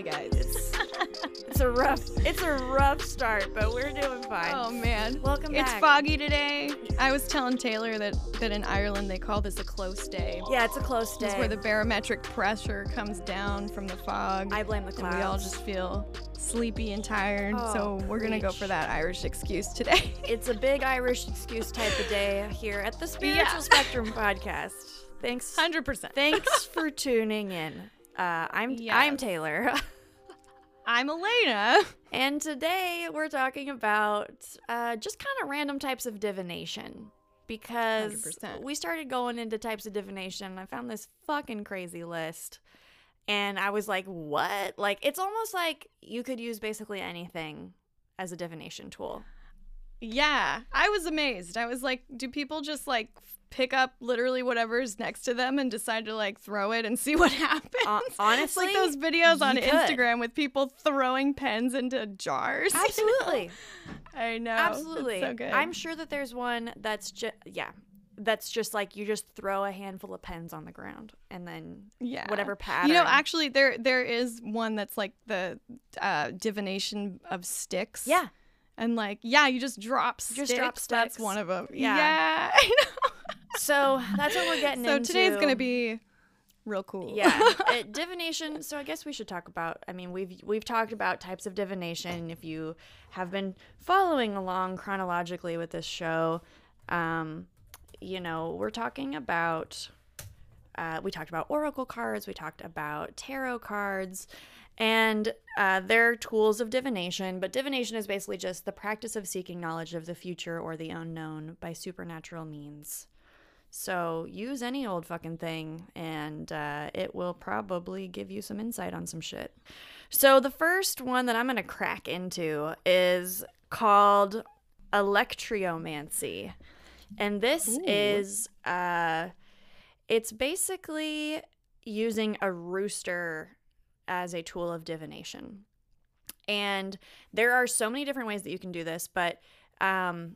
Hey guys. It's it's a rough it's a rough start, but we're doing fine. Oh man. Welcome back. It's foggy today. I was telling Taelor that, that in Ireland they call this a close day. Yeah, it's a close day. It's where the barometric pressure comes down from the fog. I blame the clouds. we all just feel sleepy and tired. Oh, so we're gonna go for that Irish excuse today. It's a big Irish excuse type of day here at the Spiritual Yeah. Spectrum podcast. Thanks. Hundred percent. Thanks for tuning in. Uh, I'm I'm Taelor, I'm Alaina. and today we're talking about uh, just kind of random types of divination because 100%. we started going into types of divination. And I found this fucking crazy list, and I was like, "What?" Like it's almost like you could use basically anything as a divination tool. Yeah, I was amazed. I was like, do people just like pick up literally whatever's next to them and decide to like throw it and see what happens? It's honestly, like those videos on could. Instagram with people throwing pens into jars. Absolutely. I know. Absolutely. It's so good. I'm sure that there's one that's just yeah, that's just like you just throw a handful of pens on the ground and then yeah. whatever pattern. You know, actually, there there is one that's like the uh, divination of sticks. yeah, And like, yeah, you just drop Just sticks. drop That's one of them. Yeah. Yeah. I know. so that's what we're getting into. So into. today's gonna be real cool. yeah uh, divination. So I guess we should talk about. I mean, we've we've talked about types of divination. If you have been following along chronologically with this show, um, you know we're talking about. Uh, we talked about oracle cards. We talked about tarot cards, and uh, they're tools of divination. But divination is basically just the practice of seeking knowledge of the future or the unknown by supernatural means. So use any old fucking thing, and uh, it will probably give you some insight on some shit. So the first one that I'm gonna crack into is called alectryomancy, and this Ooh. is uh, it's basically using a rooster as a tool of divination. And there are so many different ways that you can do this, but um,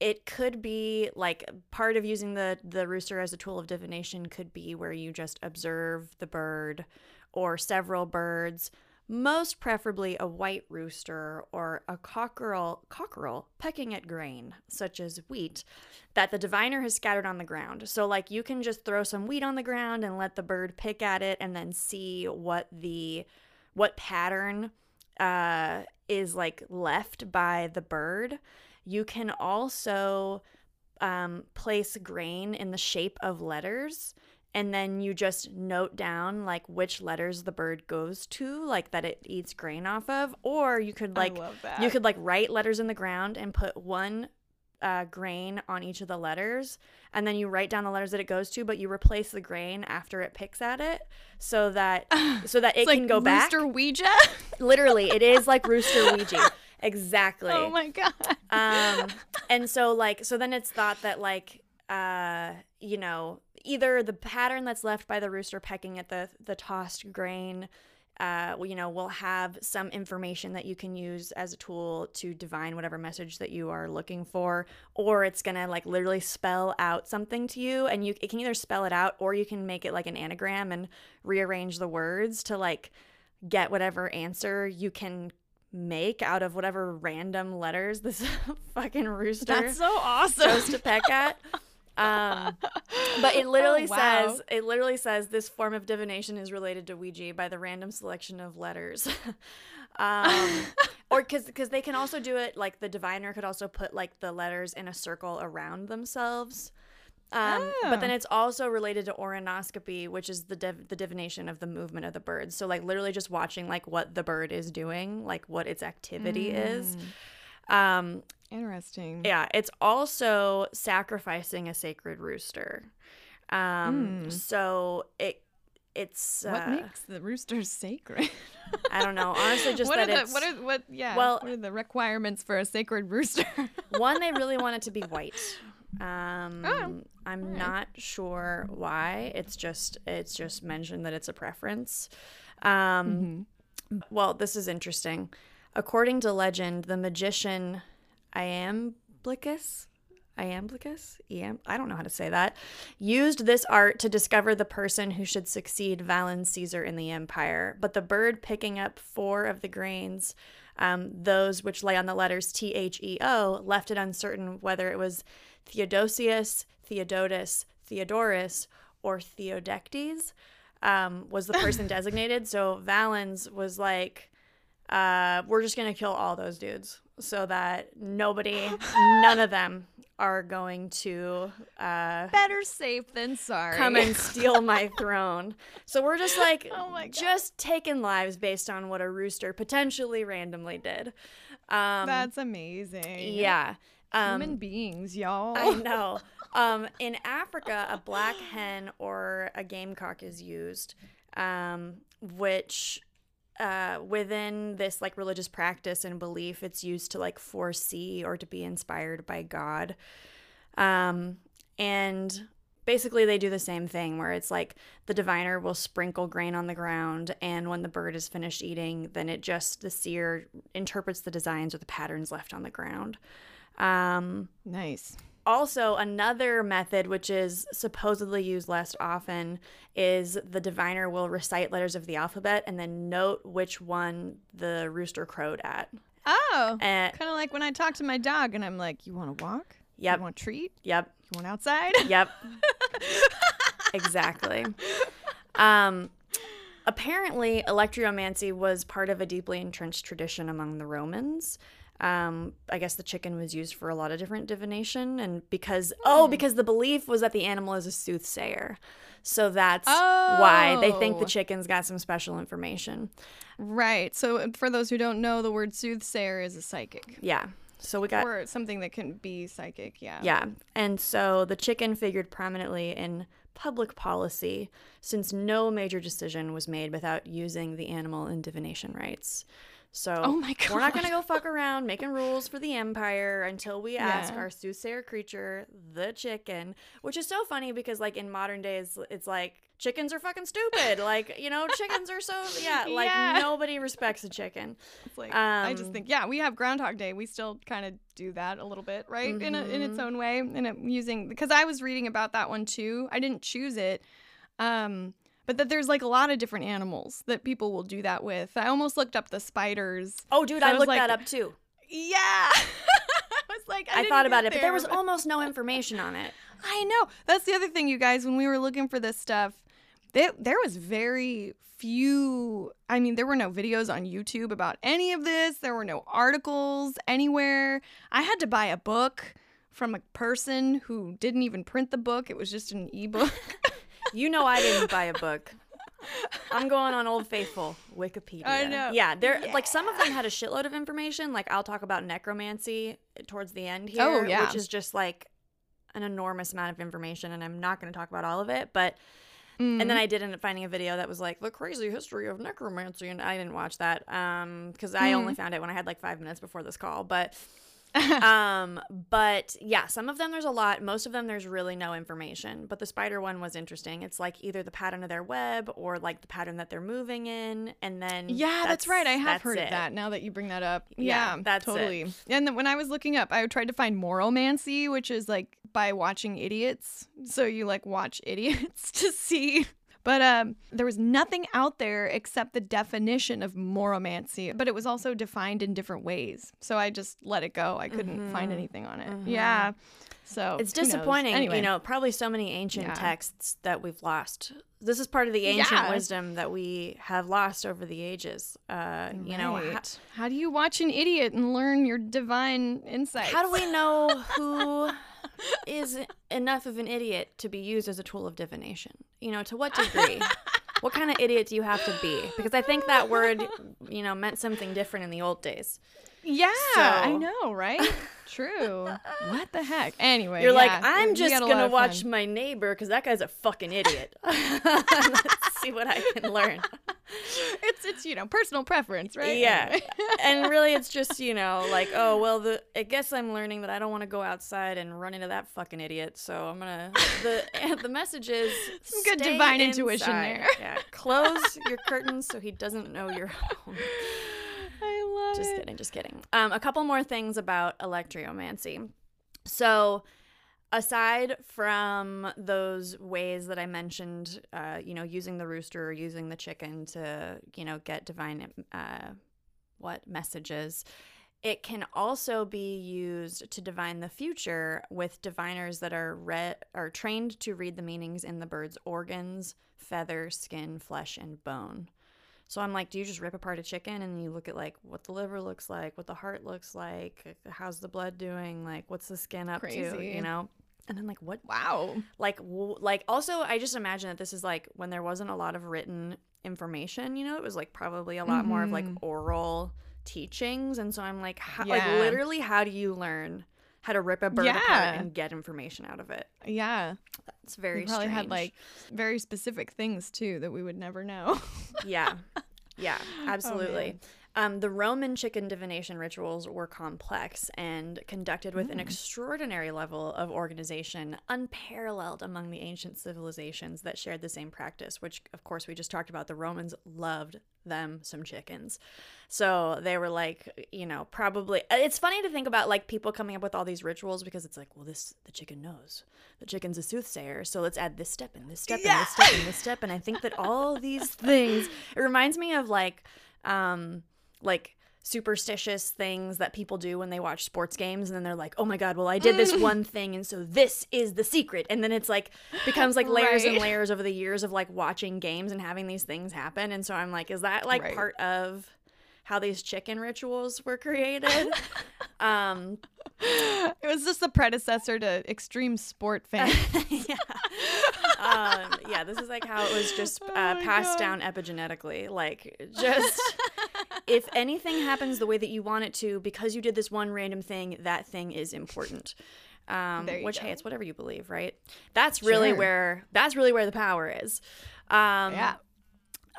it could be like part of using the the rooster as a tool of divination could be where you just observe the bird or several birds most preferably a white rooster or a cockerel cockerel pecking at grain such as wheat that the diviner has scattered on the ground. So like you can just throw some wheat on the ground and let the bird pick at it and then see what the what pattern uh, is like left by the bird. You can also um, place grain in the shape of letters and then you just note down like which letters the bird goes to like that it eats grain off of or you could like I love that. you could like write letters in the ground and put one uh, grain on each of the letters and then you write down the letters that it goes to but you replace the grain after it picks at it so that so that it like can go back Like, Rooster Ouija. literally it is like rooster ouija exactly oh my god. um and so like so then it's thought that like uh you know either the pattern that's left by the rooster pecking at the the tossed grain uh you know will have some information that you can use as a tool to divine whatever message that you are looking for or it's gonna like literally spell out something to you and you it can either spell it out or you can make it like an anagram and rearrange the words to like get whatever answer you can make out of whatever random letters this fucking rooster That's so awesome. chose to peck at. Um, but it literally Oh, wow. says it literally says this form of divination is related to Ouija by the random selection of letters. um, or because because they can also do it like the diviner could also put like the letters in a circle around themselves. Um, But then Oh. it's also related to oronoscopy, which is the div- the divination of the movement of the bird. So like literally just watching like what the bird is doing, like what its activity is. Um, Interesting. yeah, it's also sacrificing a sacred rooster. Um, Mm. so it it's uh, What makes the rooster sacred? I don't know. Honestly, just what that are the it's what are what yeah well- what are the requirements for a sacred rooster? one they really want it to be white. Um, Oh, I'm alright. not sure why. It's just it's just mentioned that it's a preference. Um, Mm-hmm. Well, this is interesting. According to legend, the magician Iamblichus, Iamblichus, Iam, I don't know how to say that, used this art to discover the person who should succeed Valens Caesar in the empire. But the bird picking up four of the grains, um, those which lay on the letters T H E O, left it uncertain whether it was Theodosius, Theodotus, Theodorus, or Theodectes um, was the person designated. So Valens was like, uh, we're just going to kill all those dudes so that nobody, none of them are going to uh, Better safe than sorry. come and steal my throne. So we're just like, Oh just taking lives based on what a rooster potentially randomly did. Um, That's amazing. yeah. Um, Human beings, y'all. I know. Um, in Africa, a black hen or a gamecock is used, um, which uh, within this like religious practice and belief, it's used to like foresee or to be inspired by God. Um, and basically, they do the same thing where it's like the diviner will sprinkle grain on the ground, and when the bird is finished eating, then it just the seer interprets the designs or the patterns left on the ground. Um, Nice. Also, another method, which is supposedly used less often, is the diviner will recite letters of the alphabet and then note which one the rooster crowed at. Oh, Uh, kind of like when I talk to my dog and I'm like, "You want to walk? Yep. You want a treat? Yep. You want outside?" Yep. exactly. Um, apparently, alectryomancy was part of a deeply entrenched tradition among the Romans. Um, I guess the chicken was used for a lot of different divination, and because oh, because the belief was that the animal is a soothsayer, so that's why they think the Oh. chicken's got some special information. Right. So, for those who don't know, the word soothsayer is a psychic Yeah. So we got or something that can be psychic. Yeah. Yeah. And so the chicken figured prominently in public policy since no major decision was made without using the animal in divination rights. So Oh my we're not going to go fuck around making rules for the empire until we ask Yeah. our soothsayer creature, the chicken, which is so funny because like in modern days it's like chickens are fucking stupid. like, you know, chickens are so yeah, like Yeah. nobody respects a chicken. It's like I Um, just think, yeah, we have Groundhog Day. We still kind of do that a little bit, right? In a, in Mm-hmm. its own way, and using because I was reading about that one too. I didn't choose it, um, but that there's like a lot of different animals that people will do that with. I almost looked up the spiders. Oh dude, So I I looked like- that up too. Yeah, I was like, I, I thought about it, but there was but- almost no information on it. I know. That's the other thing, you guys. When we were looking for this stuff, there was very few. I mean, there were no videos on YouTube about any of this. There were no articles anywhere. I had to buy a book from a person who didn't even print the book. It was just an ebook. You know I didn't buy a book. I'm going on Old Faithful Wikipedia. I know. Yeah, there like some of them had a shitload of information. Like I'll talk about necromancy towards the end here, Oh, yeah. which is just like an enormous amount of information, and I'm not going to talk about all of it. But Mm. and then I did end up finding a video that was like the crazy history of necromancy, and I didn't watch that um because I only found it when I had like five minutes before this call, but. um but yeah some of them there's a lot most of them there's really no information but the spider one was interesting it's like either the pattern of their web or like the pattern that they're moving in and then Yeah, that's, right. I have heard it. of that now that you bring that up. Yeah, Yeah, that's it. totally. And then when I was looking up, I tried to find moromancy, which is like by watching idiots. So you like watch idiots to see. But um, there was nothing out there except the definition of moromancy, but it was also defined in different ways. So I just let it go. I couldn't find anything on it. Yeah. So Mm-hmm. it's disappointing Anyway, you know probably so many ancient Yeah. texts that we've lost this is part of the ancient Yeah. wisdom that we have lost over the ages uh you know ho- how do you watch an idiot and learn your divine insight? how do we know who is enough of an idiot to be used as a tool of divination? You know, to what degree? what kind of idiot do you have to be? Because I think that word, you know, meant something different in the old days. Yeah, I know, right? True. what the heck? Anyway, You're like, I'm just had a lot gonna watch my neighbor because that guy's a fucking idiot. Let's see what I can learn. It's it's you know personal preference, right? Yeah. And really, it's just you know, like, oh well, the I guess I'm learning that I don't want to go outside and run into that fucking idiot. So I'm gonna the the message is Some good divine intuition there. Yeah, close your curtains so he doesn't know you're home. I love Just it. kidding, just kidding. Um, a couple more things about alectryomancy. So, aside from those ways that I mentioned, uh, you know, using the rooster or using the chicken to, you know, get divine, uh, what messages, it can also be used to divine the future with diviners that are read are trained to read the meanings in the bird's organs, feather, skin, flesh, and bone. So I'm like, do you just rip apart a chicken and you look at like what the liver looks like, what the heart looks like, how's the blood doing, like what's the skin up to, you know? And then like what Wow. like w- like also I just imagine that this is like when there wasn't a lot of written information, you know, it was like probably a lot more of like Mhm. oral teachings and so I'm like how, like literally how do you learn how to rip a bird apart Yeah. and get information out of it? Yeah. It's very we probably had like very specific things too that we would never know. Yeah. Yeah, Oh, absolutely. Um, the Roman chicken divination rituals were complex and conducted with Mm. an extraordinary level of organization, unparalleled among the ancient civilizations that shared the same practice, which, of course, we just talked about. The Romans loved them some chickens. So they were like, you know, probably. It's funny to think about like people coming up with all these rituals because it's like, well, this, the chicken knows. The chicken's a soothsayer. So let's add this step and this step and this step and this step. And I think that all these things, it reminds me of like, um, like superstitious things that people do when they watch sports games and then they're like oh my god well i did this one thing and so this is the secret and then it's like becomes like layers and layers over the years of like watching games and having these things happen and so i'm like is that like Right. part of how these chicken rituals were created um it was just the predecessor to extreme sport fans. yeah. Um, yeah, this is like how it was just Oh uh, my passed God. down epigenetically. Like, just if anything happens the way that you want it to, because you did this one random thing, that thing is important. Um, which, hey, it's whatever you believe, right? That's really Sure. where that's really where the power is. Um, yeah.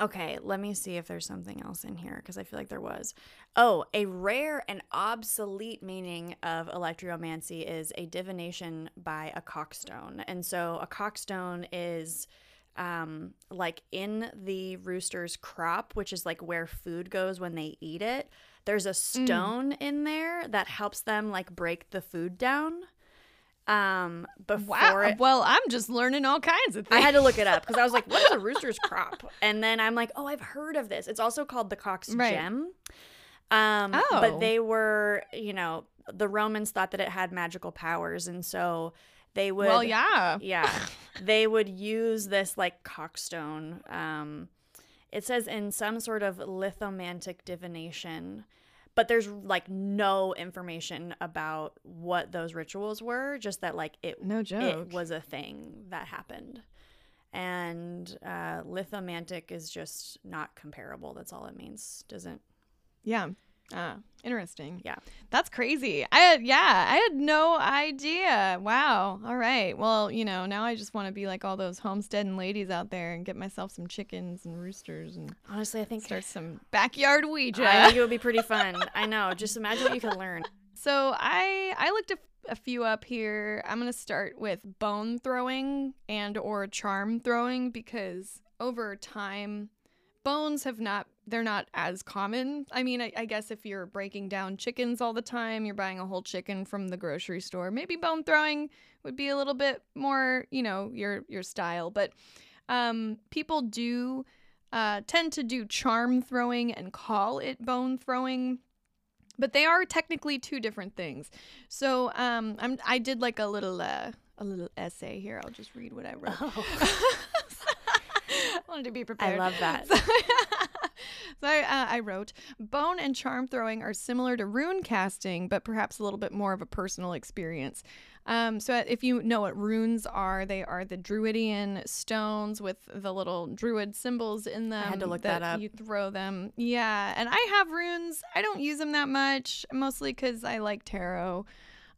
Okay, let me see if there's something else in here because I feel like there was. Oh, a rare and obsolete meaning of alectryomancy is a divination by a cockstone. And so a cockstone is um, like in the rooster's crop, which is like where food goes when they eat it. There's a stone in there that helps them like break the food down. Um, before Wow. it, Well, I'm just learning all kinds of things. I had to look it up because I was like, what is a rooster's crop? And then I'm like, oh, I've heard of this. It's also called the cock's Right. gem. Um, Oh. But they were, you know, the Romans thought that it had magical powers. And so they would. well, yeah. Yeah. they would use this like cockstone. Um, it says in some sort of lithomantic divination, but there's like no information about what those rituals were, just that like it No joke. it was a thing that happened. And uh, lithomantic is just not comparable. That's all it means. Doesn't. Yeah. Ah, interesting. Yeah. That's crazy. I had yeah, I had no idea. Wow. All right. Well, you know, now I just want to be like all those homesteading ladies out there and get myself some chickens and roosters and Honestly, I think. start some backyard Ouija. I think it would be pretty fun. I know. Just imagine what you could learn. So I I looked a, a few up here. I'm gonna start with bone throwing and or charm throwing because over time, bones have not they're not as common. I mean, I, I guess if you're breaking down chickens all the time, you're buying a whole chicken from the grocery store. Maybe bone throwing would be a little bit more, you know, your your style. But um, people do uh, tend to do charm throwing and call it bone throwing but they are technically two different things. So um, I'm I did like a little uh, a little essay here. I'll just read what I wrote. I wanted to be prepared. I love that. So, so I, uh, I wrote, bone and charm throwing are similar to rune casting, but perhaps a little bit more of a personal experience. Um, so if you know what runes are, they are the Druidian stones with the little druid symbols in them. I had to look that up. You throw them. Yeah, and I have runes. I don't use them that much, mostly because I like tarot.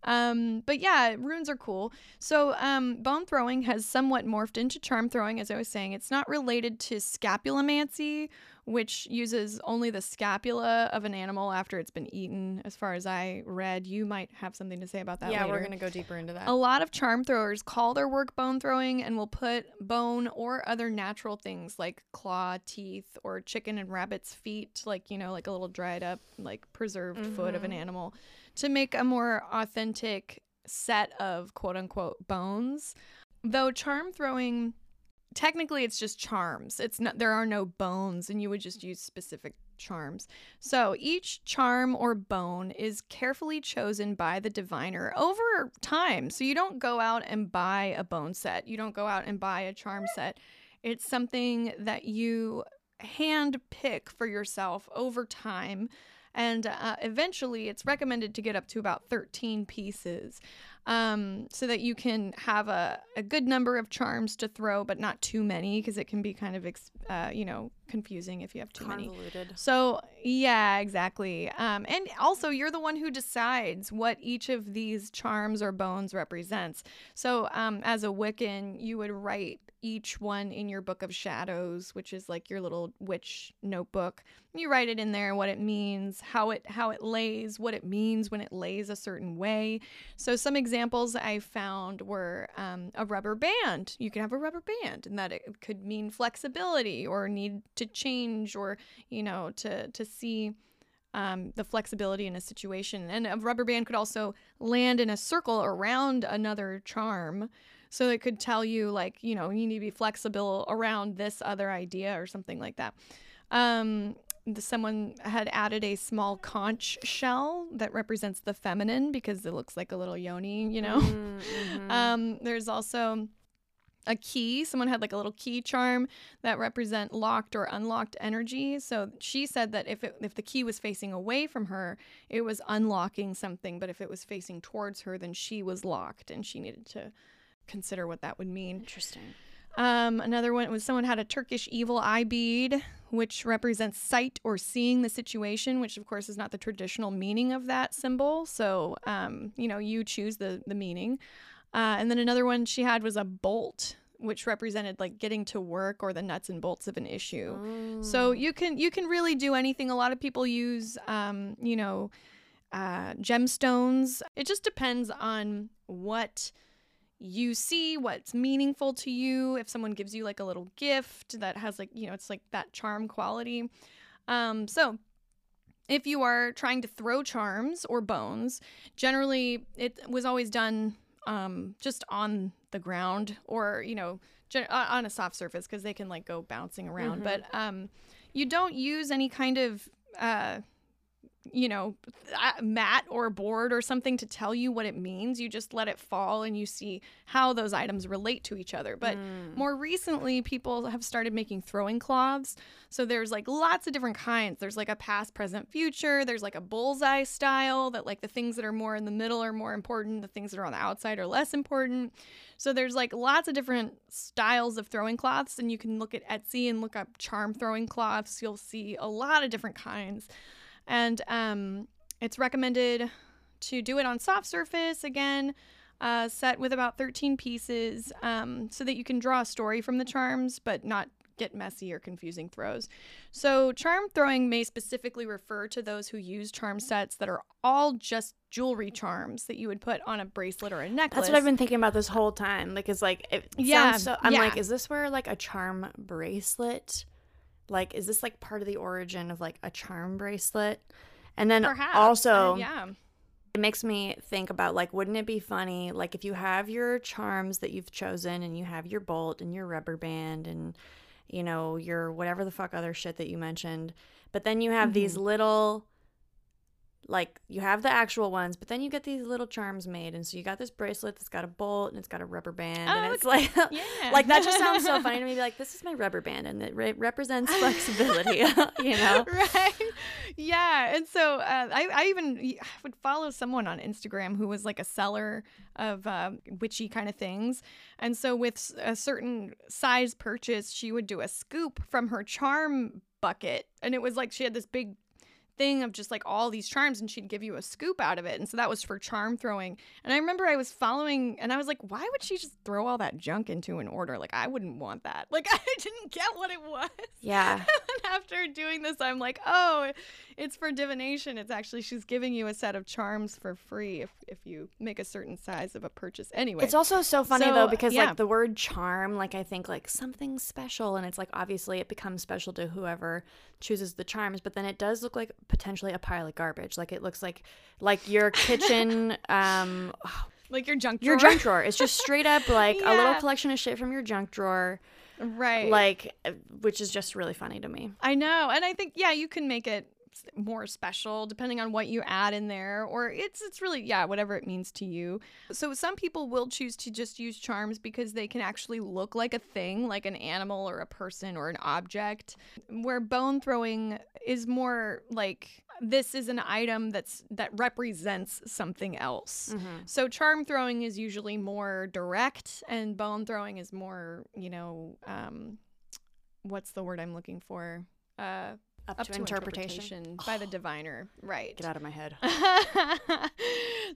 Um, but yeah, runes are cool. So, um, bone throwing has somewhat morphed into charm throwing, as I was saying. It's not related to scapulimancy, which uses only the scapula of an animal after it's been eaten. As far as I read, you might have something to say about that. yeah, later. we're gonna go deeper into that. A lot of charm throwers call their work bone throwing and will put bone or other natural things like claw, teeth, or chicken and rabbit's feet, like, you know, like a little dried up, like preserved foot of an mm-hmm. animal, to make a more authentic set of quote unquote bones. Though charm throwing technically it's just charms. It's not there are no bones and you would just use specific charms. So each charm or bone is carefully chosen by the diviner over time. So you don't go out and buy a bone set. You don't go out and buy a charm set. It's something that you hand pick for yourself over time. And uh, eventually, it's recommended to get up to about 13 pieces um, so that you can have a, a good number of charms to throw, but not too many because it can be kind of, ex- uh, you know, confusing if you have too Convoluted. many. So, yeah, exactly. Um, and also, you're the one who decides what each of these charms or bones represents. So, um, as a Wiccan, you would write each one in your book of shadows which is like your little witch notebook. You write it in there what it means how it how it lays what it means when it lays a certain way. So some examples i found were um, a rubber band. You can have a rubber band and that it could mean flexibility or need to change or you know to to see um, the flexibility in a situation. And a rubber band could also land in a circle around another charm so it could tell you, like, you know, you need to be flexible around this other idea or something like that. Um, someone had added a small conch shell that represents the feminine because it looks like a little yoni, you know. Mm-hmm. Um, there's also a key. Someone had like a little key charm that represent locked or unlocked energy. So she said that if it, if the key was facing away from her, it was unlocking something, but if it was facing towards her, then she was locked and she needed to consider what that would mean. Interesting. Um, another one was someone had a Turkish evil eye bead, which represents sight or seeing the situation, which of course is not the traditional meaning of that symbol. So, um, you know, you choose the the meaning. Uh, and then another one she had was a bolt, which represented like getting to work or the nuts and bolts of an issue. Oh. So you can you can really do anything. A lot of people use, um, you know, uh, gemstones. It just depends on what you see what's meaningful to you if someone gives you like a little gift that has like you know it's like that charm quality um so if you are trying to throw charms or bones generally it was always done um just on the ground or you know gen- on a soft surface because they can like go bouncing around mm-hmm. but um you don't use any kind of uh you know, mat or board or something to tell you what it means. You just let it fall and you see how those items relate to each other. But mm. more recently, people have started making throwing cloths. So there's like lots of different kinds. There's like a past, present, future. There's like a bullseye style that like the things that are more in the middle are more important, the things that are on the outside are less important. So there's like lots of different styles of throwing cloths. And you can look at Etsy and look up charm throwing cloths. You'll see a lot of different kinds. And um, it's recommended to do it on soft surface again, uh, set with about 13 pieces, um, so that you can draw a story from the charms, but not get messy or confusing throws. So, charm throwing may specifically refer to those who use charm sets that are all just jewelry charms that you would put on a bracelet or a necklace. That's what I've been thinking about this whole time. Like, it's like, it yeah, so, I'm yeah. like, is this where like a charm bracelet like is this like part of the origin of like a charm bracelet and then Perhaps. also uh, yeah it makes me think about like wouldn't it be funny like if you have your charms that you've chosen and you have your bolt and your rubber band and you know your whatever the fuck other shit that you mentioned but then you have mm-hmm. these little like you have the actual ones, but then you get these little charms made, and so you got this bracelet that's got a bolt and it's got a rubber band, oh, and it's like, yeah. like that just sounds so funny to me. Like this is my rubber band, and it re- represents flexibility, you know? Right? Yeah. And so uh, I, I even would follow someone on Instagram who was like a seller of uh, witchy kind of things, and so with a certain size purchase, she would do a scoop from her charm bucket, and it was like she had this big thing of just like all these charms and she'd give you a scoop out of it. And so that was for charm throwing. And I remember I was following and I was like, why would she just throw all that junk into an order? Like, I wouldn't want that. Like, I didn't get what it was. Yeah. and after doing this, I'm like, oh, it's for divination. It's actually, she's giving you a set of charms for free if, you make a certain size of a purchase. Anyway. It's also so funny so, though, because yeah. like the word charm, like I think like something special. And it's like obviously it becomes special to whoever chooses the charms, but then it does look like potentially a pile of garbage. Like it looks like like your kitchen um like your junk drawer. Your junk drawer. It's just straight up like a little collection of shit from your junk drawer, right. like, uh, which is just really funny to me. I know. And I think yeah, you can make it more special depending on what you add in there or it's it's really yeah, whatever it means to you. So some people will choose to just use charms because they can actually look like a thing, like an animal or a person or an object. Where bone throwing is more like this is an item that's that represents something else. So charm throwing is usually more direct, and bone throwing is more, you know, um, what's the word I'm looking for? Uh, Up, up to, to interpretation. interpretation by the diviner, right? Get out of my head.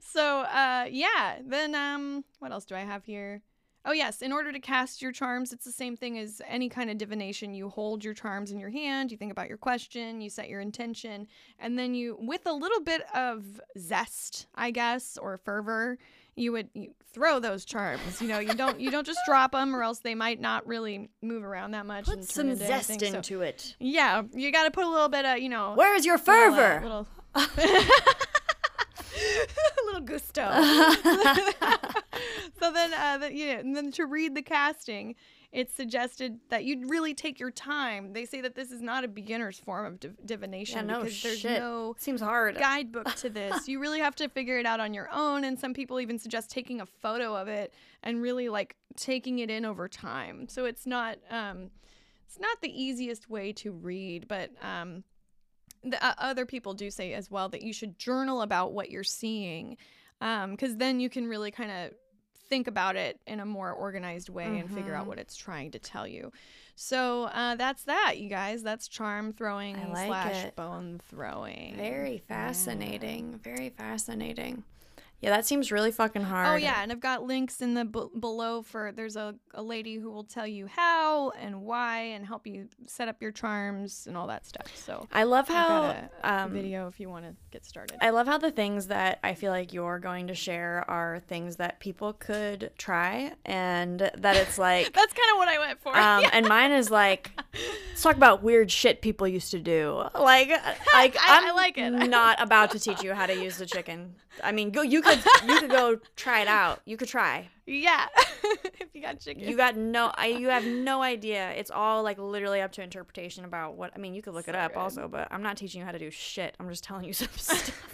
so, uh, yeah. Then, um, what else do I have here? Oh yes, in order to cast your charms, it's the same thing as any kind of divination. You hold your charms in your hand, you think about your question, you set your intention, and then you, with a little bit of zest, I guess, or fervor, you would you throw those charms. You know, you don't you don't just drop them, or else they might not really move around that much. Put some into zest anything. So- into it. yeah, you got to put a little bit of you know. Where's your little, uh, fervor? Little, little gusto. so then, uh, the, you know, and then to read the casting, it's suggested that you'd really take your time. They say that this is not a beginner's form of div- divination yeah, no because there's shit. no Seems hard. guidebook to this. You really have to figure it out on your own. And some people even suggest taking a photo of it and really like taking it in over time. So it's not um, it's not the easiest way to read, but um, the uh, other people do say as well that you should journal about what you're seeing, because then you can really kind of think about it in a more organized way and figure out Mhm. what it's trying to tell you. So uh, that's that, you guys. That's charm throwing like slash it. bone throwing. Very fascinating. Very fascinating. Yeah, that seems really fucking hard. Oh yeah, and I've got links in the b- below for there's a, a lady who will tell you how and why and help you set up your charms and all that stuff. So I love how a, um, video if you want to get started. I love how the things that I feel like you're going to share are things that people could try, and that it's like, That's kind of what I went for. um, Yeah. and mine is like, let's talk about weird shit people used to do. Like, like I- I'm I like it. not about to teach you how to use the chicken. I mean, go. You could, you could go try it out. You could try. yeah. if you got chicken. You got no, I, you have no idea. It's all like literally up to interpretation about what. I mean, you could look it up good. also, but I'm not teaching you how to do shit. I'm just telling you some stuff.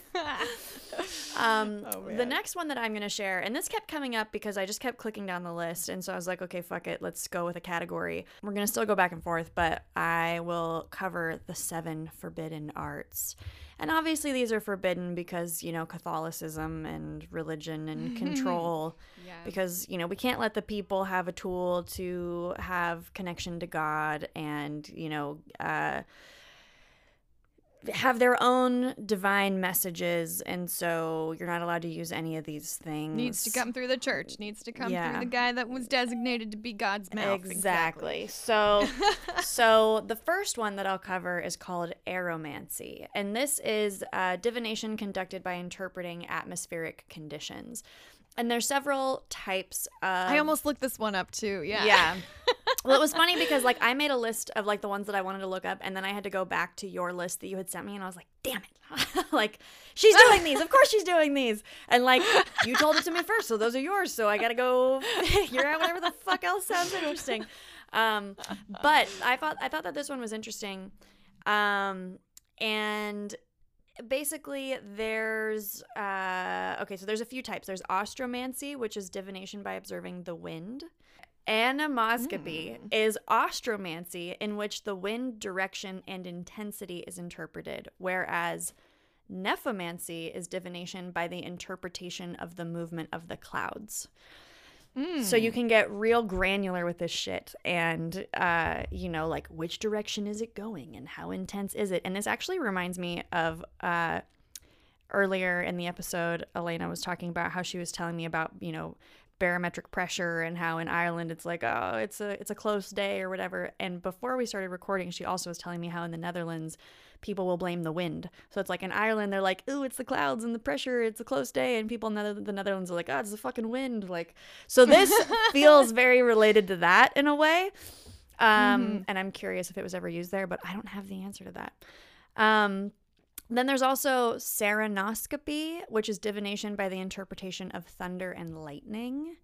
Um, Oh, the next one that I'm gonna share, and this kept coming up because I just kept clicking down the list, and so I was like, okay, fuck it, let's go with a category. We're gonna still go back and forth, but I will cover the seven forbidden arts. And obviously, these are forbidden because, you know, Catholicism and religion and control yeah. because you know we can't let the people have a tool to have connection to god and you know uh have their own divine messages and so you're not allowed to use any of these things Needs to come through the church. Needs to come Yeah. through the guy that was designated to be God's mouth. Exactly. So, so the first one that I'll cover is called aeromancy, and this is uh, divination conducted by interpreting atmospheric conditions. And there's several types of. I almost looked this one up too. Yeah. Yeah. well, it was funny because like I made a list of like the ones that I wanted to look up, and then I had to go back to your list that you had sent me, and I was like, damn it, like she's doing these. Of course she's doing these, and like you told it to me first, so those are yours. So I gotta go figure out whatever the fuck else sounds interesting. Um, but I thought I thought that this one was interesting, um, and basically there's uh okay so there's a few types there's austromancy which is divination by observing the wind anemoscopy is austromancy in which the wind direction and intensity is interpreted whereas nephomancy is divination by the interpretation of the movement of the clouds. So you can get real granular with this shit and uh you know like which direction is it going and how intense is it? And this actually reminds me of uh earlier in the episode alaina was talking about how she was telling me about you know barometric pressure and how in ireland it's like oh it's a it's a close day or whatever. And before we started recording she also was telling me how in the netherlands people will blame the wind. So it's like in ireland they're like oh it's the clouds and the pressure it's a close day and people in the netherlands are like oh it's the fucking wind like so this feels very related to that in a way. Um and i'm curious if it was ever used there but i don't have the answer to that. Um Then there's also ceraunoscopy, which is divination by the interpretation of thunder and lightning.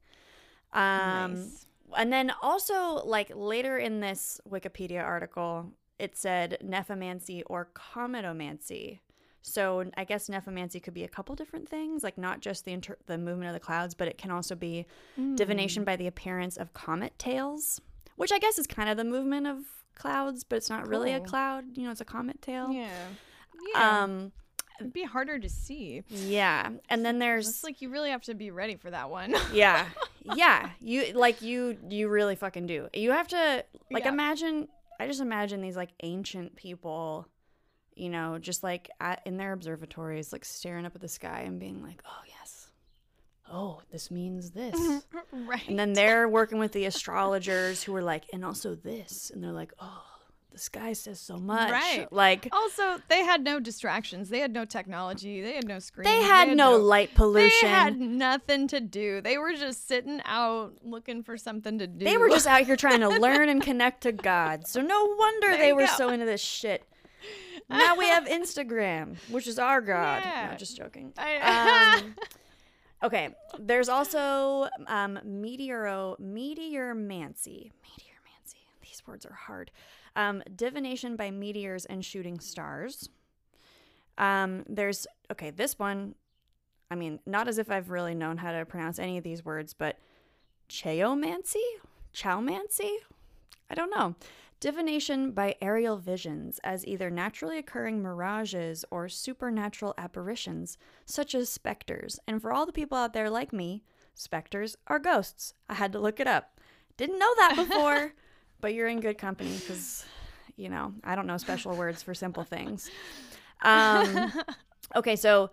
Um, nice. And then also, like later in this Wikipedia article, it said nephomancy or cometomancy. So I guess nephomancy could be a couple different things, like not just the inter- the movement of the clouds, but it can also be Mm. divination by the appearance of comet tails, which I guess is kind of the movement of clouds, but it's not really a cloud. You know, it's a comet tail. Yeah. Yeah. Um, It'd be harder to see. yeah, and then there's It's like you really have to be ready for that one. yeah yeah you like you you really fucking do you have to like Yeah. imagine i just imagine these like ancient people you know just like at, in their observatories like staring up at the sky and being like oh yes oh this means this right. and then they're working with the astrologers who are like and also this and they're like oh the sky says so much Right. like also, they had no distractions. They had no technology. They had no screen. they had no light pollution They had nothing to do. They were just sitting out looking for something to do. They were just out here trying to learn and connect to God. So no wonder There they were go. so into this shit. Now we have Instagram, which is our God. Yeah. No, just joking. I- Um, okay, there's also um, meteoro meteormancy. Meteormancy. These words are hard. Um, divination by meteors and shooting stars. Um, there's okay. This one, I mean, not as if I've really known how to pronounce any of these words, but cheomancy, chowmancy. I don't know. Divination by aerial visions as either naturally occurring mirages or supernatural apparitions, such as specters. And for all the people out there like me, specters are ghosts. I had to look it up. Didn't know that before, but you're in good company because, you know, I don't know special words for simple things. Um, okay, so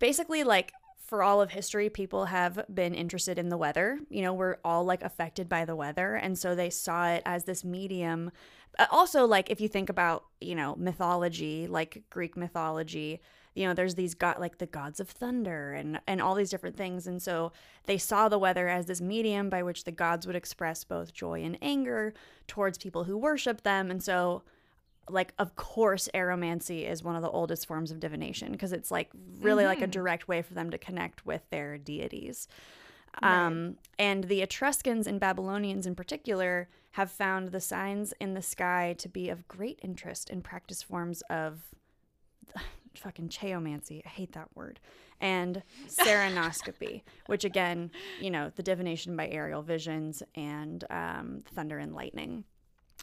basically, like, for all of history, people have been interested in the weather. You know, we're all like affected by the weather. And so they saw it as this medium. Uh, Also, like, if you think about, you know, mythology, like Greek mythology, you know, there's these god like the gods of thunder and and all these different things. And so they saw the weather as this medium by which the gods would express both joy and anger towards people who worship them. And so like of course aeromancy is one of the oldest forms of divination because it's like really like a direct way for them to connect with their deities um, and the etruscans and babylonians in particular have found the signs in the sky to be of great interest in practice forms of fucking cheomancy i hate that word. And ceraunoscopy which again you know the divination by aerial visions and um, thunder and lightning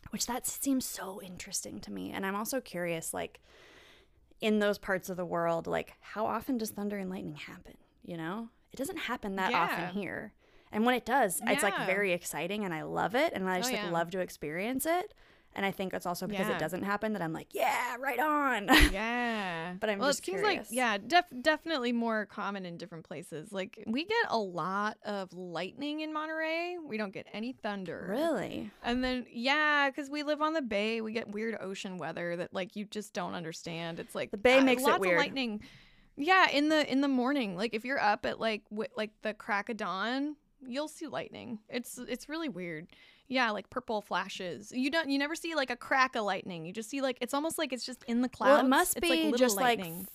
which that seems so interesting to me. And i'm also curious like in those parts of the world like how often does thunder and lightning happen you know? It doesn't happen that Yeah. often here. And when it does it's like very exciting and i love it and i just Oh, like love to experience it and i think it's also because Yeah. it doesn't happen that i'm like yeah right on yeah. But I'm well, just it seems curious. like yeah, def- definitely more common in different places. Like we get a lot of lightning in Monterey. We don't get any thunder. really And then yeah, because we live on the bay, we get weird ocean weather that like you just don't understand. It's like The bay uh, makes it lots weird. Of lightning. Yeah, in the in the morning, like if you're up at like w- like the crack of dawn, you'll see lightning. It's it's really weird. Yeah, like purple flashes. You don't you never see like a crack of lightning. You just see like it's almost like it's just in the clouds. well it must It's, be like, just lightning. like f-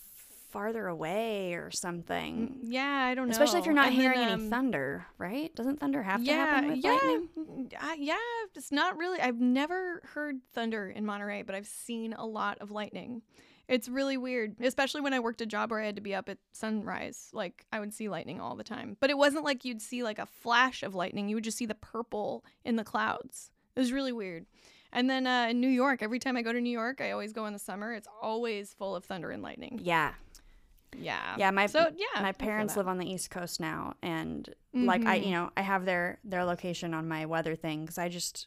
farther away or something yeah, I don't know. especially if you're not And then, hearing any um, thunder right doesn't thunder have to yeah, happen with yeah, lightning mm, uh, yeah. It's not really. I've never heard thunder in Monterey, but I've seen a lot of lightning. It's really weird, especially when I worked a job where I had to be up at sunrise. Like I would see lightning all the time, but it wasn't like you'd see like a flash of lightning. You would just see the purple in the clouds. It was really weird. And then uh, in New York, every time I go to New York, I always go in the summer. It's always full of thunder and lightning. yeah Yeah. Yeah, my so yeah. my parents live on the East Coast now, and like I, you know, I have their their location on my weather thing because I just,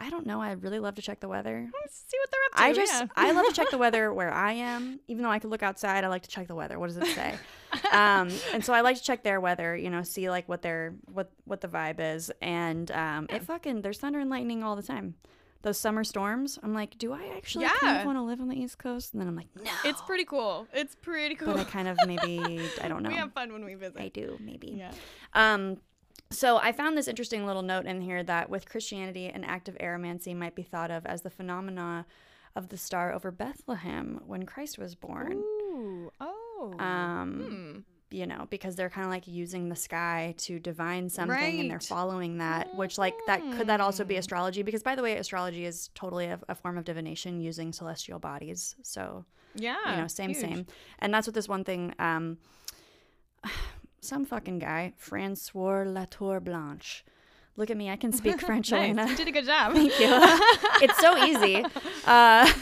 I don't know, I really love to check the weather. Let's see what they're up to. I just yeah. I love to check the weather where I am, even though I could look outside. I like to check the weather. What does it say? um, and so I like to check their weather. You know, see like what their what what the vibe is, and um, it fucking there's thunder and lightning all the time. Those summer storms, I'm like, do I actually kind Yeah. of want to live on the East Coast? And then I'm like, no. It's pretty cool. It's pretty cool. But I kind of maybe I don't know. We have fun when we visit. I do maybe. Yeah. Um, so I found this interesting little note in here that with Christianity, an act of aeromancy might be thought of as the phenomena of the star over Bethlehem when Christ was born. Ooh. Oh. Um, Hmm. you know, because they're kind of like using the sky to divine something and they're following that, which like that could that also be Hmm. astrology? Because by the way, astrology is totally a, a form of divination using celestial bodies. So Yeah. you know, same, huge. same. And that's what this one thing, um, some fucking guy, Francois Latour Blanche. Look at me, I can speak French, Nice. Alaina. You did a good job. Thank you. it's so easy. Uh,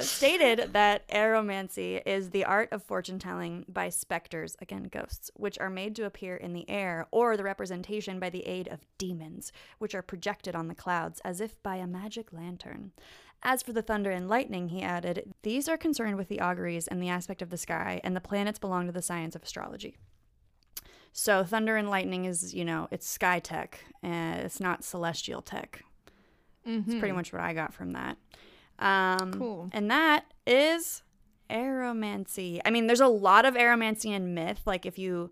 stated that aeromancy is the art of fortune telling by specters, again ghosts, which are made to appear in the air, or the representation by the aid of demons, which are projected on the clouds as if by a magic lantern. As for the thunder and lightning, he added, these are concerned with the auguries and the aspect of the sky, and the planets belong to the science of astrology. So thunder and lightning is, you know, it's sky tech, and it's not celestial tech. It's pretty much what I got from that. Um, Cool. And that is aeromancy. I mean, there's a lot of aeromancy in myth. Like if you,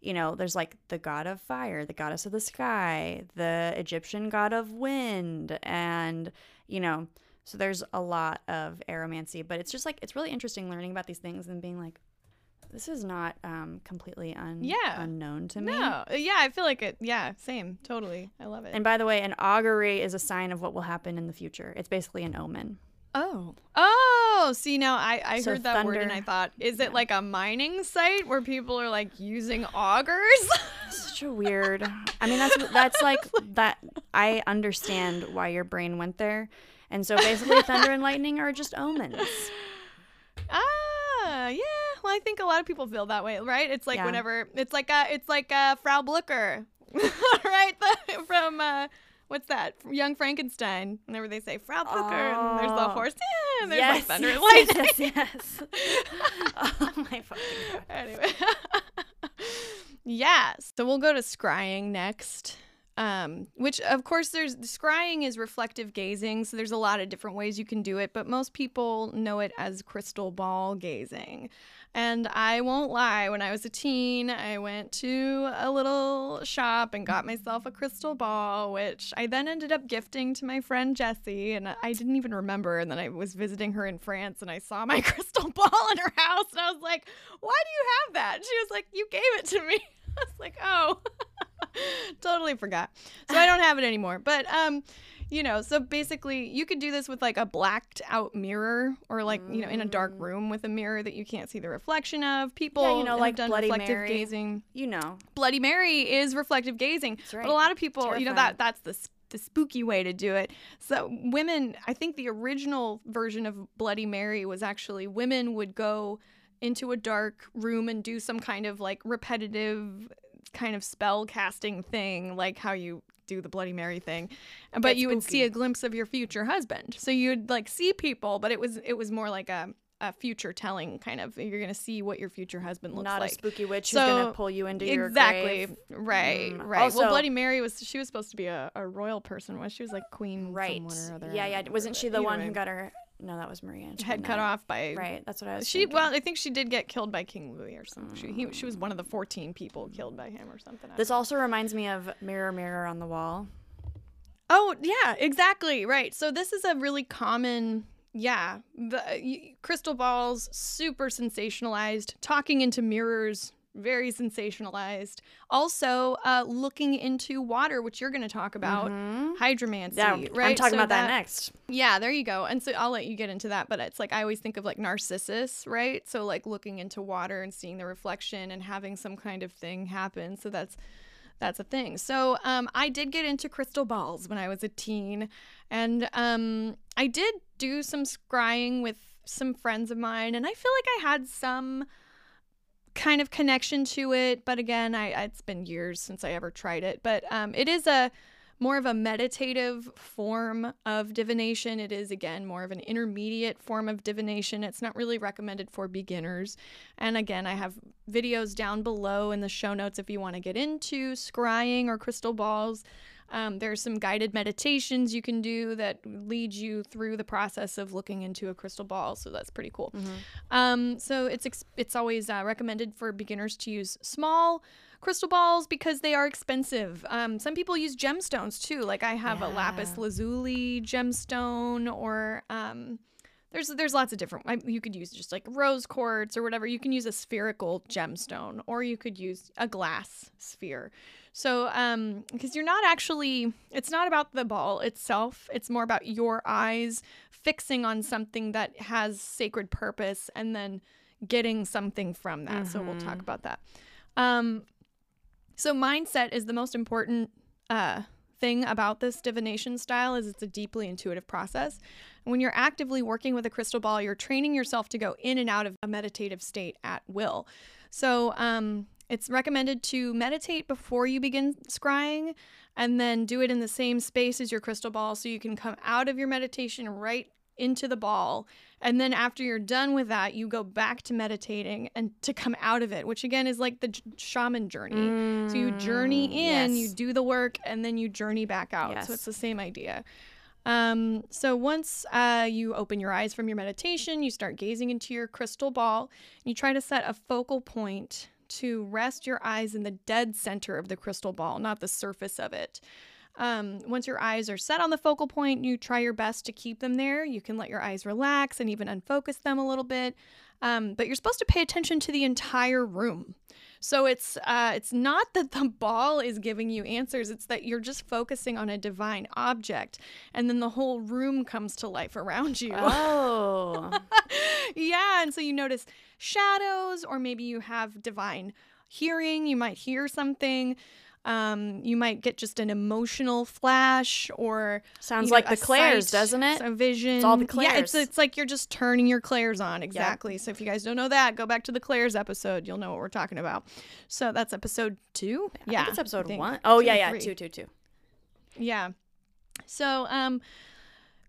you know, there's like the god of fire, the goddess of the sky, the Egyptian god of wind, and you know, so there's a lot of aeromancy, But it's just like it's really interesting learning about these things and being like, this is not um, completely un- Yeah. unknown to me. No. Yeah, I feel like it. Yeah, same. Totally. I love it. And by the way, an augury is a sign of what will happen in the future. It's basically an omen. oh. Oh, see now I, I So heard that word and I thought, is it like a mining site where people are like using augers? Such a weird. I mean, that's that's like that. I understand why your brain went there, and so basically, thunder and lightning are just omens. ah, yeah. Well, I think a lot of people feel that way, right? It's like Yeah. whenever it's like a, it's like a Frau Blucher. right? The, from uh what's that? From Young Frankenstein. Whenever they say Frau Blucher and there's the Oh. horse, yeah, and there's like thunder and lightning. yes, yes. oh my fucking god. anyway. yes. So we'll go to scrying next. Um, which of course there's scrying is reflective gazing, so there's a lot of different ways you can do it, but most people know it as crystal ball gazing. And I won't lie, when I was a teen, I went to a little shop and got myself a crystal ball, which I then ended up gifting to my friend Jessie. And I didn't even remember. And then I was visiting her in France and I saw my crystal ball in her house. And I was like, why do you have that? And she was like, you gave it to me. I was like, oh, totally forgot. So I don't have it anymore. But, um, you know, so basically you could do this with like a blacked out mirror or like, you know, in a dark room with a mirror that you can't see the reflection of. People yeah, you know, like done Bloody reflective Mary. gazing. You know, Bloody Mary is reflective gazing. right. But a lot of people, you know, that that's the the spooky way to do it. So women, I think the original version of Bloody Mary was actually women would go into a dark room and do some kind of like repetitive kind of spell casting thing, like how you do the Bloody Mary thing. But you would see a glimpse of your future husband. So you'd like see people, but it was it was more like a a future telling kind of you're gonna see what your future husband looks not like Not a spooky witch So- who's gonna pull you into your exactly right Mm. right Also- well bloody mary was she was supposed to be a, a royal person was she was like queen Right. someone or other Yeah, yeah. Wasn't she the one who got her? No, that was Marie Antoinette. head cut off by Right. That's what I was. she thinking. well i think she did get killed by king louis or something she, he, she was one of the 14 people killed by him or something This also reminds me of Mirror, Mirror on the Wall. oh yeah exactly right so this is a really common yeah the y- crystal balls super sensationalized talking into mirrors very sensationalized also uh, looking into water which you're going to talk about hydromancy Yeah, right I'm talking So about that, next. Yeah, there you go. And so I'll let you get into that, but it's like I always think of like Narcissus, right? So like looking into water and seeing the reflection and having some kind of thing happen. So that's that's a thing. So um, I did get into crystal balls when I was a teen, and um, I did do some scrying with some friends of mine, and I feel like I had some kind of connection to it. But again, I it's been years since I ever tried it. But um, it is a more of a meditative form of divination. It is, again, more of an intermediate form of divination. It's not really recommended for beginners. And again, I have videos down below in the show notes if you want to get into scrying or crystal balls. Um, there's some guided meditations you can do that lead you through the process of looking into a crystal ball. So that's pretty cool. Um, so it's ex- it's always uh, recommended for beginners to use small crystal balls because they are expensive. Um, some people use gemstones too. Like I have a lapis lazuli gemstone, or um, there's there's lots of different. I- You could use just like rose quartz or whatever. You can use a spherical gemstone, or you could use a glass sphere. So, um, because you're not actually, it's not about the ball itself. It's more about your eyes fixing on something that has sacred purpose and then getting something from that. So we'll talk about that. Um, so mindset is the most important uh, thing about this divination style is it's a deeply intuitive process. And when you're actively working with a crystal ball, you're training yourself to go in and out of a meditative state at will. So um, it's recommended to meditate before you begin scrying and then do it in the same space as your crystal ball so you can come out of your meditation right into the ball. And then after you're done with that, you go back to meditating and to come out of it, which again is like the j- shaman journey. So you journey in, you do the work, and then you journey back out. Yes. So it's the same idea. Um, so once uh, you open your eyes from your meditation, you start gazing into your crystal ball. You try to set a focal point to rest your eyes in the dead center of the crystal ball, not the surface of it. Um, once your eyes are set on the focal point, you try your best to keep them there. You can let your eyes relax and even unfocus them a little bit. Um, but you're supposed to pay attention to the entire room. So it's uh, it's not that the ball is giving you answers; it's that you're just focusing on a divine object, and then the whole room comes to life around you. Oh. yeah, and so you notice shadows, or maybe you have divine hearing. You might hear something. Um, you might get just an emotional flash, or Sounds you know, like the a Claires, sight, doesn't it? A vision. all the Yeah, it's it's like you're just turning your Claires on. Exactly. So if you guys don't know that, go back to the Claires episode. You'll know what we're talking about. So that's episode two. I yeah, think it's episode one. Oh Two yeah, yeah, three. two, two, two. Yeah. So um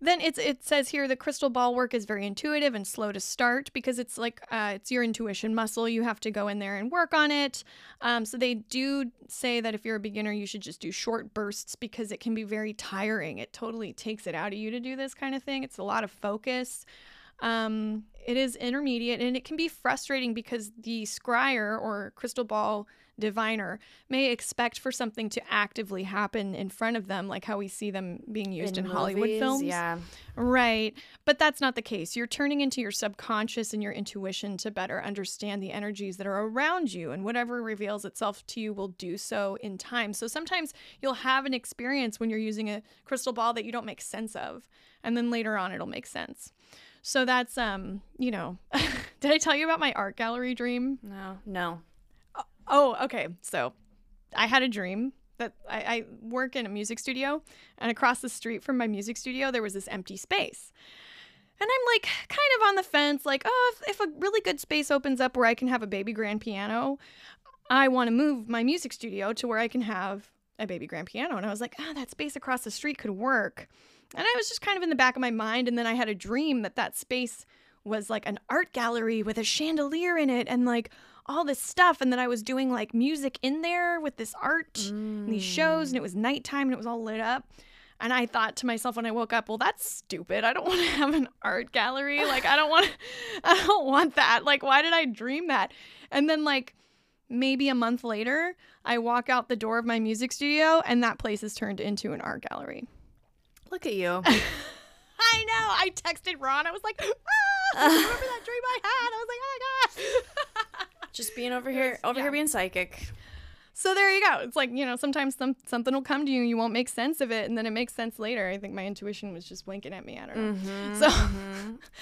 then it's it says here the crystal ball work is very intuitive and slow to start because it's like uh, it's your intuition muscle. You have to go in there and work on it. Um, so they do say that if you're a beginner, you should just do short bursts because it can be very tiring. It totally takes it out of you to do this kind of thing. It's a lot of focus. Um, it is intermediate and it can be frustrating because the scryer or crystal ball diviner may expect for something to actively happen in front of them, like how we see them being used in, Hollywood movies, films. Yeah. Right. But that's not the case. You're turning into your subconscious and your intuition to better understand the energies that are around you, and whatever reveals itself to you will do so in time. So sometimes you'll have an experience when you're using a crystal ball that you don't make sense of, and then later on it'll make sense. So that's um, you know, did I tell you about my art gallery dream? No. No. Oh, okay. So I had a dream that I, I work in a music studio, and across the street from my music studio, there was this empty space. And I'm like kind of on the fence, like, oh, if, if a really good space opens up where I can have a baby grand piano, I want to move my music studio to where I can have a baby grand piano. And I was like, ah, that space across the street could work. And I was just kind of in the back of my mind. And then I had a dream that that space was like an art gallery with a chandelier in it and like all this stuff. And then I was doing like music in there with this art and these shows. And it was mm. nighttime and it was all lit up. And I thought to myself when I woke up, well, that's stupid. I don't want to have an art gallery. Like, I don't want, I don't want that. Like, why did I dream that? And then, like, maybe a month later, I walk out the door of my music studio, and that place is turned into an art gallery. Look at you. I know. I texted Ron. I was like, ah, remember that dream I had? I was like, oh my gosh. Just being over here, over yeah. here being psychic. So there you go. It's like, you know, sometimes some, something will come to you you won't make sense of it, and then it makes sense later. I think my intuition was just winking at me. I don't know. Mm-hmm, So,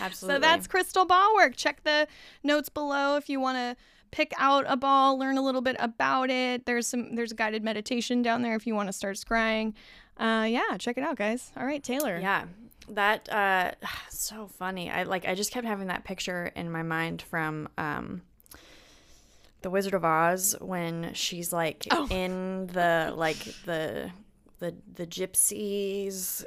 Absolutely. so that's crystal ball work. Check the notes below if you want to pick out a ball, learn a little bit about it. There's some there's a guided meditation down there if you want to start scrying. Uh, yeah, check it out, guys. All right, Taelor. Yeah. That uh so funny. I like I just kept having that picture in my mind from um The Wizard of Oz when she's like Oh. in the like the the the gypsies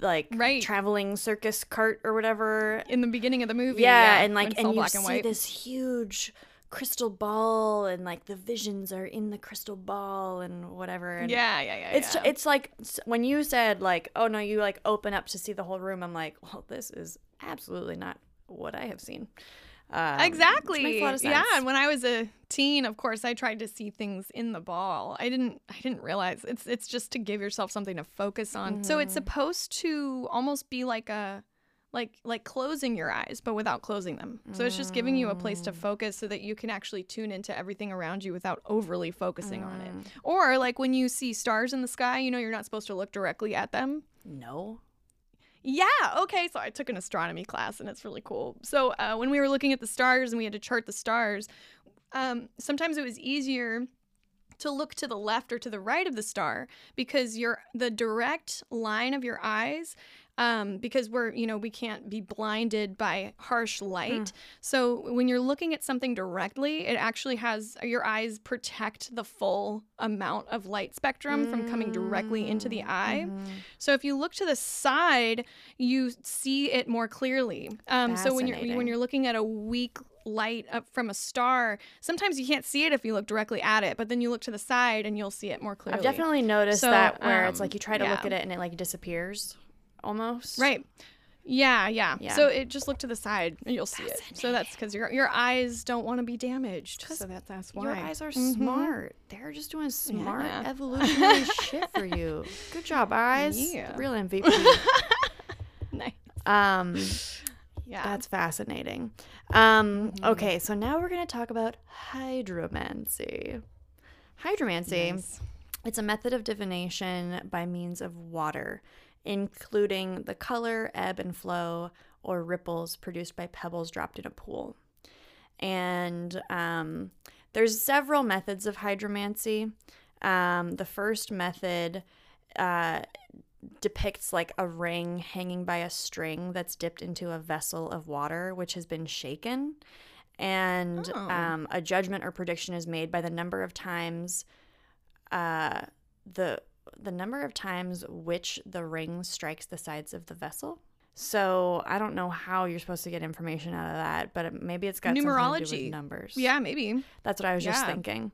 like Right. traveling circus cart or whatever. In the beginning of the movie. Yeah, and like it's and you and see white. this huge crystal ball and like the visions are in the crystal ball and whatever. And Yeah, yeah, yeah. It's yeah. it's like when you said like, oh no, you like open up to see the whole room. I'm like, well, this is absolutely not what I have seen. Um, exactly. makes a lot of Yeah, and when I was a teen, of course, I tried to see things in the ball. I didn't I didn't realize it's it's just to give yourself something to focus on. So Mm-hmm. it's supposed to almost be like a like like closing your eyes but without closing them. So it's just giving you a place Mm. to focus so that you can actually tune into everything around you without overly focusing on Mm. it. Or like when you see stars in the sky, you know you're not supposed to look directly at them. no. Yeah. Okay. So I took an astronomy class, and it's really cool. So uh, when we were looking at the stars and we had to chart the stars, um, sometimes it was easier to look to the left or to the right of the star because your the direct line of your eyes um, because we're you know we can't be blinded by harsh light. So when you're looking at something directly it actually has your eyes protect the full amount of light spectrum from coming directly into the eye. so if you look to the side, you see it more clearly. Um, so when you're when you're looking at a weak light up from a star, sometimes you can't see it if you look directly at it, but then you look to the side and you'll see it more clearly. I've definitely noticed So, that where it's um, like you try to look at it and it like disappears almost. right. Yeah, yeah, Yeah. So it just look to the side and you'll see it. So that's because your your eyes don't want to be damaged. So that's that's why. Your eyes are Mhm. smart. They're just doing smart Yeah. evolutionary shit for you. Good job, eyes. Yeah. Real MVP. Nice. um, Yeah. that's fascinating. Um, Mm-hmm. okay, so now we're gonna talk about hydromancy. Hydromancy. Nice. It's a method of divination by means of water, including the color, ebb, and flow, or ripples produced by pebbles dropped in a pool. And um, there's several methods of hydromancy. Um, the first method uh, depicts like a ring hanging by a string that's dipped into a vessel of water which has been shaken. And Oh. um, a judgment or prediction is made by the number of times uh, the the number of times which the ring strikes the sides of the vessel. So I don't know how you're supposed to get information out of that, but maybe it's got to Numerology. numbers. Yeah, maybe. that's what I was just thinking.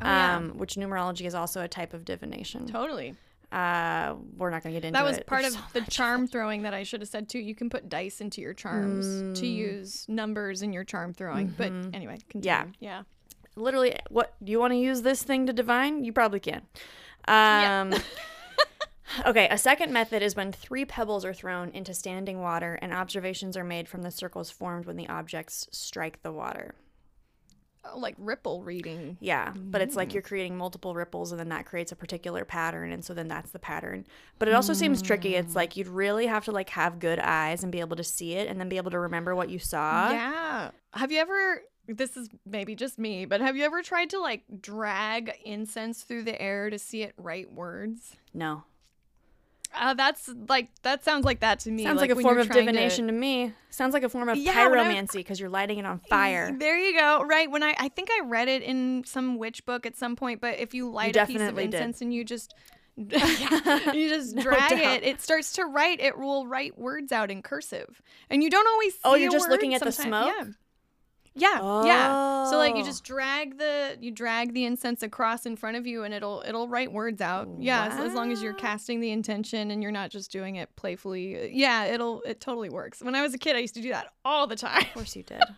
Oh, yeah. um, which numerology is also a type of divination. Totally. Uh, we're not going to get into That was it. part of so the charm throwing that I should have said too. You can put dice into your charms to Mm. use numbers in your charm throwing. But anyway, continue. Mm-hmm. Yeah. Yeah. literally what do you want to use this thing to divine you probably can Yeah. um okay a second method is when three pebbles are thrown into standing water and observations are made from the circles formed when the objects strike the water Oh, like ripple reading. yeah but it's Mm. like you're creating multiple ripples and then that creates a particular pattern and so then that's the pattern but it also seems tricky Mm. it's like you'd really have to like have good eyes and be able to see it and then be able to remember what you saw yeah. Have you ever? This is maybe just me, but have you ever tried to like drag incense through the air to see it write words? no Uh, that's like that sounds like that to me. Sounds like, a form of trying to- divination to... me. Sounds like a form of Yeah, pyromancy because you're lighting it on fire. There you go. Right. When I I think I read it in some witch book at some point, but if you light a piece of definitely did. incense and you just you just drag it, it starts to write. It will write words out in cursive, and you don't always. See Oh, you're just looking at the smoke? Yeah. Yeah. Yeah. So like you Oh. just drag the you drag the incense across in front of you, and it'll it'll write words out. Yeah. As, as long as you're casting the intention and you're not just doing it playfully. Yeah. It'll it totally works. When I was a kid, I used to do that all the time. Of course you did.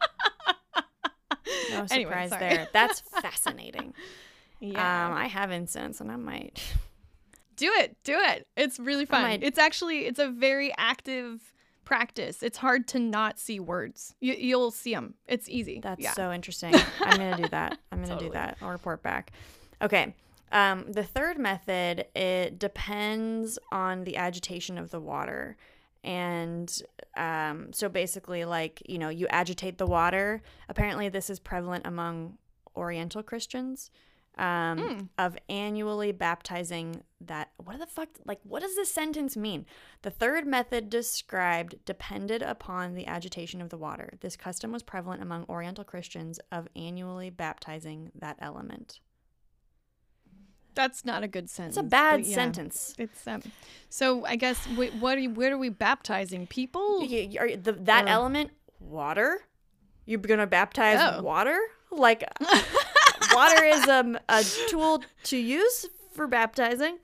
No surprise Anyway, there. That's fascinating. Yeah. Um, I have incense and I might. Do it. Do it. It's really fun. might- It's actually it's a very active practice. It's hard to not see words. You, you'll see them. It's easy. That's yeah. so interesting. I'm gonna do that. I'm gonna Totally. do that. I'll report back. Okay. Um, the third method it depends on the agitation of the water, and um, so basically, like you know, you agitate the water. Apparently, this is prevalent among Oriental Christians. Um, Mm. of annually baptizing that what the fuck like what does this sentence mean the third method described depended upon the agitation of the water. This custom was prevalent among Oriental Christians of annually baptizing that element. That's not a good sentence. It's a bad yeah. sentence. It's um. So I guess what are you, where are we baptizing people? Y- y- are- the- that Or- element, water? You're gonna baptize Oh. water? Like water is um, a tool to use for baptizing.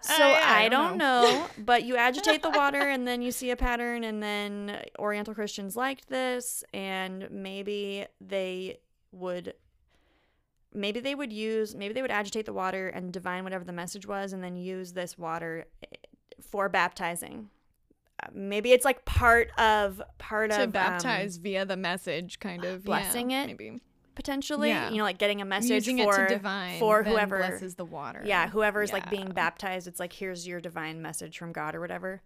So Uh, yeah, I, don't know. but you agitate the water and then you see a pattern and then Oriental Christians liked this and maybe they would maybe they would use maybe they would agitate the water and divine whatever the message was and then use this water eh, for baptizing. Uh, Maybe it's like part of part to of um, baptize via the message, kind of yeah, blessing it. maybe potentially, Yeah. you know, like getting a message using for divine for whoever blesses the water. yeah, whoever's like Yeah. being baptized, it's like here's your divine message from God or whatever.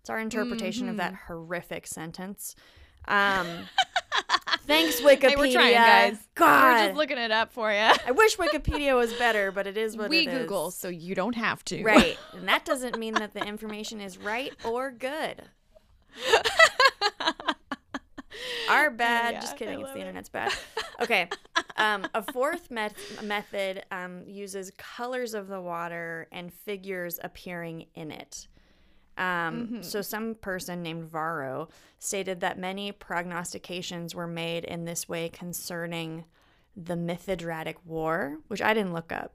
It's our interpretation of that Mm-hmm. horrific sentence. Um, thanks Wikipedia. Hey, we're trying, guys. God, We're just looking it up for you. I wish Wikipedia was better, but it is what we it is. Google, so you don't have to. Right, and that doesn't mean that the information is right or good. Our bad. yeah, Just kidding. It's the it. internet's bad. Okay. Um, a fourth met- method um, uses colors of the water and figures appearing in it. Um, So, some person named Varro stated that many prognostications were made in this way concerning the Mithridatic War, which I didn't look up.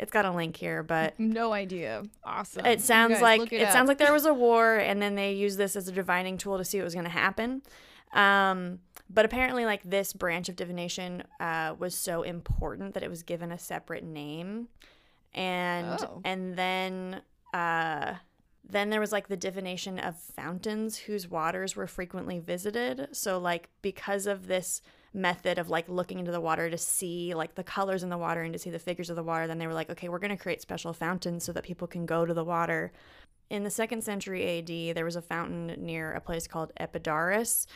It's got a link here, but No idea. Awesome. it sounds guys like look it, sounds like there was a war and then they used this as a divining tool to see what was going to happen um, but apparently like this branch of divination uh, was so important that it was given a separate name. And Oh. and then uh, then there was like the divination of fountains whose waters were frequently visited. So like because of this method of like looking into the water to see like the colors in the water and to see the figures of the water then they were like okay we're going to create special fountains so that people can go to the water. In the second century AD, there was a fountain near a place called Epidaurus,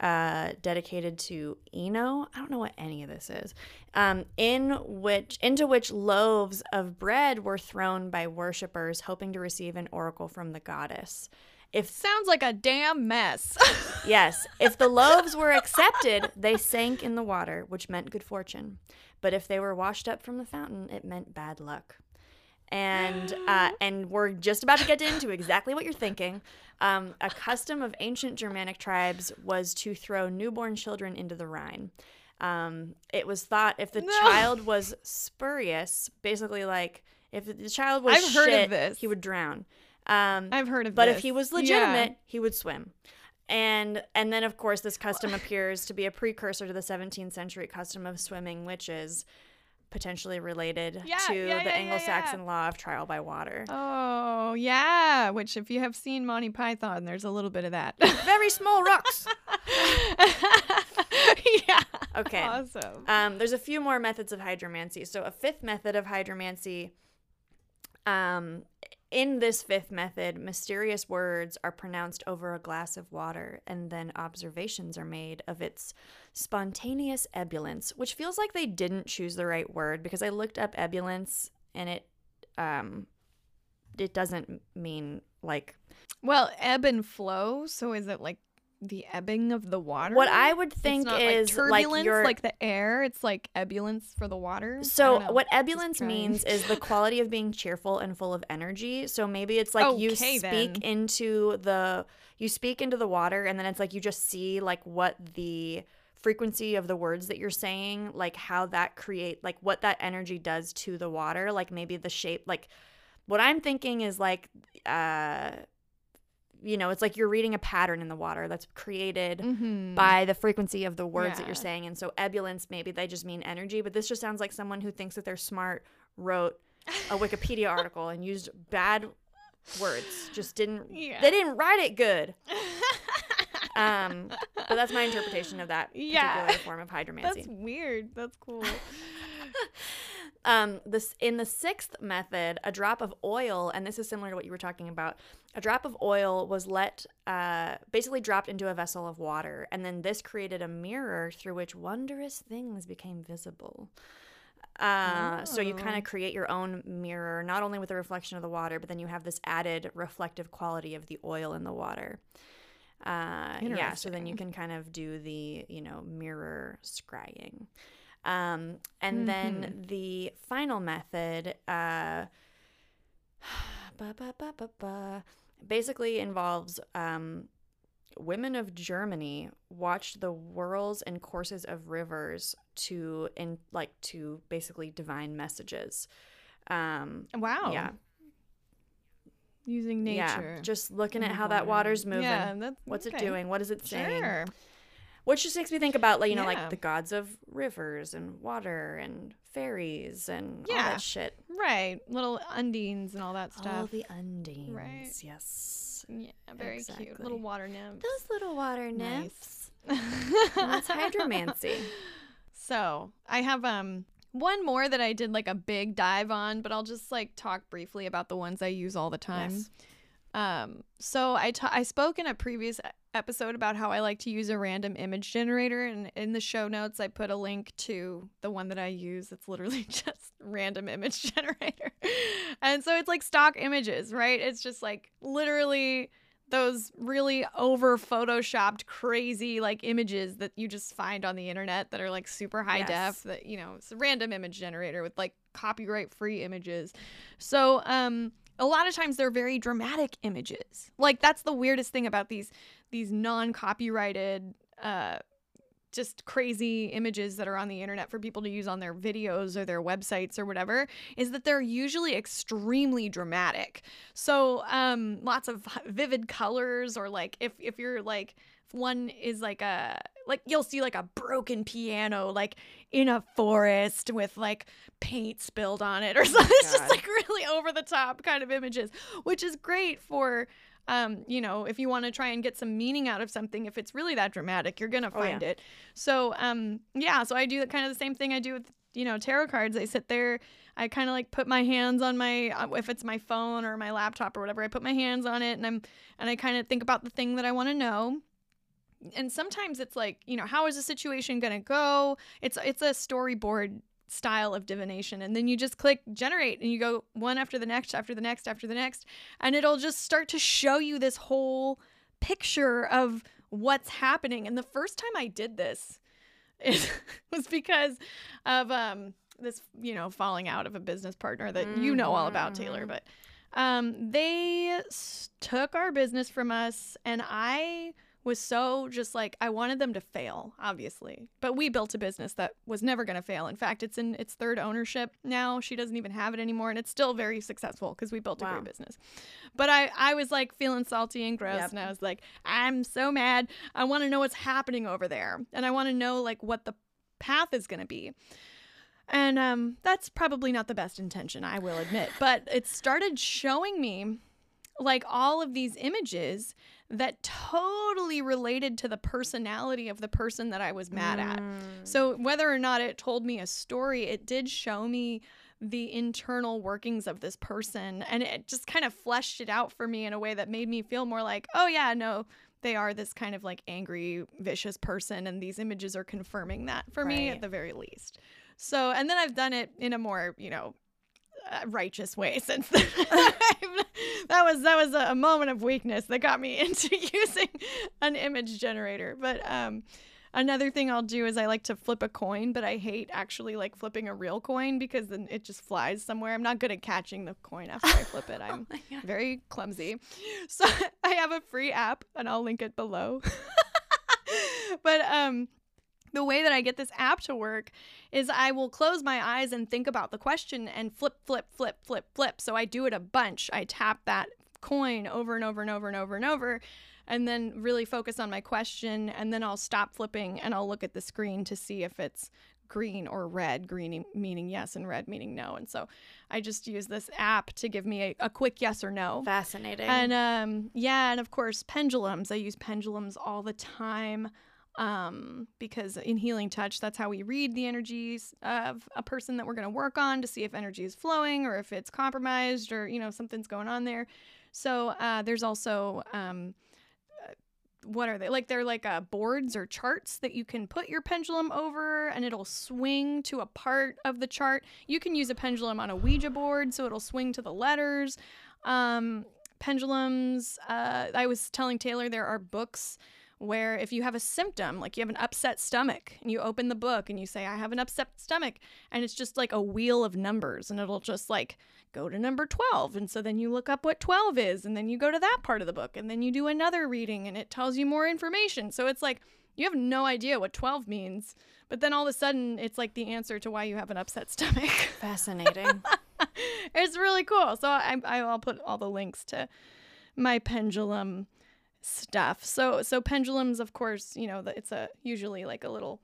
uh, dedicated to Ino. I don't know what any of this is. Um, in which into which loaves of bread were thrown by worshippers, hoping to receive an oracle from the goddess. If Sounds like a damn mess. yes, if the loaves were accepted, they sank in the water, which meant good fortune. But if they were washed up from the fountain, it meant bad luck and uh, and we're just about to get into exactly what you're thinking. Um, a custom of ancient Germanic tribes was to throw newborn children into the Rhine. Um, it was thought if the No. child was spurious, basically like if the child was I've shit, this. he would drown. Um, I've heard of but this. if he was Yeah. legitimate, he would swim. And and then of course this custom appears to be a precursor to the 17th century custom of swimming, which is potentially related Yeah, to yeah, the yeah, Anglo-Saxon law of trial by water. Oh, yeah. Which, if you have seen Monty Python, there's a little bit of that. Very small rocks. yeah. Okay. Awesome. Um, there's a few more methods of hydromancy. So a fifth method of hydromancy. Um, in this fifth method, mysterious words are pronounced over a glass of water, and then observations are made of its spontaneous ebullience, which feels like they didn't choose the right word because I looked up ebullience and it um, it doesn't mean like Well, ebb and flow. So is it like the ebbing of the water? what I would think is like like turbulence, your like the air. It's like ebullience for the water. So what ebullience means is the quality of being cheerful and full of energy. So maybe it's like you speak then. into the you speak into the water and then it's like you just see like what the frequency of the words that you're saying, like how that create like what that energy does to the water, like maybe the shape like what I'm thinking is like uh you know, it's like you're reading a pattern in the water that's created Mhm. by the frequency of the words that you're saying. And so ebullience, maybe they just mean energy, but this just sounds like someone who thinks that they're smart wrote a Wikipedia article and used bad words. Just didn't Yeah. they didn't write it good. Um, but that's my interpretation of that particular Yeah. form of hydromancy. That's weird. That's cool. Um, this in the sixth method, a drop of oil, and this is similar to what you were talking about. A drop of oil was let, uh, basically dropped into a vessel of water, and then this created a mirror through which wondrous things became visible. Uh, So you kind Oh. of create your own mirror, not only with the reflection of the water, but then you have this added reflective quality of the oil in the water. Uh, yeah, so then you can kind of do the, you know, mirror scrying. Um, and then the final method uh, ba, ba, ba, ba, ba, basically involves um, women of Germany watched the whirls and courses of rivers to in like to basically divine messages. Um, Wow. Yeah. Using nature. Yeah, just looking at how that water. water's moving. Yeah, that's, What's it doing? What is it saying? Sure. Which just makes me think about like you know Yeah. like the gods of rivers and water and fairies and all Yeah. that shit. Right. Little undines and all that stuff. All the undines. Right. Yes. yeah, very cute. Little water nymphs. Those little water Nice. nymphs. That's hydromancy. So I have um one more that I did like a big dive on, but I'll just like talk briefly about the ones I use all the time. Yes. Um, so I ta- I spoke in a previous episode about how I like to use a random image generator, and in the show notes I put a link to the one that I use. It's literally just random image generator, and so it's like stock images, right? It's just like literally those really over photoshopped crazy like images that you just find on the internet that are like super high Yes. def that you know it's a random image generator with like copyright free images so um a lot of times they're very dramatic images like that's the weirdest thing about these these non-copyrighted uh just crazy images that are on the internet for people to use on their videos or their websites or whatever is that they're usually extremely dramatic. So um lots of vivid colors or like if if you're like if one is like a like you'll see like a broken piano like in a forest with like paint spilled on it or something. It's just like really over the top kind of images which is great for um, you know, if you want to try and get some meaning out of something, if it's really that dramatic, you're gonna Oh, yeah. find it. So, um, yeah, so I do kind of the same thing I do with you know tarot cards. I sit there, I kind of like put my hands on my uh, if it's my phone or my laptop or whatever, I put my hands on it and I'm and I kind of think about the thing that I want to know. And sometimes it's like, you know, how is the situation gonna go? It's it's a storyboard style of divination. And then you just click generate and you go one after the next after the next after the next. And it'll just start to show you this whole picture of what's happening. And the first time i did this it was because of um this you know falling out of a business partner that you know all about taelor. Mhm. but um they s- took our business from us and i was so just like I wanted them to fail, obviously. But we built a business that was never going to fail. In fact, it's in its third ownership now. She doesn't even have it anymore and it's still very successful because we built a great business. But I I was like feeling salty and gross Yep. and I was like I'm so mad. I want to know what's happening over there and I want to know like what the path is going to be. And um that's probably not the best intention, I will admit, but it started showing me like all of these images that totally related to the personality of the person that I was mad at. Mm. So whether or not it told me a story, it did show me the internal workings of this person and it just kind of fleshed it out for me in a way that made me feel more like, oh yeah, no, they are this kind of like angry, vicious person and these images are confirming that for me at the very least. So, and then I've done it in a more, you know, righteous way since then. that was that was a, moment of weakness that got me into using an image generator. But um, another thing I'll do is I like to flip a coin, but I hate actually like flipping a real coin because then it just flies somewhere. I'm not good at catching the coin after I flip it. I'm Oh very clumsy. So I have a free app and I'll link it below. but um the way that I get this app to work is I will close my eyes and think about the question and flip, flip, flip, flip, flip. So I do it a bunch. I tap that coin over and over and over and over and over and then really focus on my question and then I'll stop flipping and I'll look at the screen to see if it's green or red green meaning yes and red meaning no and so i just use this app to give me a, a quick yes or no Fascinating. and um, yeah, and of course pendulums. I use pendulums all the time um, because in healing touch, that's how we read the energies of a person that we're going to work on to see if energy is flowing or if it's compromised or you know something's going on there. So uh, there's also um, uh, what are they like? They're like uh, boards or charts that you can put your pendulum over, and it'll swing to a part of the chart. You can use a pendulum on a Ouija board, so it'll swing to the letters. Um, pendulums. Uh, I was telling Taelor there are books where if you have a symptom, like you have an upset stomach, and you open the book and you say, I have an upset stomach, and it's just like a wheel of numbers, and it'll just like go to number 12. And so then you look up what 12 is, and then you go to that part of the book, and then you do another reading, and it tells you more information. So it's like you have no idea what 12 means, but then all of a sudden it's like the answer to why you have an upset stomach. Fascinating. it's really cool. So I, I'll put all the links to my pendulum stuff. So so pendulums, of course, you know, it's a usually like a little,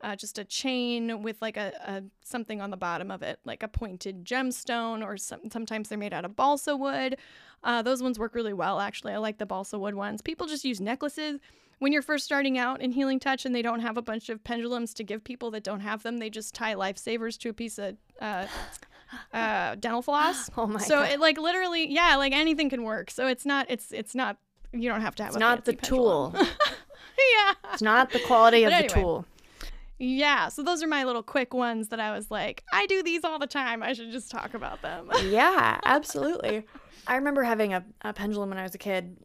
uh, just a chain with like a, a something on the bottom of it, like a pointed gemstone, or some, sometimes they're made out of balsa wood. Uh, those ones work really well, actually. I like the balsa wood ones. People just use necklaces. When you're first starting out in Healing Touch and they don't have a bunch of pendulums to give people that don't have them, they just tie lifesavers to a piece of uh, uh, dental floss. Oh my so God. it like literally, yeah, like anything can work. So it's not, it's it's not. You don't have to have It's not the pendulum. tool. yeah. It's not the quality of But the tool. Yeah, so those are my little quick ones that I was like, I do these all the time. I should just talk about them. Yeah, absolutely. I remember having a, a pendulum when I was a kid.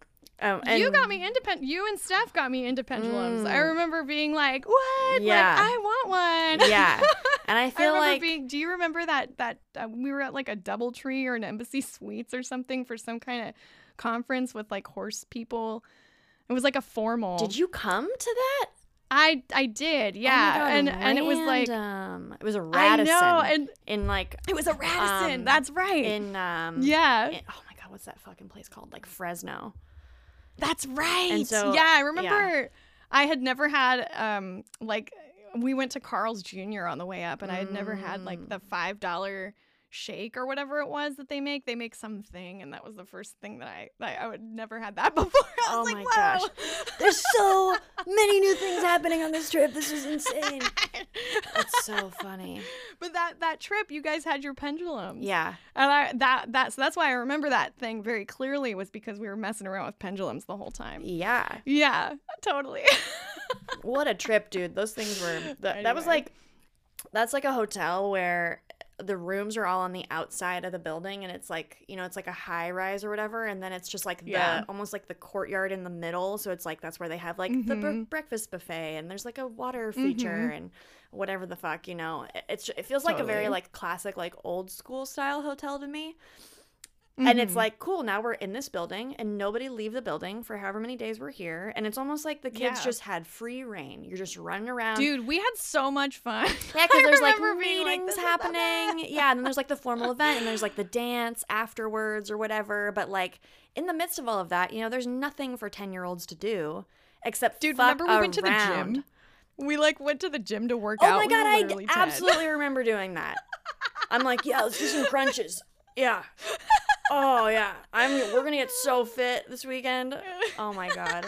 Um, and you got me into pen. You and Steph got me into pendulums. I Mm. remember being like, "What? Yeah. Like, I want one." Yeah. And I I feel remember like being. Do you remember that that uh, we were at like a DoubleTree or an Embassy Suites or something for some kind of conference with like horse people? It was like a formal. Did you come to that? I I did. Oh Yeah, God, and and it was like random. it was a Radisson. know, and in like it was a Radisson. Um, That's right. in um yeah. in- oh my god, what's that fucking place called? Like Fresno. That's right. And so- yeah, I remember I had never had um like we went to Carl's Jr. on the way up and I had never had like Mm. the five dollar shake or whatever it was that they make. They make something and that was the first thing that I I, I would never had that before. I Oh was my like, gosh. There's so many new things happening on this trip. This is insane. That's so funny. but that that trip you guys had your pendulums. Yeah. And I that that's that's why I remember that thing very clearly was because we were messing around with pendulums the whole time. Yeah. Yeah, totally. What a trip, dude. Those things were that, that was like that's like a hotel where the rooms are all on the outside of the building and it's like you know it's like a high rise or whatever and then it's just like the Yeah. almost like the courtyard in the middle so it's like that's where they have like the br- Mhm. breakfast buffet and there's like a water feature Mhm. and whatever the fuck you know It- it's it feels like a very like classic like old school style hotel to me and it's Mhm. like cool now we're in this building and nobody leave the building for however many days we're here and it's almost like the kids Yeah. just had free reign you're just running around Dude, we had so much fun. yeah because there's like like, meetings "This is the happening yeah and then there's like the formal event and there's like the dance afterwards or whatever but like in the midst of all of that you know there's nothing for 10 year olds to do except Dude, remember we went to the gym? We like went to the gym to work oh out. Oh my god were i literally d- 10. absolutely remember doing that i'm like yeah let's do some crunches yeah oh yeah i'm we're gonna get so fit this weekend oh my god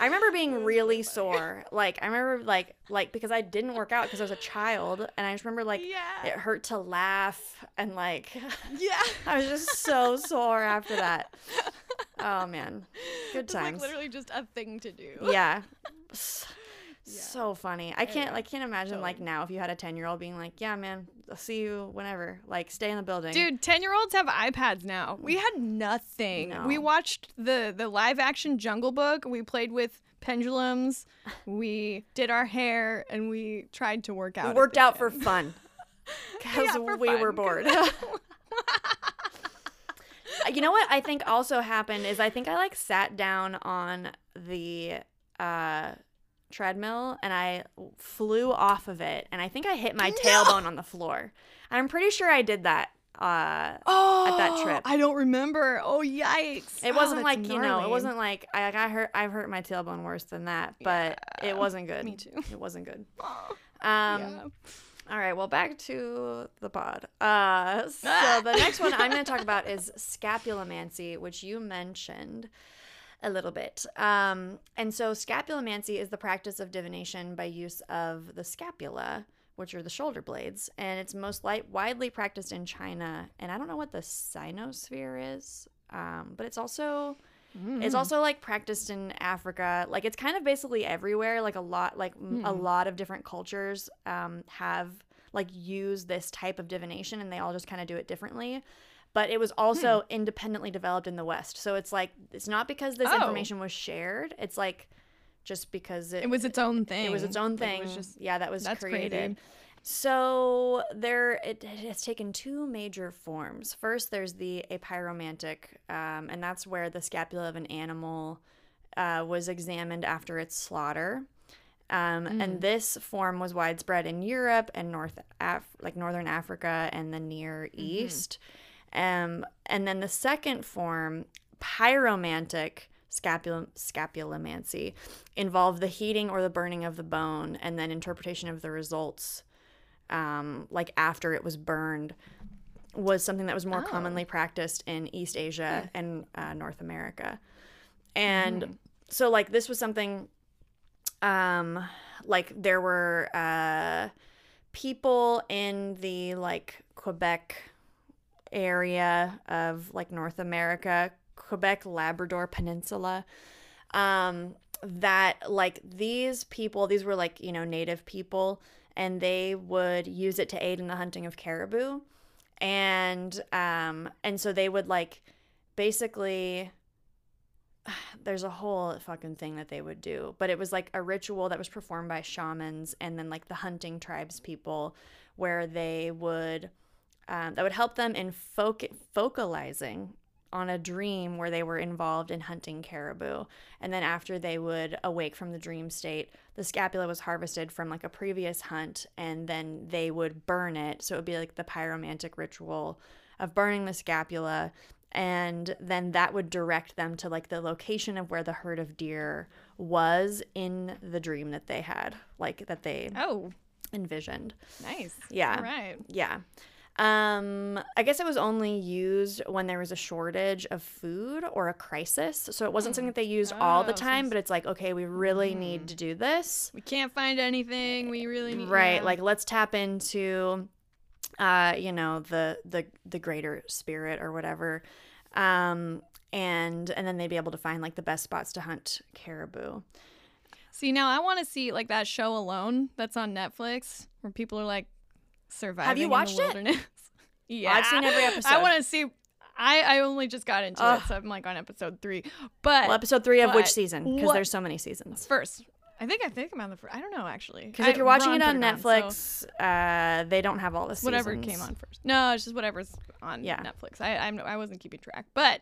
I remember being really sore. Like I remember like like because I didn't work out because I was a child and I just remember like yeah. it hurt to laugh and like yeah. I was just so sore after that. Oh man. Good It's like times. literally just a thing to do. yeah. Yeah. So funny. I can't Yeah, I can't imagine like now if you had a 10-year-old being like, "Yeah, man, I'll see you whenever. Like stay in the building." Dude, 10 year olds have iPads now. We had nothing. We watched the, the live action Jungle Book. We played with pendulums. we did our hair and we tried to work out. we worked out for fun. Cuz Yeah, we fun, were bored. you know what I think also happened is I think I like sat down on the uh treadmill and I flew off of it and I think I hit my tailbone on the floor. I'm pretty sure I did that. Uh Oh, that trip. I don't remember. Oh, yikes. it Oh, wasn't that's like, you know, it wasn't like I like I hurt I've hurt my tailbone worse than that, but Yeah, it wasn't good. Me too. It wasn't good. Oh, Um yeah. all right, well, back to the pod. Uh, so the next one I'm going to talk about is scapulomancy, which you mentioned a little bit. Um, and so scapulomancy is the practice of divination by use of the scapula, which are the shoulder blades, and it's most li- widely practiced in China. And I don't know what the sinosphere is, um, but it's also it's Mm. also like practiced in Africa. Like it's kind of basically everywhere. Like a lot, like m a Hmm. lot of different cultures um, have like used this type of divination, and they all just kind of do it differently. But it was also independently developed in the West. So it's like it's not because this Hmm. Oh. information was shared. It's like just because it, It was its own thing. it was its own thing. It just yeah, that was created. created. So there, it, it has taken two major forms. First, there's the apyromantic, um, and that's where the scapula of an animal uh, was examined after its slaughter. Um, Mm. And this form was widespread in Europe and North Af- like Northern Africa and the Near Mm-hmm. Um, and then the second form, pyromantic scapula- scapulomancy, involved the heating or the burning of the bone and then interpretation of the results, um, like after it was burned, was something that was more Oh. commonly practiced in East Asia and uh, North America. And Mm. so, like, this was something, um, like, there were uh, people in the like Quebec area of like North America, Quebec Labrador Peninsula, um, that like these people, these were like, you know, native people, and they would use it to aid in the hunting of caribou. And um and so they would like basically there's a whole fucking thing that they would do, but it was like a ritual that was performed by shamans and then like the hunting tribes people where they would um, that would help them in foc- focalizing on a dream where they were involved in hunting caribou. And then after they would awake from the dream state, the scapula was harvested from like a previous hunt and then they would burn it. So it would be like the pyromantic ritual of burning the scapula. And then that would direct them to like the location of where the herd of deer was in the dream that they had, like that they Oh, envisioned. nice. Yeah. All right. Yeah. Um, I guess it was only used when there was a shortage of food or a crisis. So it wasn't something that they used all the Oh, time, but it's like, okay, we really need to do this. We can't find anything. We really need Right. yeah. Like let's tap into uh, you know, the the the greater spirit or whatever. Um and and then they'd be able to find like the best spots to hunt caribou. See, now I want to see like that show Alone that's on Netflix where people are like surviving Have you watched it? yeah. I've seen every episode. I want to see I I only just got into Ugh. it, so I'm like on episode 3. But Well, episode 3 of which season? Because there's so many seasons. first, I think I think I'm on the first. I don't know actually. Because if you're watching it put on so Netflix, uh, they don't have all the seasons. whatever came on first. No, it's just whatever's on Yeah. Netflix. I I'm, I wasn't keeping track, but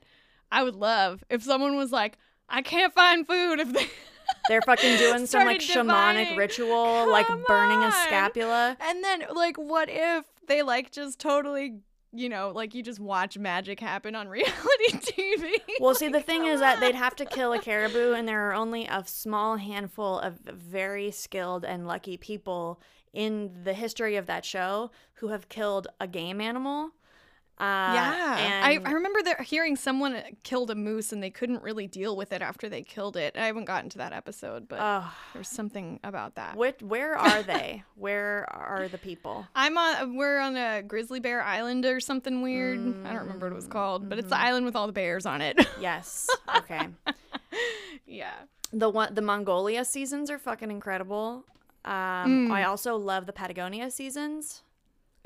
I would love if someone was like, I can't find food if they They're fucking doing some like Started shamanic divining. ritual, like Come burning a scapula. And then, like, what if they like just totally, you know, like you just watch magic happen on reality TV? Well, see, the thing is that they'd have to kill a caribou, and there are only a small handful of very skilled and lucky people in the history of that show who have killed a game animal. Uh, yeah, I, I remember there hearing someone killed a moose and they couldn't really deal with it after they killed it. I haven't gotten to that episode, but there's something about that. Which, where are they? where are the people? I'm on. We're on a grizzly bear island or something weird. I don't remember what it was called, but it's the island with all the bears on it. Yes. Okay. yeah. the one the Mongolia seasons are fucking incredible. Um, I also love the Patagonia seasons.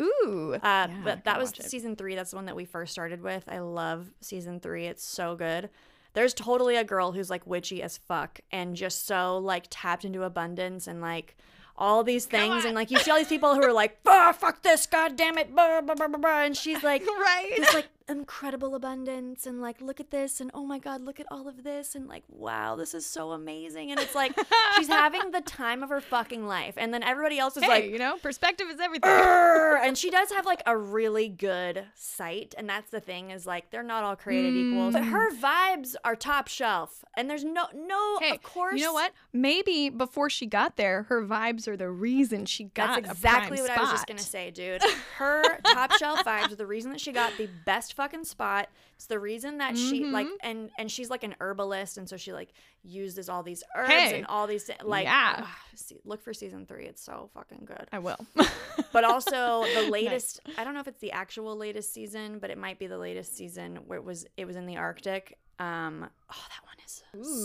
Ooh. Uh, Yeah, but that was season three. That's the one that we first started with. I love season three. It's so good. There's totally a girl who's like witchy as fuck and just so like tapped into abundance and like all these things. And like you see all these people who are like, oh, fuck this, god damn it, blah, blah, blah, blah, blah. and she's like, right. this like incredible abundance and like look at this and oh my god look at all of this and like wow this is so amazing. And it's like she's having the time of her fucking life. And then everybody else is hey, like you know, perspective is everything. And she does have like a really good sight. And that's the thing is like they're not all created equal. But her mm. vibes are top shelf. And there's no no Hey, of course You know what? Maybe before she got there, her vibes are the reason she got That's exactly what I was just gonna say, dude. Her top shelf vibes are the reason that she got the best fucking spot. It's the reason that she like Mm-hmm. and and she's like an herbalist, and so she like uses all these herbs Hey. and all these like Yeah. ugh, see, look for season three. It's so fucking good. I will. But also the latest. I don't know if it's the actual latest season, but it might be the latest season where it was it was in the Arctic. Um, oh, that one is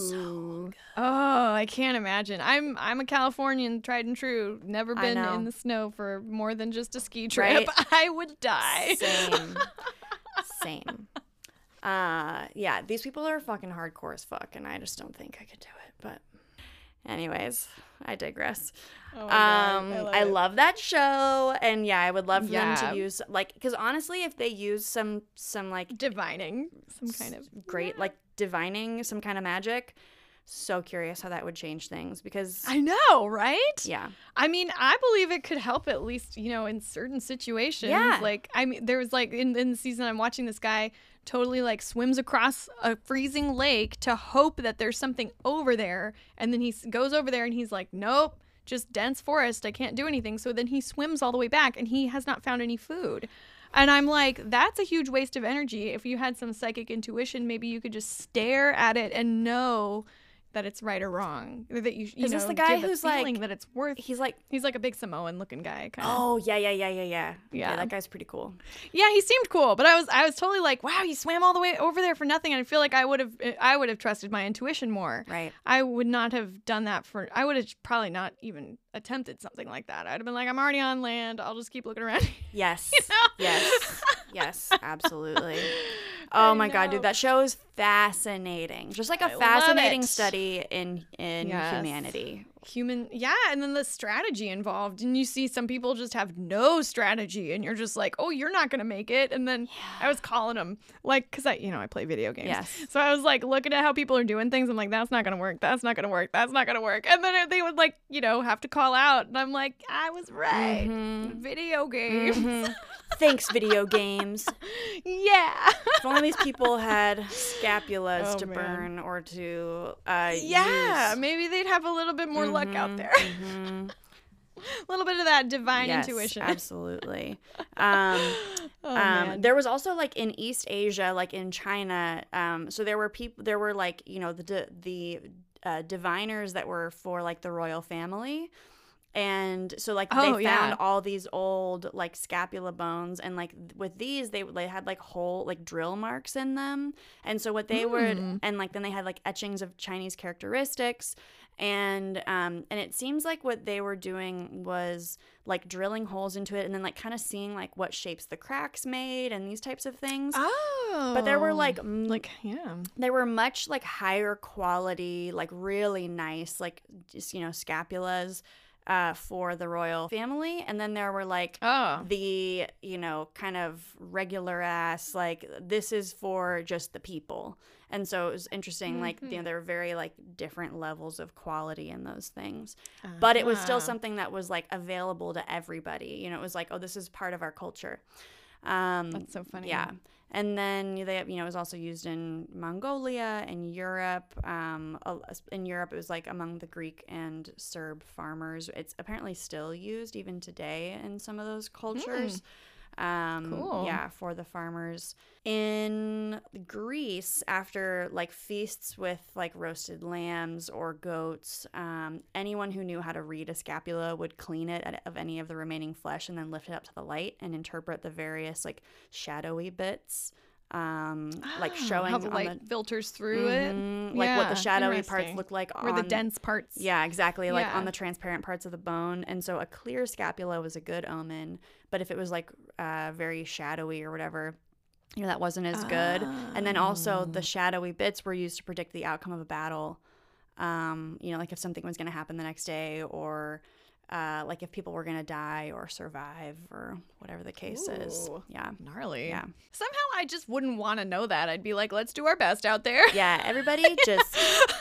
so good. Oh, I can't imagine. I'm I'm a Californian, tried and true. Never been in the snow for more than just a ski trip. Right? I would die. Same. Same. Uh yeah, these people are fucking hardcore as fuck and I just don't think I could do it. But Anyways, I digress. Oh um, love I love that show, and yeah, I would love for them to use like because honestly, if they use some some like divining some kind of great Yeah. like divining some kind of magic, so curious how that would change things because I know, right? yeah, I mean, I believe it could help at least, you know, in certain situations. Yeah. Like, I mean, there was like in, in the season I'm watching this guy totally like swims across a freezing lake to hope that there's something over there. And then he goes over there and he's like, nope, just dense forest. I can't do anything. So then he swims all the way back and he has not found any food. And I'm like, that's a huge waste of energy. If you had some psychic intuition, maybe you could just stare at it and know that it's right or wrong. That you, you Is know, this the guy who's, feeling like- that it's worth he's like He's like a big Samoan looking guy, kind of. oh yeah yeah yeah yeah yeah Yeah. that guy's pretty cool. Yeah, he seemed cool, but I was I was totally like, wow, he swam all the way over there for nothing. And I feel like I would have eh, I would have trusted my intuition more. Right. I would not have done that for. I would have probably not even attempted something like that. I'd have been like, I'm already on land. I'll just keep looking around. Yes. You know? Yes. Yes. Absolutely. Oh I my god, dude, that show is fascinating. Just like a I fascinating study in in Yes. humanity. Human, yeah, and then the strategy involved, and you see some people just have no strategy, and you're just like, oh, you're not gonna make it. And then I was calling them, like, cause I, you know, I play video games. Yes. So I was like looking at how people are doing things. I'm like, that's not gonna work. That's not gonna work. That's not gonna work. And then they would like, you know, have to call out, and I'm like, I was right. Mhm. Video games. Mhm. Thanks, video games. yeah. If only these people had scapulas Oh, to man. burn or to uh yeah. use. Maybe they'd have a little bit more luck out Mhm, there. mhm. a little bit of that divine Yes, intuition. absolutely. Um, oh, um, there was also like in East Asia, like in China. Um, so there were people. There were like you know the the uh, diviners that were for like the royal family. And so, like, Oh, they yeah. found all these old, like, scapula bones, and like with these, they they had like whole, like, drill marks in them. And so, what they would, Mm. and like, then they had like etchings of Chinese characteristics, and um, and it seems like what they were doing was like drilling holes into it, and then like kind of seeing like what shapes the cracks made, and these types of things. Oh. But there were like m- like yeah. there were much like higher quality, like really nice, like just you know scapulas uh, for the royal family, and then there were like Oh. the you know kind of regular ass like this is for just the people, and so it was interesting. Like you know there were very like different levels of quality in those things, but it was still Ah. something that was like available to everybody. You know, it was like oh this is part of our culture. Um, That's so funny. yeah. And then they, you know, it was also used in Mongolia and Europe. Um, in Europe, it was like among the Greek and Serb farmers. It's apparently still used even today in some of those cultures. Um, Cool. Yeah, for the farmers. In Greece, after like feasts with like roasted lambs or goats, um, anyone who knew how to read a scapula would clean it at- of any of the remaining flesh and then lift it up to the light and interpret the various like shadowy bits, um, like Ah, showing how the on light the filters through it. Mhm, like what the shadowy parts look like Or the dense parts. yeah, exactly. Like Yeah. on the transparent parts of the bone. And so a clear scapula was a good omen. But if it was like uh, very shadowy or whatever, you know, that wasn't as good. And then also Oh. the shadowy bits were used to predict the outcome of a battle. Um, you know, like if something was going to happen the next day or uh, like if people were going to die or survive or whatever the case is. Yeah. Gnarly. Yeah. Somehow I just wouldn't want to know that. I'd be like, let's do our best out there. Yeah. Everybody just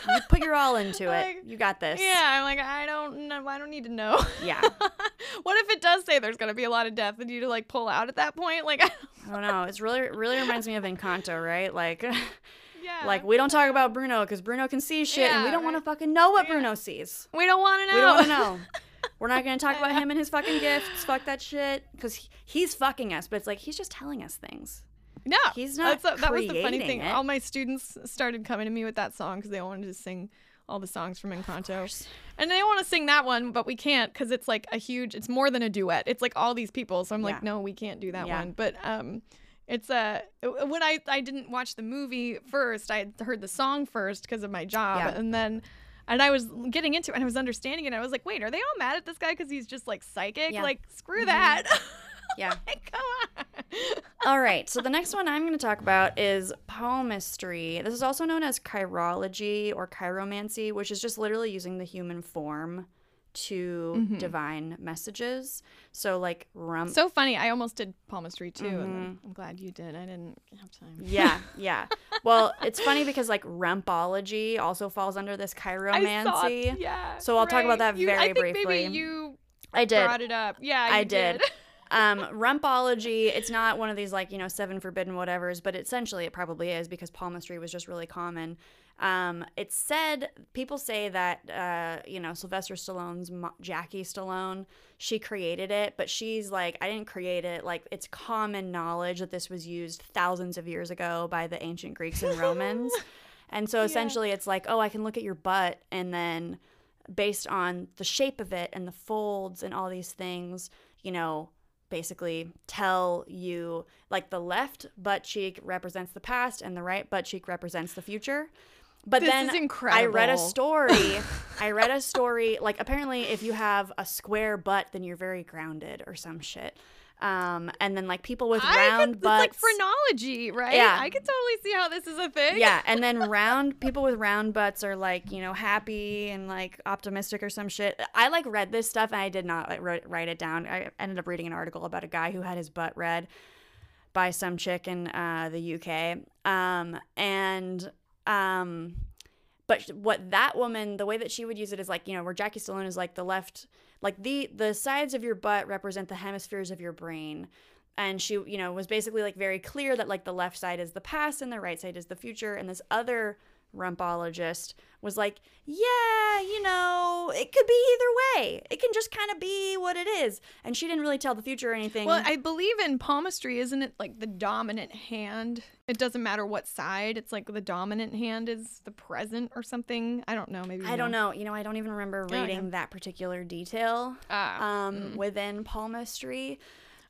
you put your all into Like, it. You got this. Yeah, I'm like, I don't know. I don't need to know. Yeah. what if it does say there's gonna be a lot of death and you to like pull out at that point? Like, I don't know. It's really really reminds me of Encanto, right? Like yeah, like we don't talk about Bruno because Bruno can see shit and we don't want to fucking know what Yeah. Bruno sees. we don't want to know. We don't want to know. We're not going to talk about him and his fucking gifts. Fuck that shit because he, he's fucking us. But it's like he's just telling us things. No, He's not That's that was the funny thing. it. All my students started coming to me with that song because they wanted to sing all the songs from Encanto, and they want to sing that one, but we can't because it's like a huge. It's more than a duet. It's like all these people. So I'm like, no, we can't do that Yeah. one. But um, it's a uh, when I I didn't watch the movie first. I heard the song first because of my job, Yeah. and then. And I was getting into it and I was understanding it. And I was like, wait, are they all mad at this guy because he's just like psychic? Yeah. Like, screw Mhm. that. Yeah. Come on. All right. So the next one I'm going to talk about is palmistry. This is also known as chirology or chiromancy, which is just literally using the human form to Mhm. divine messages. So like rump. So funny. I almost did palmistry too. and Mhm. then I'm glad you did. I didn't have time. yeah, yeah. Well, it's funny because like rumpology also falls under this I saw chiromancy. Yeah. So I'll talk about that You- very I think briefly. Maybe you I did. brought it up. Yeah, I you did. um, rumpology, it's not one of these like, you know, seven forbidden whatevers, but essentially it probably is because palmistry was just really common. Um, it's said, people say that, uh, you know, Sylvester Stallone's mo- Jackie Stallone, she created it, but she's like, I didn't create it. Like, it's common knowledge that this was used thousands of years ago by the ancient Greeks and Romans. and so Yeah. essentially it's like, oh, I can look at your butt and then based on the shape of it and the folds and all these things, you know, basically tell you like the left butt cheek represents the past and the right butt cheek represents the future. But This then is I read a story. I read a story like apparently if you have a square butt then you're very grounded or some shit. Um, and then like people with I round could, butts It's like phrenology, right? Yeah. I could totally see how this is a thing. yeah, and then round people with round butts are like you know happy and like optimistic or some shit. I like read this stuff and I did not like write, write it down. I ended up reading an article about a guy who had his butt read by some chick in uh, the UK, um, and um, but what that woman, the way that she would use it is like you know where Jackie Stallone is like the left, like the the sides of your butt represent the hemispheres of your brain. And she you know was basically like very clear that like the left side is the past and the right side is the future. And this other rumpologist was like yeah you know it could be either way it can just kind of be what it is and she didn't really tell the future or anything Well, I believe in palmistry, isn't it like the dominant hand? It doesn't matter what side. It's like the dominant hand is the present or something. I don't know. Maybe I don't know you know i don't even remember yeah. reading that particular detail Ah, um mm. within palmistry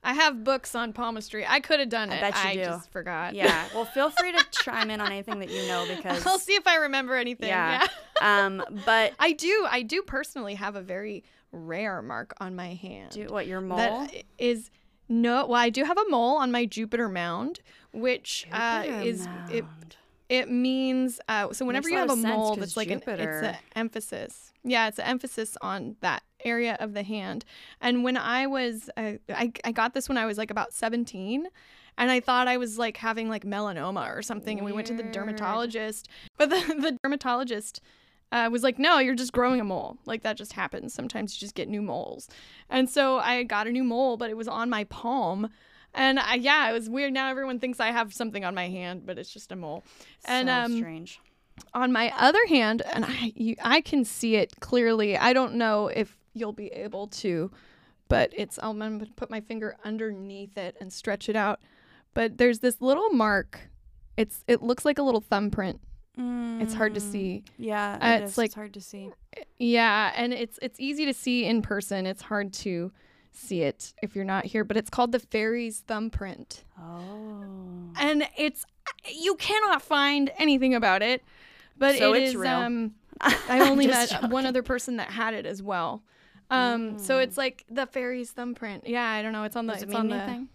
I have books on palmistry. I could have done I it. bet you I do. just forgot. yeah well feel free to chime in on anything that you know because I'll see if I remember anything. Yeah. Yeah. um but I do. I do personally have a very rare mark on my hand. do what your mole That is no. Well, I do have a mole on my Jupiter mound, which uh, is it. mound. It means uh, so whenever you have lot a mole, that's like an it's an emphasis. Yeah, it's an emphasis on that area of the hand. And when I was, uh, I I got this when I was like about seventeen, and I thought I was like having like melanoma or something. And we went to the dermatologist, but the the dermatologist uh, was like, "No, you're just growing a mole. Like that just happens. Sometimes you just get new moles." And so I got a new mole, but it was on my palm. And I, yeah, it was weird. Now everyone thinks I have something on my hand, but it's just a mole. And so um, strange on my other hand, and I you, I can see it clearly. I don't know if you'll be able to, but it's I'm gonna put my finger underneath it and stretch it out. But there's this little mark. It's it looks like a little thumbprint. It's hard to Mm, see. Yeah, Uh, it it's is. like- it's hard to see. Yeah, and it's it's easy to see in person. It's hard to see it if you're not here, but it's called the fairy's thumbprint. Oh, And it's you cannot find anything about it. But So it it's is, real. um I only met Just one other person that had it as well. Um, so Mm. it's like the fairy's thumbprint. Yeah, I don't know. It's on the. Does it it's on the. anything?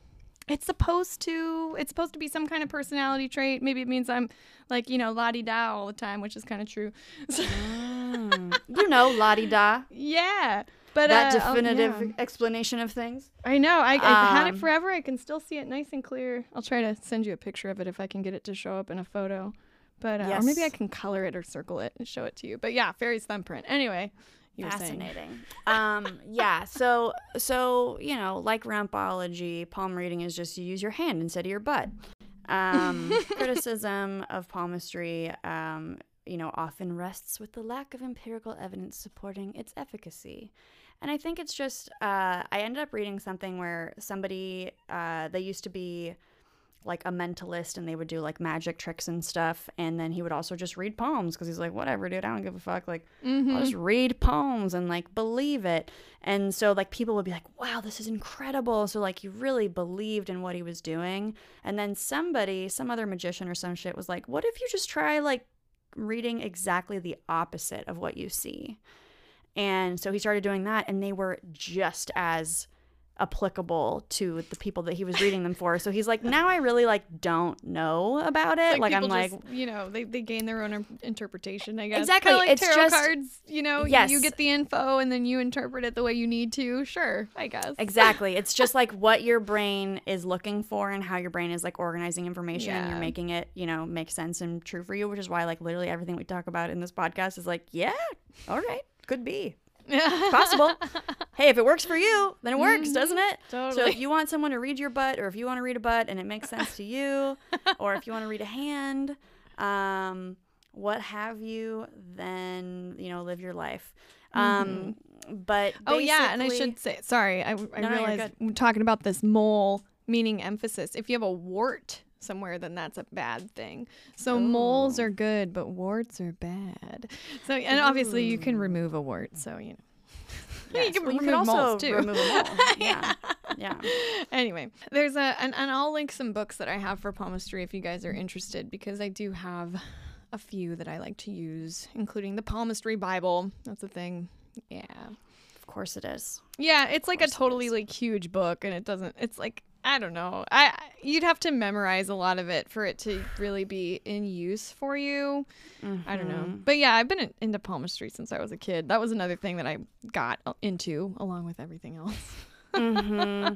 It's supposed to. It's supposed to be some kind of personality trait. Maybe it means I'm like you know la di da all the time, which is kind of true. So- Mm. you know, la di da. yeah, but That uh, oh, definitive yeah. explanation of things. I know. I, I've had Um, it forever. I can still see it nice and clear. I'll try to send you a picture of it if I can get it to show up in a photo. But uh, or maybe I can color it or circle it and show it to you. But yeah, fairy's thumbprint. Anyway, you. Fascinating. um, yeah. So, so you know, like rumpology, palm reading is just you use your hand instead of your butt. Um, criticism of palmistry, um, you know, often rests with the lack of empirical evidence supporting its efficacy. And I think it's just, uh, I ended up reading something where somebody, uh, they used to be like a mentalist and they would do like magic tricks and stuff. And then he would also just read palms because he's like, whatever, dude, I don't give a fuck. Like, Mhm. I'll just read poems and like believe it. And so like people would be like, wow, this is incredible. So like he really believed in what he was doing. And then somebody, some other magician or some shit was like, what if you just try like reading exactly the opposite of what you see? And so he started doing that and they were just as applicable to the people that he was reading them for. So he's like, now I really like don't know about it. Like, I'm people like, you know, they, they gain their own interpretation, I guess. Exactly. Like It's tarot just- cards, you know, Yes. you get the info and then you interpret it the way you need to. Sure, I guess. Exactly. It's just like what your brain is looking for and how your brain is like organizing information and you're making it, you know, make sense and true for you, which is why like literally everything we talk about in this podcast is like, yeah, all right, could be. Possible. hey, if it works for you, then it works, doesn't it? Totally. So Mm-hmm. If you want someone to read your butt or if you want to read a butt and it makes sense to you, or if you want to read a hand, um, what have you, then, you know, live your life. Um, but Oh yeah, and I should say sorry. I, I No, no, realized we're talking about this mole meaning emphasis. If you have a wart somewhere, then that's a bad thing. So moles oh. are good, but warts are bad. So and obviously you can remove a wart. So you know. Yes. you can well, you remove can also moles too. remove a mole. Yeah. yeah. anyway, there's a and, and I'll link some books that I have for palmistry if you guys are interested because I do have a few that I like to use, including the palmistry Bible. That's a thing. Yeah. Of course it is. Yeah, it's like a totally like huge book and it doesn't it's like I don't know. I you'd have to memorize a lot of it for it to really be in use for you. I don't know. But yeah, I've been in, into palmistry since I was a kid. That was another thing that I got into along with everything else. hmm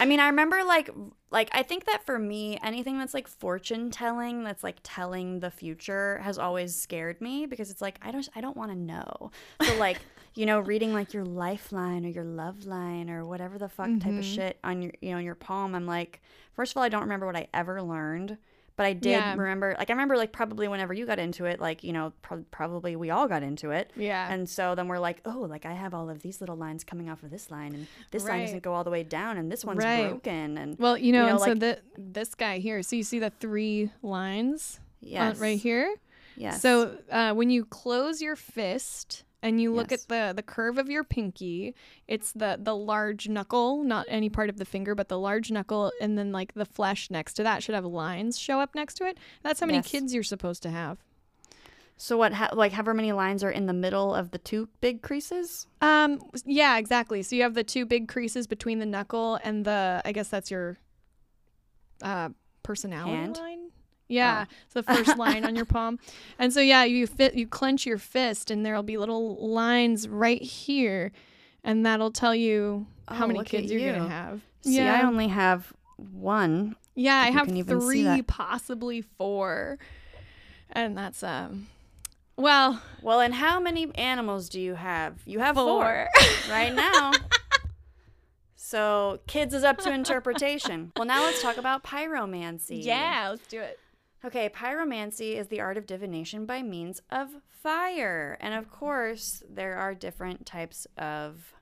I mean, I remember like like I think that for me, anything that's like fortune telling, that's like telling the future, has always scared me because it's like I don't I don't want to know. So like you know, reading like your lifeline or your love line or whatever the fuck type of shit on your you know your palm, I'm like, first of all, I don't remember what I ever learned. But I did Yeah. remember, like, I remember, like, probably whenever you got into it, like, you know, pro- probably we all got into it. Yeah. And so then we're like, oh, like I have all of these little lines coming off of this line, and this line doesn't go all the way down, and this one's Right. broken, and well, you know, know, and so the, this guy here, so you see the three lines yes, right here? yes, So uh, when you close your fist and you look Yes. at the the curve of your pinky, it's the the large knuckle, not any part of the finger, but the large knuckle, and then like the flesh next to that should have lines show up next to it. That's how many Yes. kids you're supposed to have. So what, ha- like, however many lines are in the middle of the two big creases? Um, yeah, exactly. So you have the two big creases between the knuckle and the, I guess that's your uh, personality Hand? line. Yeah, it's the first line on your palm, and so yeah, you fit, you clench your fist, and there'll be little lines right here, and that'll tell you how Oh, many look at kids you're gonna have. See, yeah, I only have one. yeah, I have can even see three, possibly four, and that's um, well, Well, and how many animals do you have? You have four, four. right now. so kids is up to interpretation. well, now let's talk about pyromancy. yeah, let's do it. Okay, pyromancy is the art of divination by means of fire. And of course, there are different types of,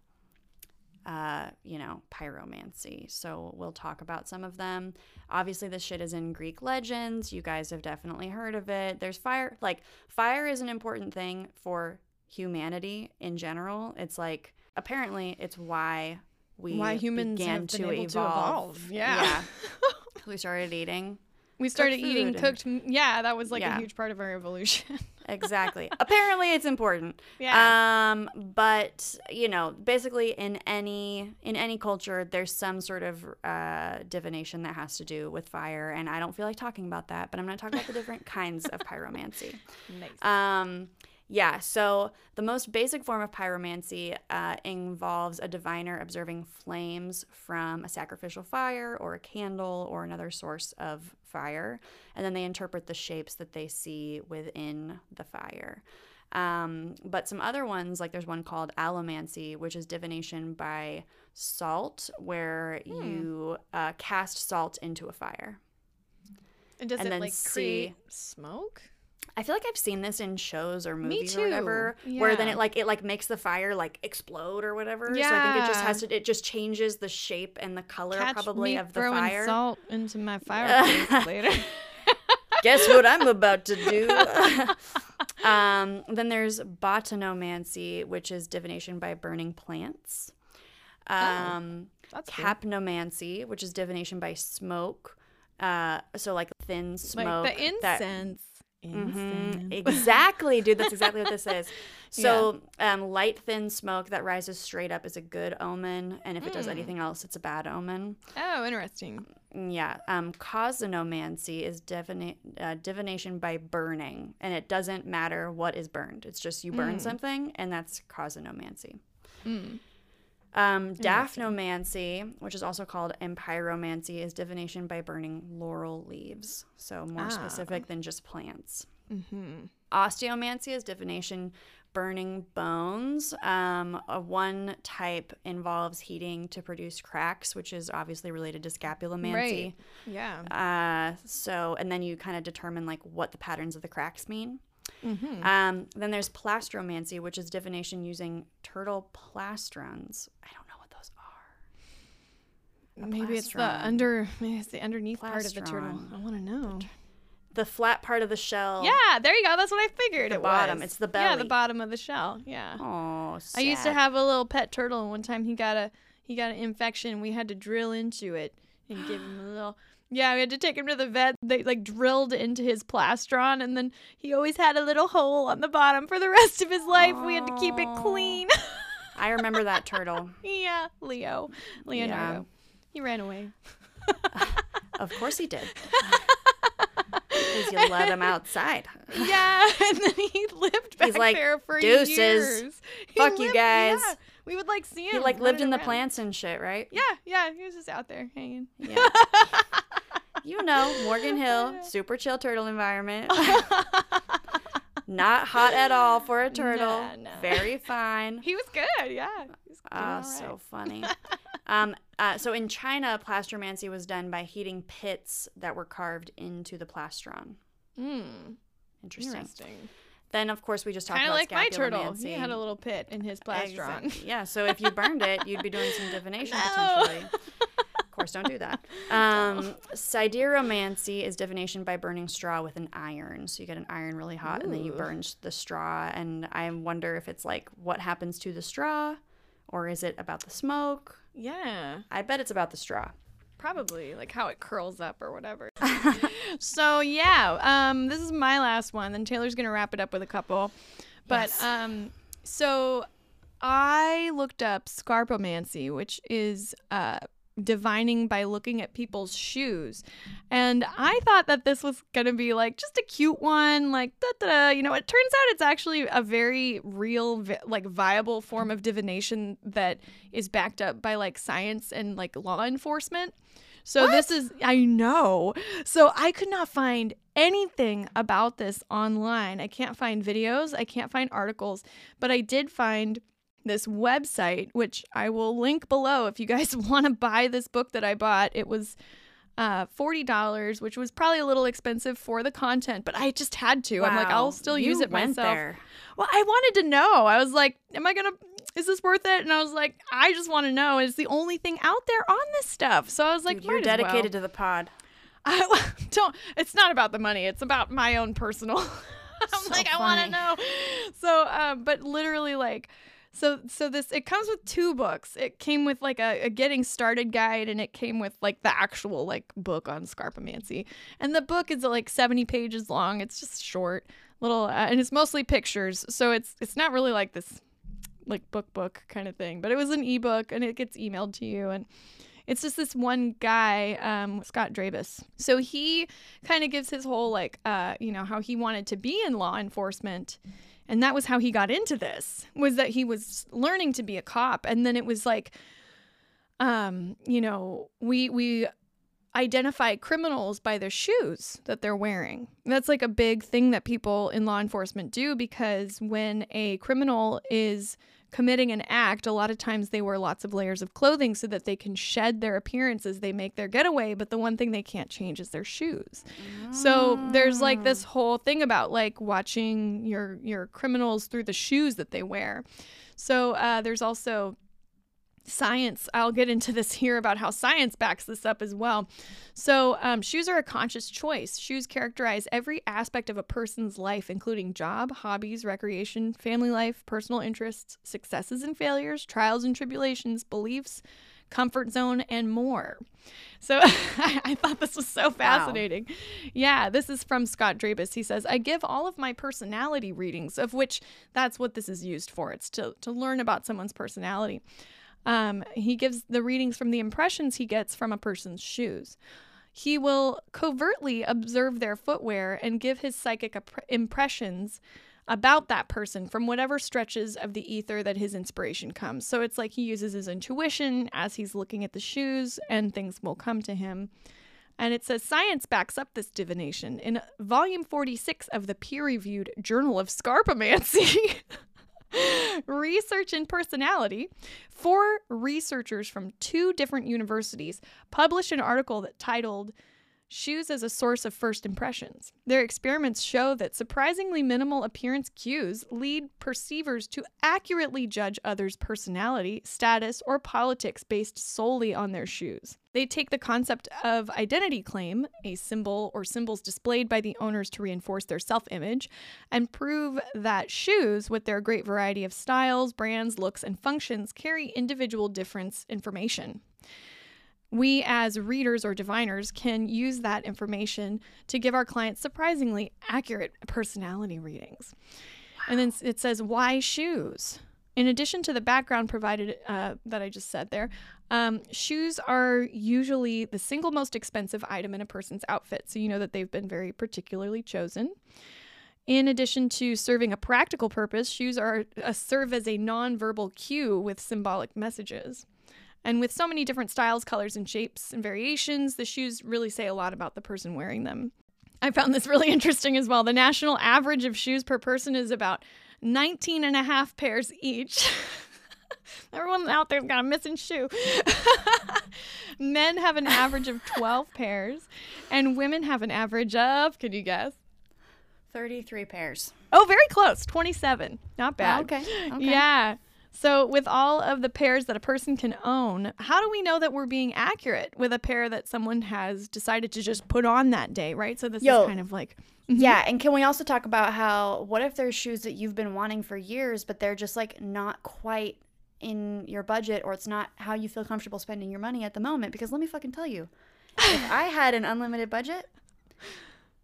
uh, you know, pyromancy. So we'll talk about some of them. Obviously, this shit is in Greek legends. You guys have definitely heard of it. There's fire, like, fire is an important thing for humanity in general. It's like, apparently, it's why we Why humans began to, evolve. to evolve. Yeah. yeah. we started eating. We started eating and- cooked. Yeah, that was like Yeah. a huge part of our evolution. Exactly. Apparently, it's important. Yeah. Um, but you know, basically, in any in any culture, there's some sort of uh, divination that has to do with fire, and I don't feel like talking about that. But I'm going to talk about the different kinds of pyromancy. nice. Um, yeah, so the most basic form of pyromancy uh, involves a diviner observing flames from a sacrificial fire or a candle or another source of fire, and then they interpret the shapes that they see within the fire. Um, but some other ones, like there's one called alomancy, which is divination by salt, where you uh, cast salt into a fire. and does and it then like see- create smoke? I feel like I've seen this in shows or Me movies or whatever, where then it like it like makes the fire like explode or whatever. Yeah. So I think it just has to it just changes the shape and the color Catch probably of the throwing fire. salt into my fireplace later. Guess what I'm about to do? um, then there's botanomancy, which is divination by burning plants. Um, That's cool. capnomancy, which is divination by smoke. Uh, so like thin smoke. like the that- Mhm. Exactly, dude. That's exactly what this is. So, um, light, thin smoke that rises straight up is a good omen, and if it does Mm. anything else, it's a bad omen. Oh, interesting. Mm, Yeah. Um, cosmomancy is divina- uh, divination by burning, and it doesn't matter what is burned. It's just you burn Mm. something, and that's cosmomancy. Mm. Um, daphnomancy, which is also called empyromancy, is divination by burning laurel leaves. So more Ah. specific than just plants. Mm-hmm. Osteomancy is divination burning bones. Um, one type involves heating to produce cracks, which is obviously related to scapulomancy. Right. Yeah. Uh, so, and then you kind of determine like what the patterns of the cracks mean. Mm-hmm. Um, then there's plastromancy, which is divination using turtle plastrons. I don't know what those are. A Maybe it's the under. Maybe it's the underneath part of the turtle. I want to know. The flat part of the shell. Yeah, there you go. That's what I figured. The it bottom. was. It's the belly. Yeah, the bottom of the shell. Yeah. Oh, I used to have a little pet turtle, and one time he got a he got an infection. We had to drill into it and give him a little. Yeah, we had to take him to the vet. They like drilled into his plastron, and then he always had a little hole on the bottom for the rest of his life. We had to keep it clean. I remember that turtle. yeah, Leo, Leonardo. He ran away. Of course he did. Because you let him outside. Yeah, and then he lived back He's like, there for "Deuces. years. Fuck you guys." yeah. We would like see him. He like lived in the plants and shit, right? Yeah, yeah, he was just out there hanging. Yeah. You know, Morgan Hill, super chill turtle environment. Not hot at all for a turtle. Nah, nah. Very fine. He was good, yeah. He was Ah, all so funny. um, uh, so in China, plastromancy was done by heating pits that were carved into the plastron. Mm, Interesting. interesting. Then, of course, we just talked Kind of about like my turtle. He had a little pit in his plastron. Exactly. Yeah. So if you burned it, you'd be doing some divination No. potentially. Of course, don't do that. Um, sideromancy is divination by burning straw with an iron. So you get an iron really hot, and then you burn the straw. And I wonder if it's like what happens to the straw, or is it about the smoke? Yeah, I bet it's about the straw. probably like how it curls up or whatever. so yeah, um, this is my last one. Then Taelor's gonna wrap it up with a couple. But Yes. um, so I looked up scarpomancy, which is uh divining by looking at people's shoes. And I thought that this was going to be like just a cute one, like da da. You know, it turns out it's actually a very real, vi- like viable form of divination that is backed up by like science and like law enforcement. So this is, I know. So I could not find anything about this online. I can't find videos, I can't find articles, but I did find this website, which I will link below if you guys want to buy this book that I bought. It was uh, $40, which was probably a little expensive for the content, but I just had to. I'm like, I'll still You use it went myself. There. Well, I wanted to know. I was like, am I going to, is this worth it? And I was like, I just want to know. It's the only thing out there on this stuff. So I was like, Dude, you're as well. dedicated to the pod. I don't. It's not about the money. It's about my own personal. I'm So like, I want to know. So, um, but literally, like, so so this it comes with two books. It came with like a, a getting started guide, and it came with like the actual like book on scarpomancy. And the book is like 70 pages long. It's just short, little, uh, and it's mostly pictures. So it's it's not really like this like book book kind of thing. But it was an ebook, and it gets emailed to you, and it's just this one guy, um, Scott Drebus. So he kind of gives his whole like, uh, you know, how he wanted to be in law enforcement, and that was how he got into this. Was that he was learning to be a cop, and then it was like, um, you know, we we identify criminals by their shoes that they're wearing. That's like a big thing that people in law enforcement do because when a criminal is committing an act, a lot of times they wear lots of layers of clothing so that they can shed their appearance as they make their getaway, but the one thing they can't change is their shoes. So there's like this whole thing about like watching your your criminals through the shoes that they wear. So uh, there's also science. I'll get into this here about how science backs this up as well. So, um, shoes are a conscious choice. Shoes characterize every aspect of a person's life, including job, hobbies, recreation, family life, personal interests, successes and failures, trials and tribulations, beliefs, comfort zone, and more. So I thought this was so fascinating. Wow. Yeah, this is from Scott Drebus. He says, I give all of my personality readings, of which that's what this is used for. It's to, to learn about someone's personality. Um, he gives the readings from the impressions he gets from a person's shoes. He will covertly observe their footwear and give his psychic impressions about that person from whatever stretches of the ether that his inspiration comes. So it's like he uses his intuition as he's looking at the shoes and things will come to him. And it says science backs up this divination. In volume 46 of the peer reviewed Journal of Scarpomancy, Research in Personality, four researchers from two different universities published an article that titled shoes as a source of first impressions. Their experiments show that surprisingly minimal appearance cues lead perceivers to accurately judge others' personality, status, or politics based solely on their shoes. They take the concept of identity claim, a symbol or symbols displayed by the owners to reinforce their self image, and prove that shoes, with their great variety of styles, brands, looks, and functions, carry individual difference information we as readers or diviners can use that information to give our clients surprisingly accurate personality readings. Wow. And then it says, why shoes? In addition to the background provided uh, that I just said there, um, shoes are usually the single most expensive item in a person's outfit. So you know that they've been very particularly chosen. In addition to serving a practical purpose, shoes are uh, serve as a nonverbal cue with symbolic messages. And with so many different styles, colors, and shapes and variations, the shoes really say a lot about the person wearing them. I found this really interesting as well. The national average of shoes per person is about 19 and a half pairs each. Everyone out there's got a missing shoe. Men have an average of 12 pairs, and women have an average of, can you guess? 33 pairs. Oh, very close. 27. Not bad. Oh, okay. okay. Yeah. So, with all of the pairs that a person can own, how do we know that we're being accurate with a pair that someone has decided to just put on that day, right? So, this Yo, is kind of like. Mm-hmm. Yeah. And can we also talk about how, what if there's shoes that you've been wanting for years, but they're just like not quite in your budget or it's not how you feel comfortable spending your money at the moment? Because let me fucking tell you, if I had an unlimited budget,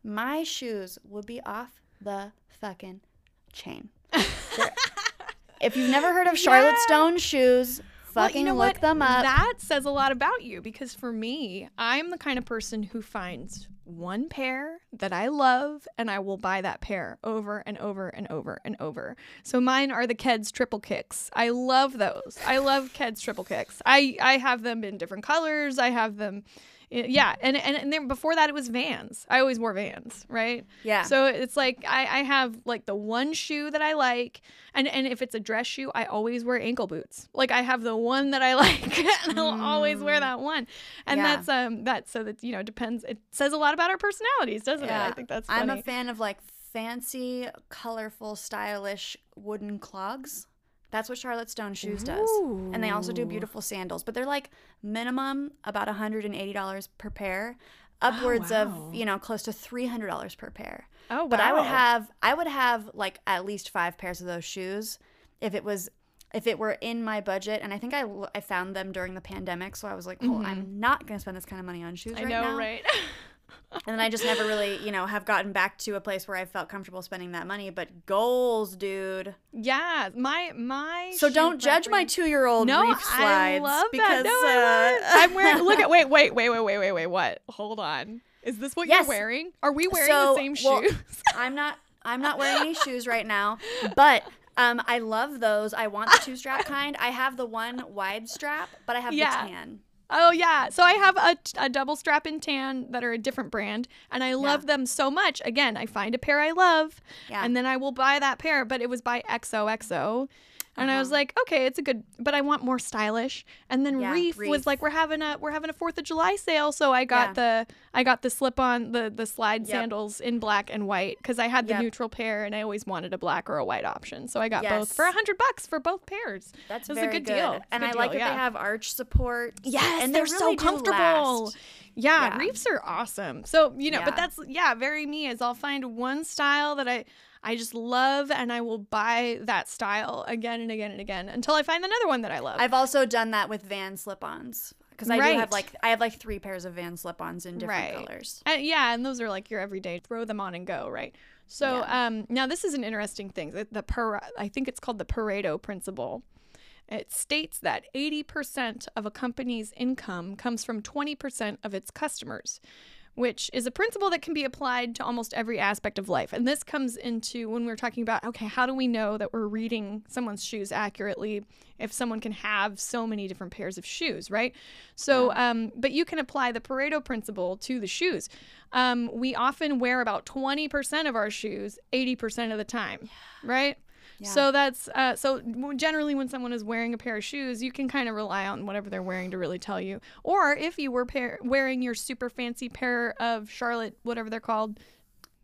my shoes would be off the fucking chain. If you've never heard of Charlotte yeah. Stone shoes, fucking well, you know look what? them up. That says a lot about you because for me, I'm the kind of person who finds one pair that I love and I will buy that pair over and over and over and over. So mine are the Keds triple kicks. I love those. I love Keds triple kicks. I I have them in different colors. I have them yeah and and, and then before that it was vans i always wore vans right yeah so it's like I, I have like the one shoe that i like and and if it's a dress shoe i always wear ankle boots like i have the one that i like and i'll mm. always wear mm. that one and yeah. that's um that so that you know depends it says a lot about our personalities doesn't yeah. it i think that's funny. i'm a fan of like fancy colorful stylish wooden clogs that's what Charlotte Stone Shoes does. And they also do beautiful sandals, but they're like minimum about $180 per pair, upwards oh, wow. of, you know, close to $300 per pair. Oh, wow. But I would have I would have like at least 5 pairs of those shoes if it was if it were in my budget and i think i, I found them during the pandemic so i was like well mm-hmm. i'm not going to spend this kind of money on shoes I right know, now right and then I just never really, you know, have gotten back to a place where I felt comfortable spending that money. But goals, dude. Yeah, my my. So don't judge my two year old no, reef slides. I love because, that. No, uh, I am wearing. Look at wait wait wait wait wait wait wait what? Hold on. Is this what yes. you're wearing? Are we wearing so, the same shoes? Well, I'm not. I'm not wearing any shoes right now, but um, I love those. I want the two strap kind. I have the one wide strap, but I have yeah. the tan. Oh yeah. So I have a, a double strap in tan that are a different brand and I love yeah. them so much. Again, I find a pair I love yeah. and then I will buy that pair, but it was by XOXO and uh-huh. I was uh-huh. like, okay, it's a good, but I want more stylish. And then yeah, Reef, Reef, was like, we're having a we're having a Fourth of July sale, so I got yeah. the I got the slip on the the slide yep. sandals in black and white because I had the yep. neutral pair and I always wanted a black or a white option, so I got yes. both for a hundred bucks for both pairs. That's it was a good, good. deal. and good I deal, like yeah. that they have arch support. Yes, and they're, they're really so comfortable. Yeah, reefs are awesome. So, you know, but that's yeah, very me is I'll find one style that I I just love and I will buy that style again and again and again until I find another one that I love. I've also done that with Van slip-ons because I do have like I have like three pairs of Van slip-ons in different Right. colors. And yeah, and those are like your everyday throw them on and go, right? So Yeah. um, now this is an interesting thing. The, the par- I think it's called the Pareto principle. It states that 80% of a company's income comes from 20% of its customers, which is a principle that can be applied to almost every aspect of life. And this comes into when we're talking about okay, how do we know that we're reading someone's shoes accurately if someone can have so many different pairs of shoes, right? So, um, but you can apply the Pareto principle to the shoes. Um, we often wear about 20% of our shoes 80% of the time, right? So that's uh, so generally when someone is wearing a pair of shoes, you can kind of rely on whatever they're wearing to really tell you. Or if you were pair- wearing your super fancy pair of Charlotte, whatever they're called,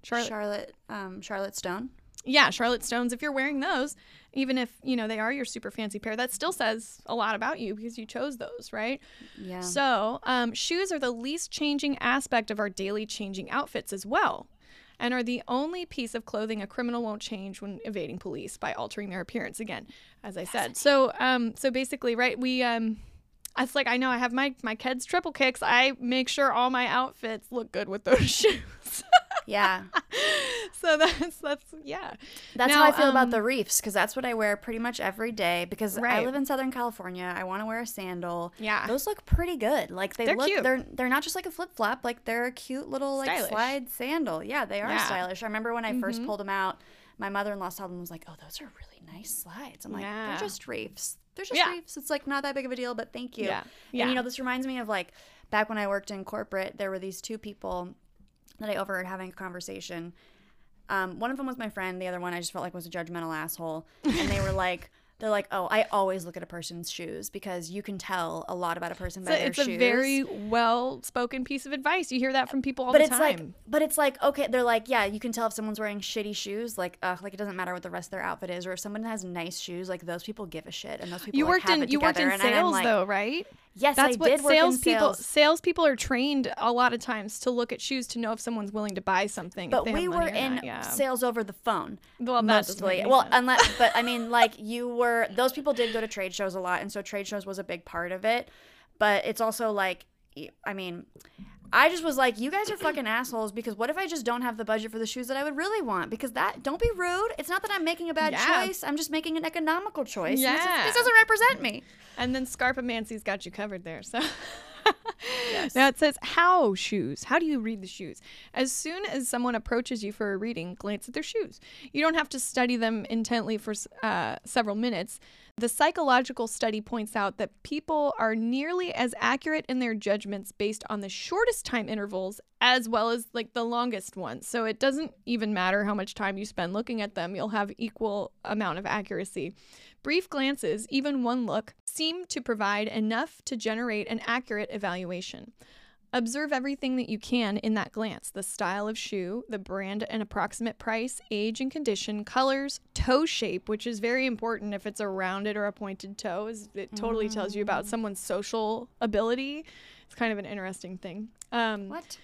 Charlotte, Charlotte, um, Charlotte Stone. yeah, Charlotte Stones. If you're wearing those, even if you know they are your super fancy pair, that still says a lot about you because you chose those, right? Yeah. So, um, shoes are the least changing aspect of our daily changing outfits as well, and are the only piece of clothing a criminal won't change when evading police by altering their appearance. Again, as I said. So, um, so basically, right? We, um, it's like I know I have my my Keds triple kicks. I make sure all my outfits look good with those shoes. Yeah. so that's that's yeah. That's Now, how I feel about um, the reefs because that's what I wear pretty much every day because I live in Southern California. I want to wear a sandal. Yeah. Those look pretty good. Like they They're look cute. they're they're not just like a flip-flop, like they're a cute little like slide sandal. Yeah, they are Yeah. stylish. I remember when I first Mhm. pulled them out, my mother-in-law saw them and was like, "Oh, those are really nice slides." I'm like, Yeah. "They're just reefs. They're just Yeah. reefs. It's like not that big of a deal, but thank you." Yeah. Yeah. And you know, this reminds me of like back when I worked in corporate, there were these two people that I overheard having a conversation. Um, one of them was my friend. The other one I just felt like was a judgmental asshole. And they were like, they're like, oh, I always look at a person's shoes because you can tell a lot about a person by their it's shoes. It's a very well spoken piece of advice. You hear that from people all but the it's time. like, but it's like, okay, they're like, yeah, you can tell if someone's wearing shitty shoes, like, uh, like it doesn't matter what the rest of their outfit is, or if someone has nice shoes, like those people give a shit, and those people you like, worked in you worked in together. And I'm sales like, though, right? Yes, That's I what did work in salespeople sales. salespeople are trained a lot of times to look at shoes to know if someone's willing to buy something. But we were in not, yeah. sales over the phone. Well, that doesn't make mostly. Well, sense. unless, but I mean, like you were, those people did go to trade shows a lot, and so trade shows was a big part of it. But it's also like, I mean, I just was like, you guys are fucking assholes because what if I just don't have the budget for the shoes that I would really want? Because that, don't be rude. It's not that I'm making a bad Yeah. choice. I'm just making an economical choice. and it's just- Yeah. this doesn't represent me. And then Scarpomancy's got you covered there. So Yes. now it says how shoes. How do you read the shoes? As soon as someone approaches you for a reading, glance at their shoes. You don't have to study them intently for uh, several minutes. The psychological study points out that people are nearly as accurate in their judgments based on the shortest time intervals as well as like the longest ones. So it doesn't even matter how much time you spend looking at them, you'll have equal amount of accuracy. Brief glances, even one look, seem to provide enough to generate an accurate evaluation. Observe everything that you can in that glance the style of shoe, the brand and approximate price, age and condition, colors, toe shape, which is very important if it's a rounded or a pointed toe. Is It totally tells you about someone's social ability. It's kind of an interesting thing. Um, What?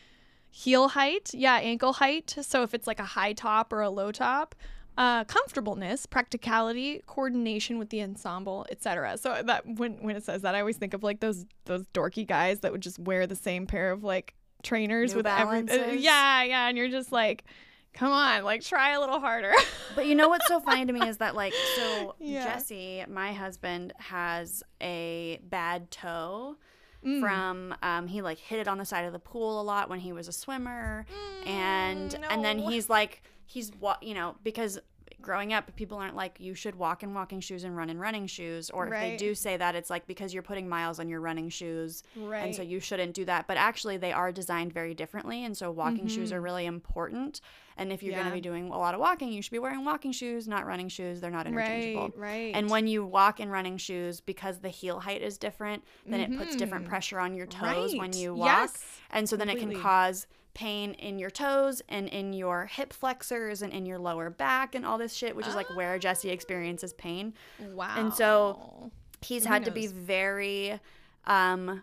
heel height yeah ankle height so if it's like a high top or a low top uh, comfortableness practicality coordination with the ensemble etc so that when when it says that i always think of like those those dorky guys that would just wear the same pair of like trainers New with every uh, yeah yeah and you're just like come on like try a little harder But you know what's so funny to me is that like so Yeah. Jesse, my husband, has a bad toe Mm. from um, he like hit it on the side of the pool a lot when he was a swimmer, and and then he's like he's wa- you know because growing up people aren't like you should walk in walking shoes and run in running shoes. Or if they do say that it's like because you're putting miles on your running shoes. Right and so you shouldn't do that. But actually they are designed very differently. And so walking shoes are really important. And if you're going Mm-hmm. To be doing a lot of walking you should be wearing walking shoes not running shoes. They're not interchangeable. Right right. And when you walk in running shoes because the heel height is different then it puts different Mhm. pressure on your toes when you walk. Yes. and so then it can cause pain in your toes and in your hip flexors and in your lower back and all this shit which is like where jesse experiences pain. Wow and so he's Who had to be very um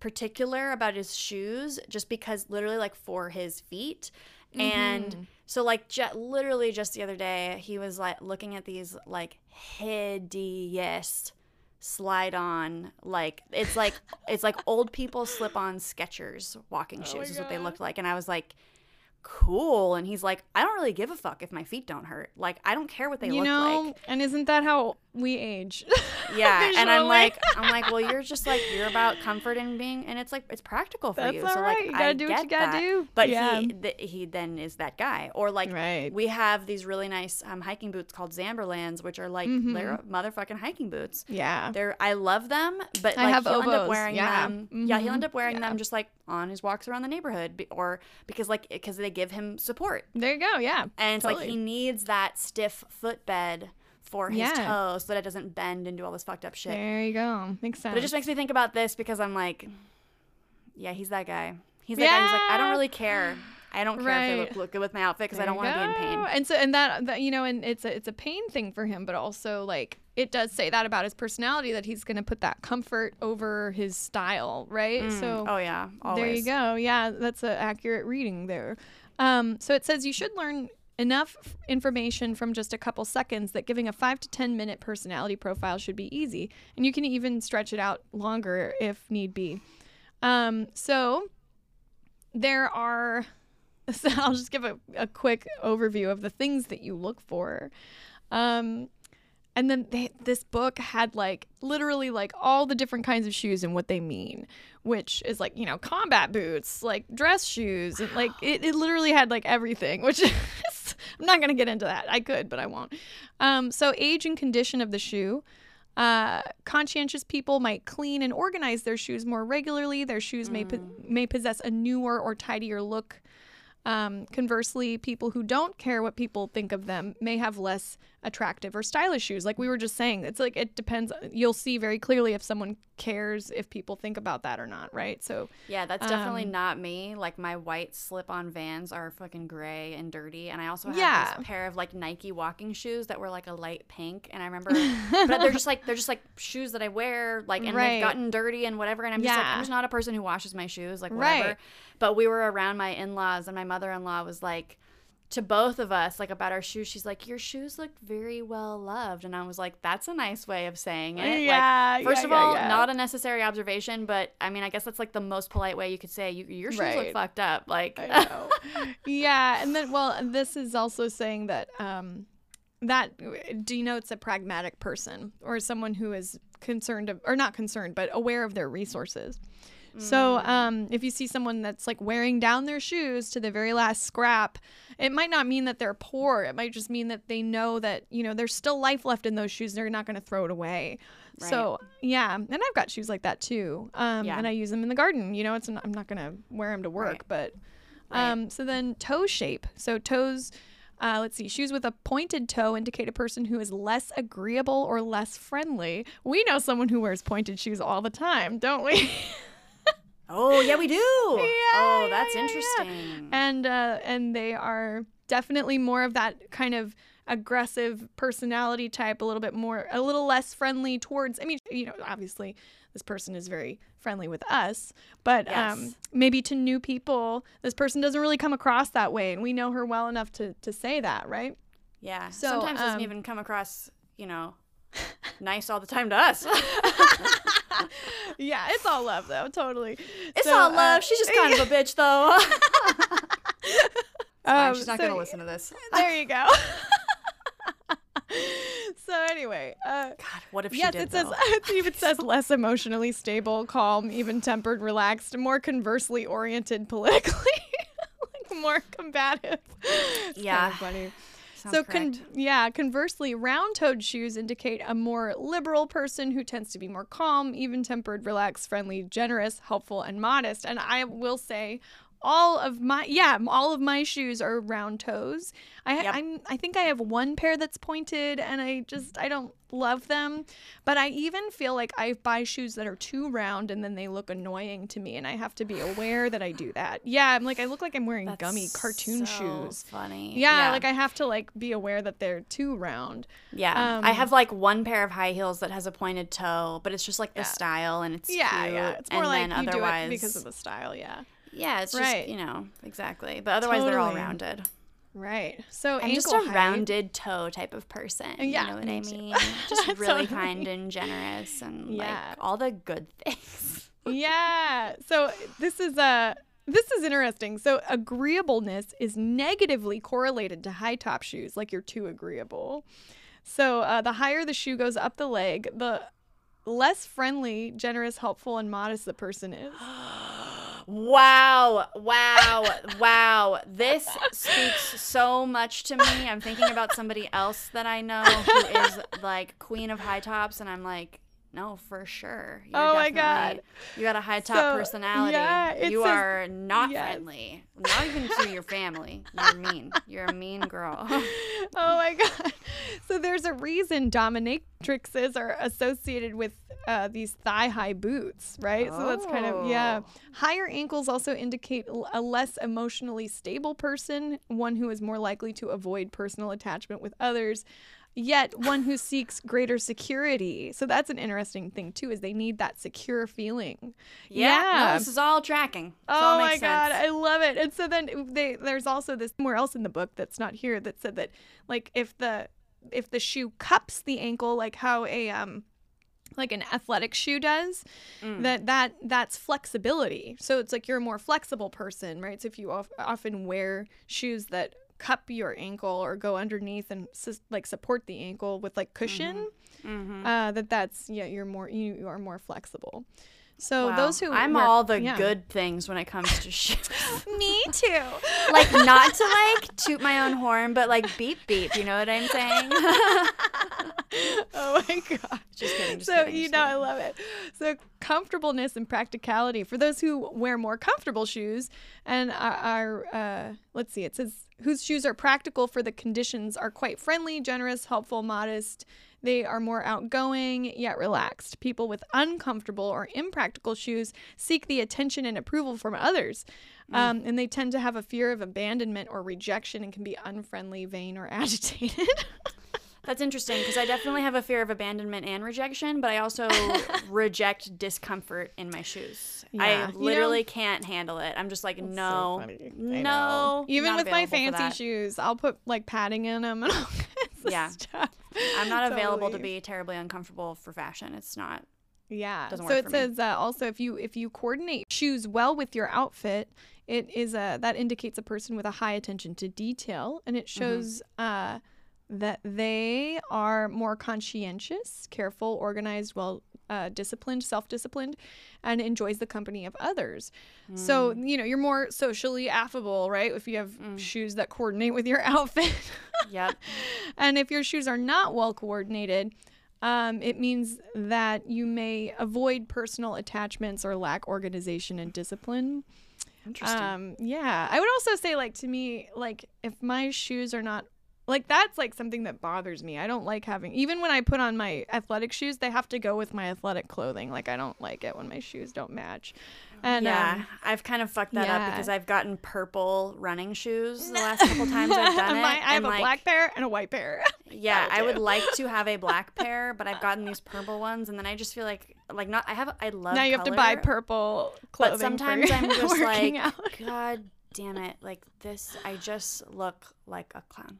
particular about his shoes just because literally like for his feet. And Mhm. so like literally just the other day he was like looking at these like hideous slide on like it's like it's like old people slip on Skechers walking Oh shoes is what they looked like. And I was like cool and he's like I don't really give a fuck if my feet don't hurt like I don't care what they you look know, like and isn't that how we age? yeah and I'm like I'm like well you're just like you're about comfort and being and it's like it's practical for That's you all so right. like You gotta I do get what you gotta that. do. but Yeah. he th- he then is that guy or like right. we have these really nice um, hiking boots called Zamberlans, which are like Mhm. they're motherfucking hiking boots. yeah. They're I love them, but I like have he'll end up wearing yeah. them. Yeah, he'll end up wearing Yeah. them just like on his walks around the neighborhood, or because like because they give him support, There you go. Yeah. and it's like he needs that stiff footbed for his Yeah. toes so that it doesn't bend and do all this fucked up shit. There you go. Makes sense. But it just makes me think about this because I'm like, yeah, he's that guy. He's that guy who's like, I don't really care. I don't care if they look, look good with my outfit because I don't want to be in pain. And so, and that, that, you know, and it's a, it's a pain thing for him, but also like it does say that about his personality that he's going to put that comfort over his style, right? Mm. So oh yeah, always. there you go. Yeah, that's an accurate reading there. Um, so it says you should learn enough information from just a couple seconds that giving a five to 10 minute personality profile should be easy. And you can even stretch it out longer if need be. Um, so there are, so I'll just give a, a quick overview of the things that you look for. Um, and then they, this book had like literally like all the different kinds of shoes and what they mean, which is like, you know, combat boots, like dress shoes, and like it, it literally had like everything, which is, I'm not going to get into that. I could, but I won't. Um, so, age and condition of the shoe. Uh, conscientious people might clean and organize their shoes more regularly. Their shoes may po- may possess a newer or tidier look. Um, conversely, people who don't care what people think of them may have less attractive or stylish shoes. Like we were just saying, it's like it depends. You'll see very clearly if someone cares if people think about that or not, right? So Yeah, that's definitely Um, not me. Like my white slip-on Vans are fucking gray and dirty, and I also have Yeah. this pair of like Nike walking shoes that were like a light pink, and I remember, but they're just like they're just like shoes that I wear, like and Right. they've gotten dirty and whatever, and I'm just like I'm just not a person who washes my shoes, like whatever. Right. But we were around my in-laws, and my mother-in-law was like. To both of us, like about our shoes, she's like, "Your shoes look very well loved," and I was like, "That's a nice way of saying it." like, Yeah, First yeah, of all, yeah. not a necessary observation, but I mean, I guess that's like the most polite way you could say you, your shoes look fucked up. Like, yeah, and then well, this is also saying that um, that denotes a pragmatic person or someone who is concerned of, or not concerned, but aware of their resources. So, um, if you see someone that's like wearing down their shoes to the very last scrap, it might not mean that they're poor. It might just mean that they know that you know there's still life left in those shoes. They're not going to throw it away. So, yeah, and I've got shoes like that too. Um, Yeah. and I use them in the garden. You know, it's I'm not going to wear them to work, Right. but Right. um, so then toe shape. So toes. Uh, let's see. Shoes with a pointed toe indicate a person who is less agreeable or less friendly. We know someone who wears pointed shoes all the time, don't we? oh yeah, we do. oh, that's yeah, yeah. interesting. and uh, and they are definitely more of that kind of aggressive personality type, a little bit more, a little less friendly towards. I mean, you know, obviously this person is very friendly with us, but um, maybe to new people, this person doesn't really come across that way, and we know her well enough to to say that, right? yeah, so, sometimes it doesn't um, even come across, you know, nice all the time to us. yeah, it's all love though, totally. it's So, all uh, love. She's just kind of a bitch, though. Um, she's not so- gonna listen to this. There you go. so anyway, uh, God, what if she yes, did? it says it even says less emotionally stable, calm, even tempered, relaxed, more conversely oriented politically, like more combative. It's Yeah. kinda funny. Sounds so con- yeah, conversely, round-toed shoes indicate a more liberal person who tends to be more calm, even-tempered, relaxed, friendly, generous, helpful, and modest. And I will say, all of my yeah, all of my shoes are round toes. I Yep. I'm, I think I have one pair that's pointed, and I just I don't love them. But I even feel like I buy shoes that are too round, and then they look annoying to me, and I have to be aware that I do that. Yeah, I'm like I look like I'm wearing That's gummy cartoon so shoes. Funny. Yeah, like I have to like be aware that they're too round. Yeah, Um, I have like one pair of high heels that has a pointed toe, but it's just like the Yeah. style and it's Yeah, cute. yeah. It's more and like you otherwise, do it because of the style. Yeah. Yeah, it's just you know exactly. But otherwise, they're all rounded. Right. So I'm just a height- rounded toe type of person. Yeah, you know what I mean? Just really Totally. kind and generous and Yeah. like all the good things. yeah. So this is uh this is interesting. So agreeableness is negatively correlated to high top shoes, like you're too agreeable. So uh, the higher the shoe goes up the leg, the less friendly, generous, helpful, and modest the person is. Wow, wow, wow. This speaks so much to me. I'm thinking about somebody else that I know who is like queen of high tops, and I'm like, no, for sure. You're Oh my God. You got a high top So, personality. yeah, you says- are not yes. friendly. Not even to your family. You're mean. You're a mean girl. oh my god. So there's a reason dominatrixes are associated with uh, these thigh-high boots, right? So that's kind of yeah. Oh. Higher ankles also indicate a less emotionally stable person, one who is more likely to avoid personal attachment with others. Yet one who seeks greater security. So that's an interesting thing too, is they need that secure feeling. yeah. No, this is all tracking. This all Oh my makes god, sense. I love it. And so then they there's also this somewhere else in the book that's not here that said that like if the if the shoe cups the ankle like how a um like an athletic shoe does Mm. that that that's flexibility so it's like you're a more flexible person right so if you of, often wear shoes that cup your ankle or go underneath and like support the ankle with like cushion Mhm. uh that that's yeah you're more you, you are more flexible so Wow. those who I'm wear- all the yeah. good things when it comes to shoes. me too like not to like toot my own horn, but like beep beep. You know what I'm saying? oh my god. Just kidding, just so kidding, you know I love it. So comfortableness and practicality for those who wear more comfortable shoes and are, are uh, let's see, it says whose shoes are practical for the conditions are quite friendly, generous, helpful, modest. They are more outgoing yet relaxed. People with uncomfortable or impractical shoes seek the attention and approval from others. Mm. Um, and they tend to have a fear of abandonment or rejection and can be unfriendly, vain, or agitated. That's interesting because I definitely have a fear of abandonment and rejection, but I also reject discomfort in my shoes. Yeah. I You know- literally can't handle it. I'm just like, no. I no. Even with my fancy shoes, I'll put like padding in them and all kinds of Yeah. stuff. I'm not available to be terribly uncomfortable for fashion. It's not. Yeah. Doesn't so work it for me. says uh, also if you if you coordinate shoes well with your outfit, it is a that indicates a person with a high attention to detail, and it Mm-hmm. shows uh, that they are more conscientious, careful, organized, well. Uh, disciplined, self-disciplined, and enjoys the company of others. So Mm. you know you're more socially affable, right? If you have shoes that coordinate with your outfit. Yep. And if your shoes are not well coordinated, um, it means that you may avoid personal attachments or lack organization and discipline. Interesting. Um, yeah, I would also say, like, to me, like, if my shoes are not like that's like something that bothers me. I don't like having even when I put on my athletic shoes, they have to go with my athletic clothing. Like I don't like it when my shoes don't match. And yeah, um, I've kind of fucked that yeah. up because I've gotten purple running shoes the last couple times I've done it. my, I have a like, black pair and a white pair. Yeah, I would like to have a black pair, but I've gotten these purple ones, and then I just feel like like not. I have. I love. now you have to buy purple clothing. But sometimes I'm just like, out. God damn it! Like this, I just look like a clown.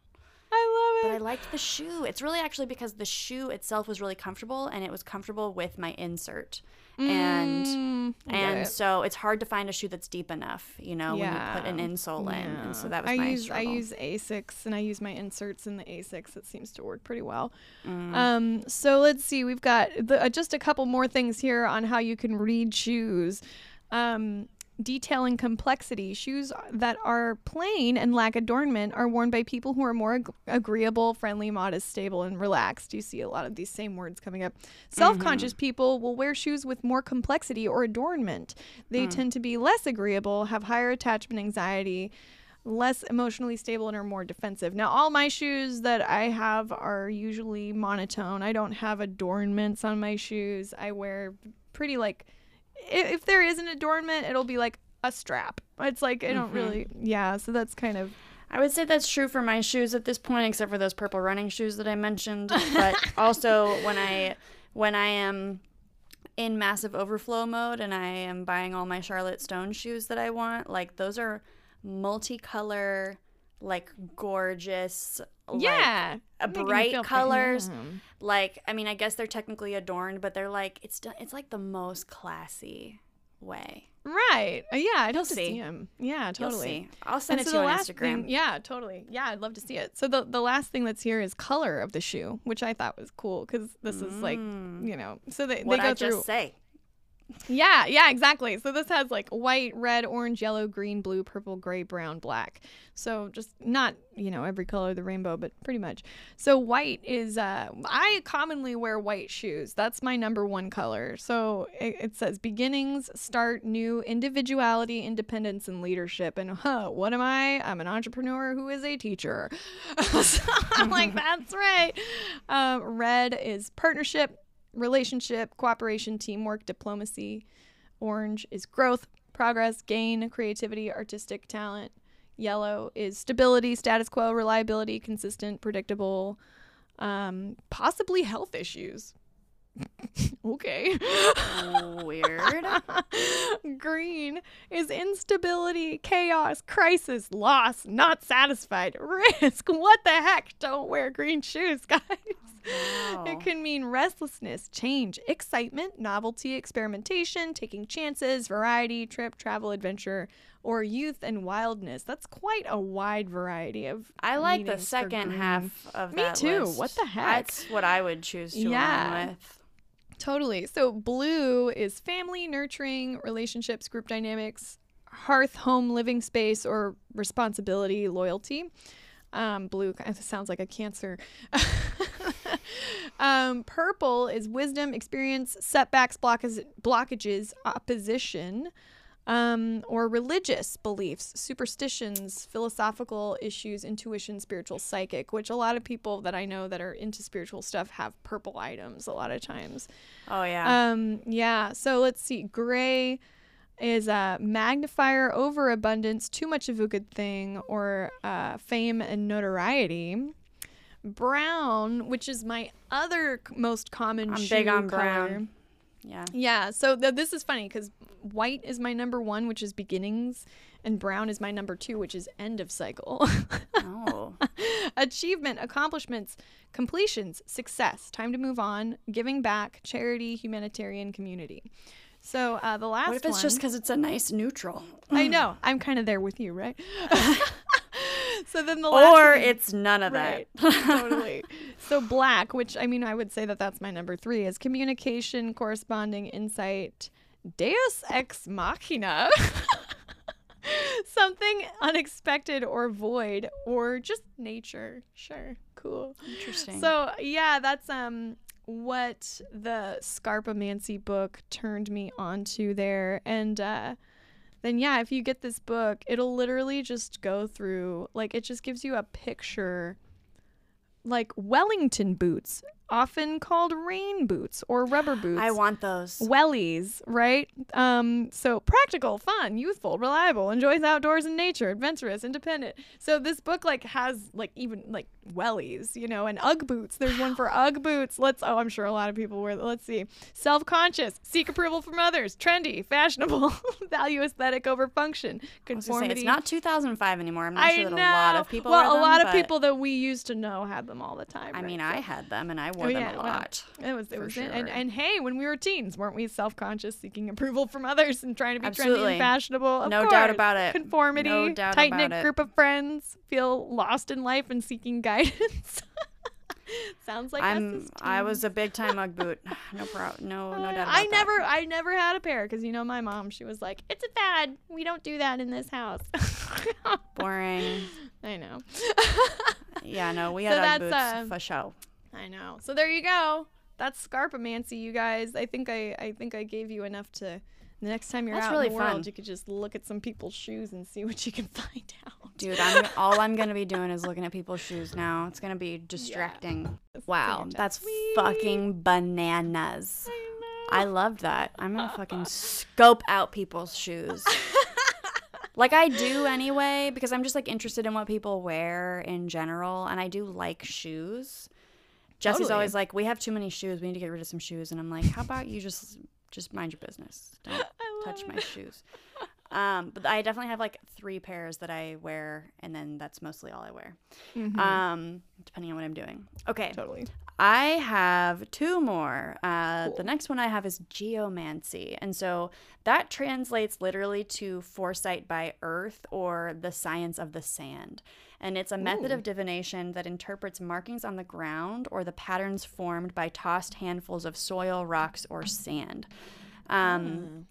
I love it. But I liked the shoe. It's really actually because the shoe itself was really comfortable, and it was comfortable with my insert. And Mm, I and it. so it's hard to find a shoe that's deep enough, you know, when you put an Yeah. insole in. And so Yeah. that was I my use struggle. I use Asics and I use my inserts in the Asics. It seems to work pretty well. Mm. Um, so let's see. We've got the, uh, just a couple more things here on how you can read shoes. Um, detailing complexity. Shoes that are plain and lack adornment are worn by people who are more ag- agreeable, friendly, modest, stable, and relaxed. You see a lot of these same words coming up. Self conscious mm-hmm. people will wear shoes with more complexity or adornment. They mm. tend to be less agreeable, have higher attachment anxiety, less emotionally stable and are more defensive. Now, all my shoes that I have are usually monotone. I don't have adornments on my shoes. I wear pretty like if there is an adornment, it'll be like a strap. It's like I don't really mm-hmm. yeah, so that's kind of I would say that's true for my shoes at this point, except for those purple running shoes that I mentioned. But also when I when I am in massive overflow mode and I am buying all my Charlotte Stone shoes that I want, like those are multicolor, like gorgeous, yeah. uh, Making me bright colors. fam- Like I mean, I guess they're technically adorned, but they're like it's it's like the most classy way. Right. Uh, yeah, I'd love to see. him. Yeah, totally. I'll send And it so to you on Instagram. thing- yeah, totally. Yeah, I'd love to see it. So the the last thing that's here is color of the shoe, which I thought was cool because this is like Mm. you know, so they, what they go I through. just say. Yeah, yeah, exactly. So this has like white, red, orange, yellow, green, blue, purple, gray, brown, black. So just not, you know, every color of the rainbow, but pretty much. So white is uh I commonly wear white shoes. That's my number one color. So it, it says beginnings, start new, individuality, independence and leadership. And huh, what am I? I'm an entrepreneur who is a teacher. so I'm like, that's right. Um, red is partnership, relationship, cooperation, teamwork, diplomacy. Orange is growth, progress, gain, creativity, artistic talent. Yellow is stability, status quo, reliability, consistent, predictable, um, possibly health issues. okay. Weird. Green is instability, chaos, crisis, loss, not satisfied, risk. What the heck? Don't wear green shoes, guys. Wow. It can mean restlessness, change, excitement, novelty, experimentation, taking chances, variety, trip, travel, adventure, or youth and wildness. That's quite a wide variety of. I like the second half of Me that too. list. What the heck? That's what I would choose to Yeah. with. Totally. So blue is family, nurturing, relationships, group dynamics, hearth, home, living space, or responsibility, loyalty. Um, blue kind of sounds like a cancer. um, purple is wisdom, experience, setbacks, blockages, blockages opposition, um, or religious beliefs, superstitions, philosophical issues, intuition, spiritual, psychic, which a lot of people that I know that are into spiritual stuff have purple items a lot of times. Oh yeah. Um, yeah. So let's see. Gray is a magnifier, overabundance, too much of a good thing, or uh, fame and notoriety. Brown, which is my other most common I'm shoe big on color. brown. yeah. Yeah. So th- this is funny because white is my number one, which is beginnings, and brown is my number two, which is end of cycle. Oh. Achievement, accomplishments, completions, success, time to move on, giving back, charity, humanitarian, community. So uh, the last what if it's one, just because it's a nice neutral? I know I'm kind of there with you, right? so then the last Or one- it's none of Right. that. totally. So black, which I mean, I would say that that's my number three, is communication, corresponding, insight, Deus ex machina. Something unexpected or void or just nature. Sure. Cool. Interesting. So yeah, that's um what the Scarpomancy book turned me onto there. And uh then yeah, if you get this book, it'll literally just go through like it just gives you a picture like Wellington boots, often called rain boots or rubber boots. I want those. Wellies, right? Um, so practical, fun, youthful, reliable, enjoys outdoors and nature, adventurous, independent. So this book like has like even like wellies, you know, and UGG boots. There's one for UGG boots. Let's oh, I'm sure a lot of people wear. Let's see, self-conscious, seek approval from others, trendy, fashionable, value aesthetic over function, I was say, conformity. it's not 2005 anymore. I'm not I sure that know. a lot of people. Well, wear a them, lot of people that we used to know had them all the time. I right? mean, So- I had them and I wore Oh, them yeah, a well, lot. It was it was it. And and hey, when we were teens, weren't we self conscious, seeking approval from others and trying to be trendy and fashionable? Of No doubt about it. Conformity, No tight knit group of friends, feel lost in life and seeking guidance. Sounds like us I'm. I was a big time UGG boot. No pro. No, no doubt about I that. never, I never had a pair because you know my mom. She was like, "It's a fad. We don't do that in this house." Boring. I know. Yeah, no, we So had UGG boots uh, for show. I know. So there you go. That's Scarpomancy, you guys. I think I, I think I gave you enough to. The next time you're That's out really in the world, fun. you could just look at some people's shoes and see what you can find out. Dude, I'm all I'm gonna be doing is looking at people's shoes now. It's gonna be distracting. Wow, that's Sweet. fucking bananas. I I loved that. I'm gonna fucking scope out people's shoes. like I do anyway, because I'm just like interested in what people wear in general, and I do like shoes. Jesse's Totally. always like, "We have too many shoes. We need to get rid of some shoes," and I'm like, "How about you just just mind your business. Don't touch love my shoes. Um, but I definitely have like three pairs that I wear, and then that's mostly all I wear, Mhm. um, depending on what I'm doing. Okay, totally. I have two more. Uh, The next one I have is geomancy. And so that translates literally to foresight by earth or the science of the sand. And it's a method Ooh. of divination that interprets markings on the ground or the patterns formed by tossed handfuls of soil, rocks, or sand. Um,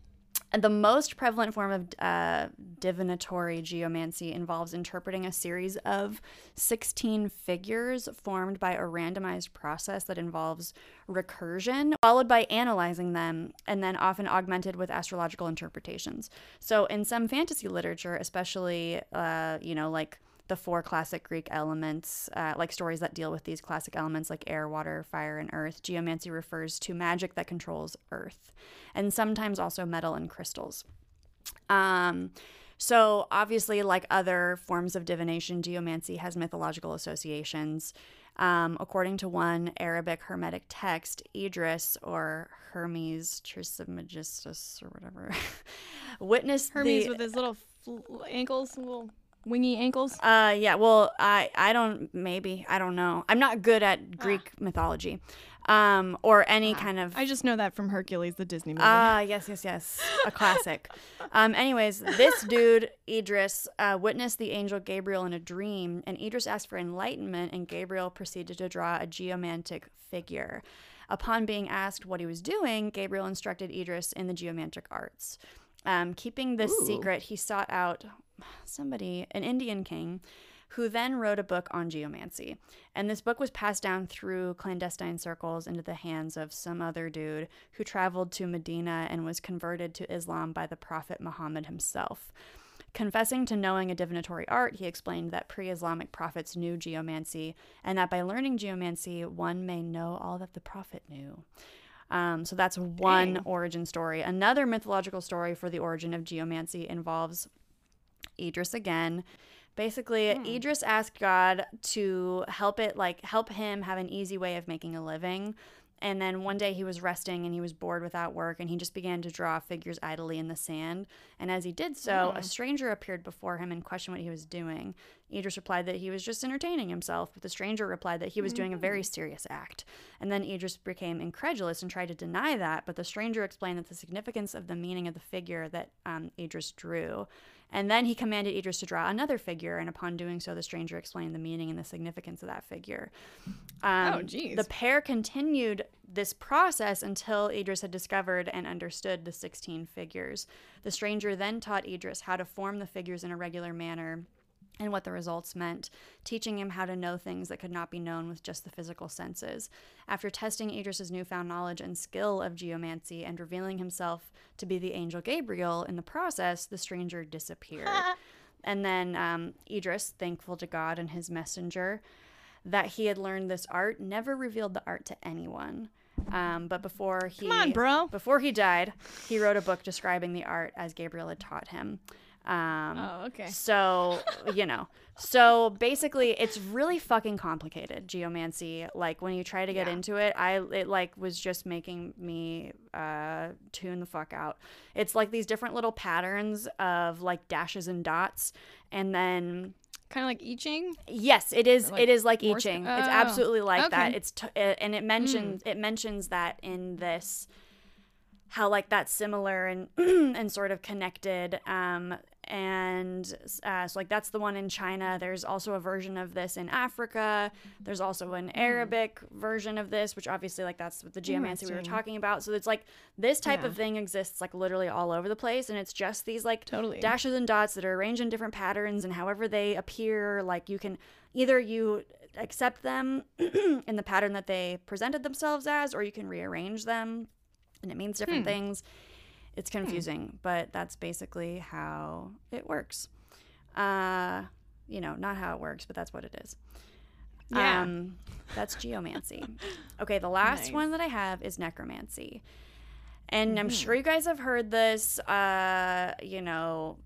and the most prevalent form of uh, divinatory geomancy involves interpreting a series of 16 figures formed by a randomized process that involves recursion, followed by analyzing them, and then often augmented with astrological interpretations. So, in some fantasy literature, especially, uh, you know, like the four classic Greek elements, uh, like stories that deal with these classic elements like air, water, fire, and earth, geomancy refers to magic that controls earth, and sometimes also metal and crystals. Um, so, obviously, like other forms of divination, geomancy has mythological associations. Um, according to one Arabic Hermetic text, Idris or Hermes Trismegistus or whatever witnessed Hermes the, with his little fl- ankles, little wingy ankles. Uh, yeah. Well, I I don't maybe I don't know. I'm not good at Greek mythology, um, or any kind of. I just know that from Hercules, the Disney movie. Ah, yes, yes, yes, a classic. um, anyways, this dude Idris uh, witnessed the angel Gabriel in a dream, and Idris asked for enlightenment, and Gabriel proceeded to draw a geomantic figure. Upon being asked what he was doing, Gabriel instructed Idris in the geomantic arts. Um, keeping this Ooh. secret, he sought out somebody, an Indian king, who then wrote a book on geomancy. And this book was passed down through clandestine circles into the hands of some other dude who traveled to Medina and was converted to Islam by the Prophet Muhammad himself. Confessing to knowing a divinatory art, he explained that pre Islamic prophets knew geomancy, and that by learning geomancy, one may know all that the prophet knew. Um, so that's one Dang. origin story. Another mythological story for the origin of geomancy involves Idris again. Basically, hmm. Idris asked God to help it, like, help him have an easy way of making a living. And then one day he was resting and he was bored without work and he just began to draw figures idly in the sand. And as he did so, a hmm. stranger appeared before him and questioned what he was doing. Idris replied that he was just entertaining himself, but the stranger replied that he was doing a very hmm. serious act. And then Idris became incredulous and tried to deny that, but the stranger explained that the significance of the meaning of the figure that um, Idris drew. And then he commanded Idris to draw another figure, and upon doing so, the stranger explained the meaning and the significance of that figure. Um, Oh, geez. The pair continued this process until Idris had discovered and understood the 16 figures. The stranger then taught Idris how to form the figures in a regular manner and what the results meant, teaching him how to know things that could not be known with just the physical senses. After testing Idris's newfound knowledge and skill of geomancy and revealing himself to be the angel Gabriel in the process, the stranger disappeared. and then um, Idris, thankful to God and his messenger that he had learned this art, never revealed the art to anyone. Um, but before he Come on, bro. before he died, he wrote a book describing the art as Gabriel had taught him. Um, Oh, okay. so, you know, so basically it's really fucking complicated, geomancy. Like when you try to get Yeah. into it, I it like was just making me uh tune the fuck out. It's like these different little patterns of like dashes and dots and then Kind of like I Ching. Yes, it is. like it is like I Ching. It's Oh, absolutely like that. It's t- uh, and it mentions it mentions that in this how like that's similar and and sort of connected. Um, and uh, so like that's the one in China. There's also a version of this in Africa. There's also an Arabic version of this, which obviously like that's what the geomancy we were talking about. So it's like this type Yeah. of thing exists like literally all over the place, and it's just these like Totally. dashes and dots that are arranged in different patterns and however they appear like you can either you accept them in the pattern that they presented themselves as or you can rearrange them and it means different Hmm. things it's confusing but that's basically how it works uh you know not how it works but that's what it is Yeah. um that's geomancy okay the last Nice. one that i have is necromancy and i'm Mhm. sure you guys have heard this uh you know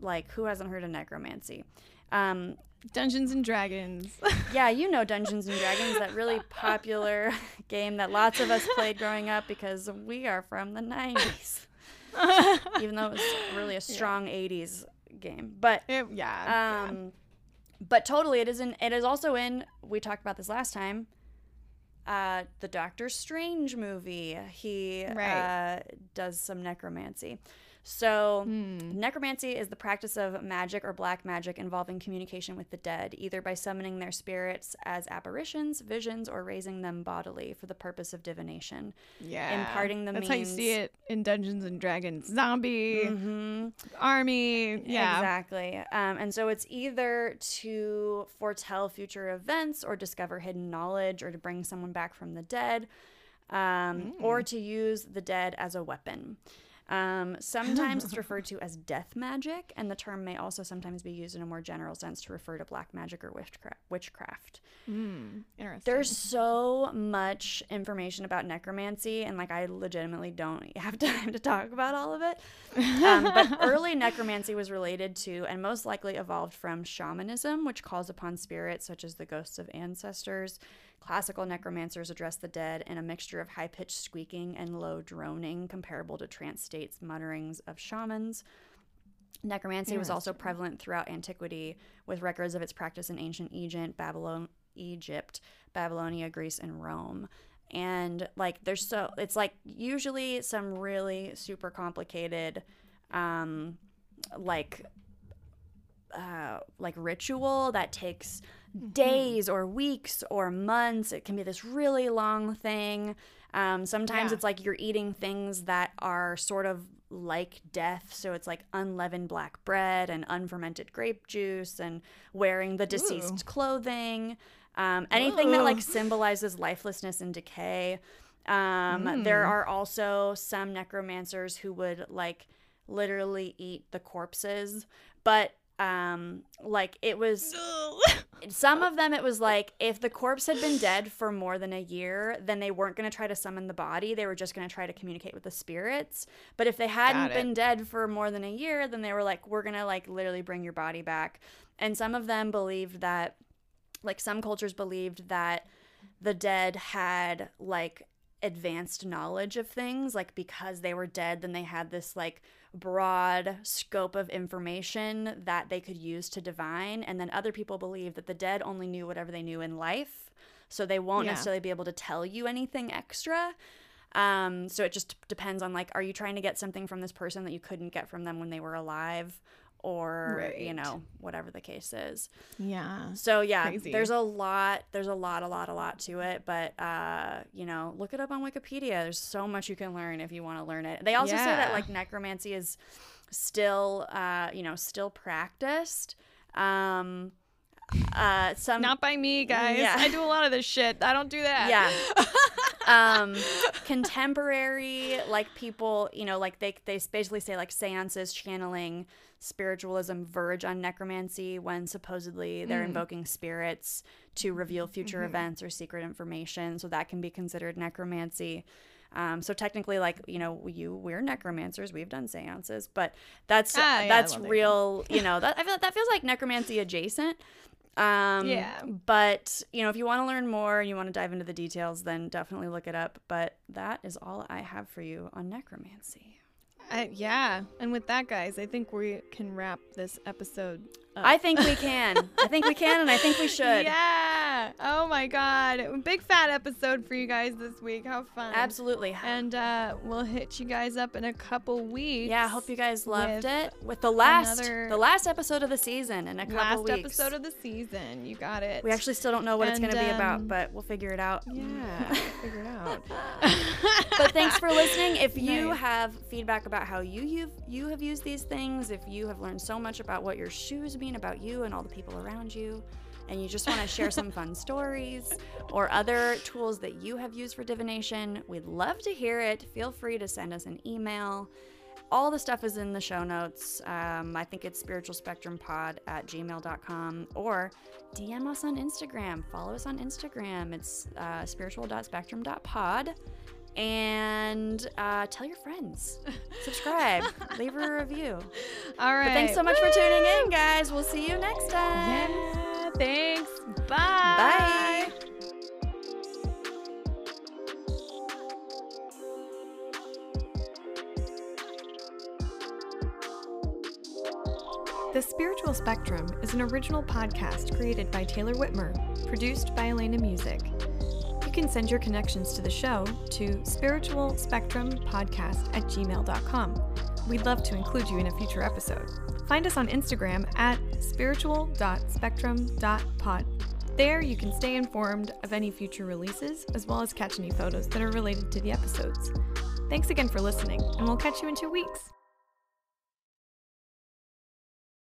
like who hasn't heard of necromancy um Dungeons and Dragons. yeah, you know Dungeons and Dragons, that really popular game that lots of us played growing up because we are from the 90s. Even though it was really a strong yeah. 80s game. But it, yeah. Um yeah. but totally it is in it is also in we talked about this last time. Uh, the Doctor Strange movie. He right. uh, does some necromancy. So, hmm. necromancy is the practice of magic or black magic involving communication with the dead, either by summoning their spirits as apparitions, visions, or raising them bodily for the purpose of divination. Yeah. Imparting the That's means. how you see it in Dungeons and Dragons. Zombie, mm-hmm. army. Yeah. Exactly. Um, and so it's either to foretell future events or discover hidden knowledge or to bring someone back from the dead. Um, mm. or to use the dead as a weapon. Um, sometimes it's referred to as death magic, and the term may also sometimes be used in a more general sense to refer to black magic or witchcraft. Mm, interesting. There's so much information about necromancy, and like I legitimately don't have time to talk about all of it. Um, but early necromancy was related to and most likely evolved from shamanism, which calls upon spirits such as the ghosts of ancestors Classical necromancers address the dead in a mixture of high pitched squeaking and low droning, comparable to trance states mutterings of shamans. Necromancy was also prevalent throughout antiquity, with records of its practice in ancient Egypt, Babylon, Egypt, Babylonia, Greece, and Rome. And like, there's so it's like usually some really super complicated, um, like, uh, like ritual that takes Mm-hmm. days or weeks or months. It can be this really long thing. Um, sometimes yeah. it's like you're eating things that are sort of like death. So it's like unleavened black bread and unfermented grape juice and wearing the deceased Ooh. clothing. Um, anything Ooh. that like symbolizes lifelessness and decay. Um, mm. There are also some necromancers who would like literally eat the corpses, but um like it was some of them it was like if the corpse had been dead for more than a year then they weren't going to try to summon the body. They were just going to try to communicate with the spirits. But if they hadn't been dead for more than a year then they were like we're going to like literally bring your body back. And some of them believed that like some cultures believed that the dead had like advanced knowledge of things like because they were dead then they had this like broad scope of information that they could use to divine and then other people believe that the dead only knew whatever they knew in life so they won't yeah. necessarily be able to tell you anything extra um, so it just depends on like are you trying to get something from this person that you couldn't get from them when they were alive or right. you know whatever the case is. Yeah. So yeah Crazy. there's a lot there's a lot a lot a lot to it but uh you know look it up on wikipedia. There's so much you can learn if you want to learn it. They also yeah. say that like necromancy is still uh you know still practiced. Um uh some not by me guys. Yeah. i do a lot of this shit. I don't do that. Yeah. Um contemporary like people you know like they they basically say like seances channeling spiritualism verge on necromancy when supposedly they're mm. invoking spirits to reveal future mm-hmm. events or secret information. So that can be considered necromancy. Um, so technically, like you know, you we're necromancers. We've done seances, but that's ah, yeah, that's real. You know, that I feel that feels like necromancy adjacent. Um, yeah. But you know, if you want to learn more and you want to dive into the details, then definitely look it up. But that is all I have for you on necromancy. Uh, yeah. And with that, guys, I think we can wrap this episode I think we can. I think we can, and I think we should. Yeah. Oh my God. Big fat episode for you guys this week. How fun. Absolutely. And uh, we'll hit you guys up in a couple weeks. Yeah. I Hope you guys loved it. With the last, the last episode of the season in a couple last weeks. Last episode of the season. You got it. We actually still don't know what and, it's going to um, be about, but we'll figure it out. Yeah. figure it out. but thanks for listening. If you nice. have feedback about how you you've, you have used these things, if you have learned so much about what your shoes mean about you and all the people around you, and you just want to share some fun stories or other tools that you have used for divination, we'd love to hear it. Feel free to send us an email. All the stuff is in the show notes. Um, I think it's spiritualspectrumpod at gmail.com or DM us on Instagram. Follow us on Instagram. It's uh, spiritual.spectrum.pod and uh, tell your friends. Subscribe, leave a review. All right. But thanks so much Woo! for tuning in, guys. We'll see you next time. Yeah. Thanks. Bye. Bye. The Spiritual Spectrum is an original podcast created by Taelor Witmer, produced by Alaina Music. Can send your connections to the show to spiritualspectrumpodcast at gmail.com. We'd love to include you in a future episode. Find us on Instagram at spiritual.spectrum.pod. There, you can stay informed of any future releases, as well as catch any photos that are related to the episodes. Thanks again for listening, and we'll catch you in two weeks.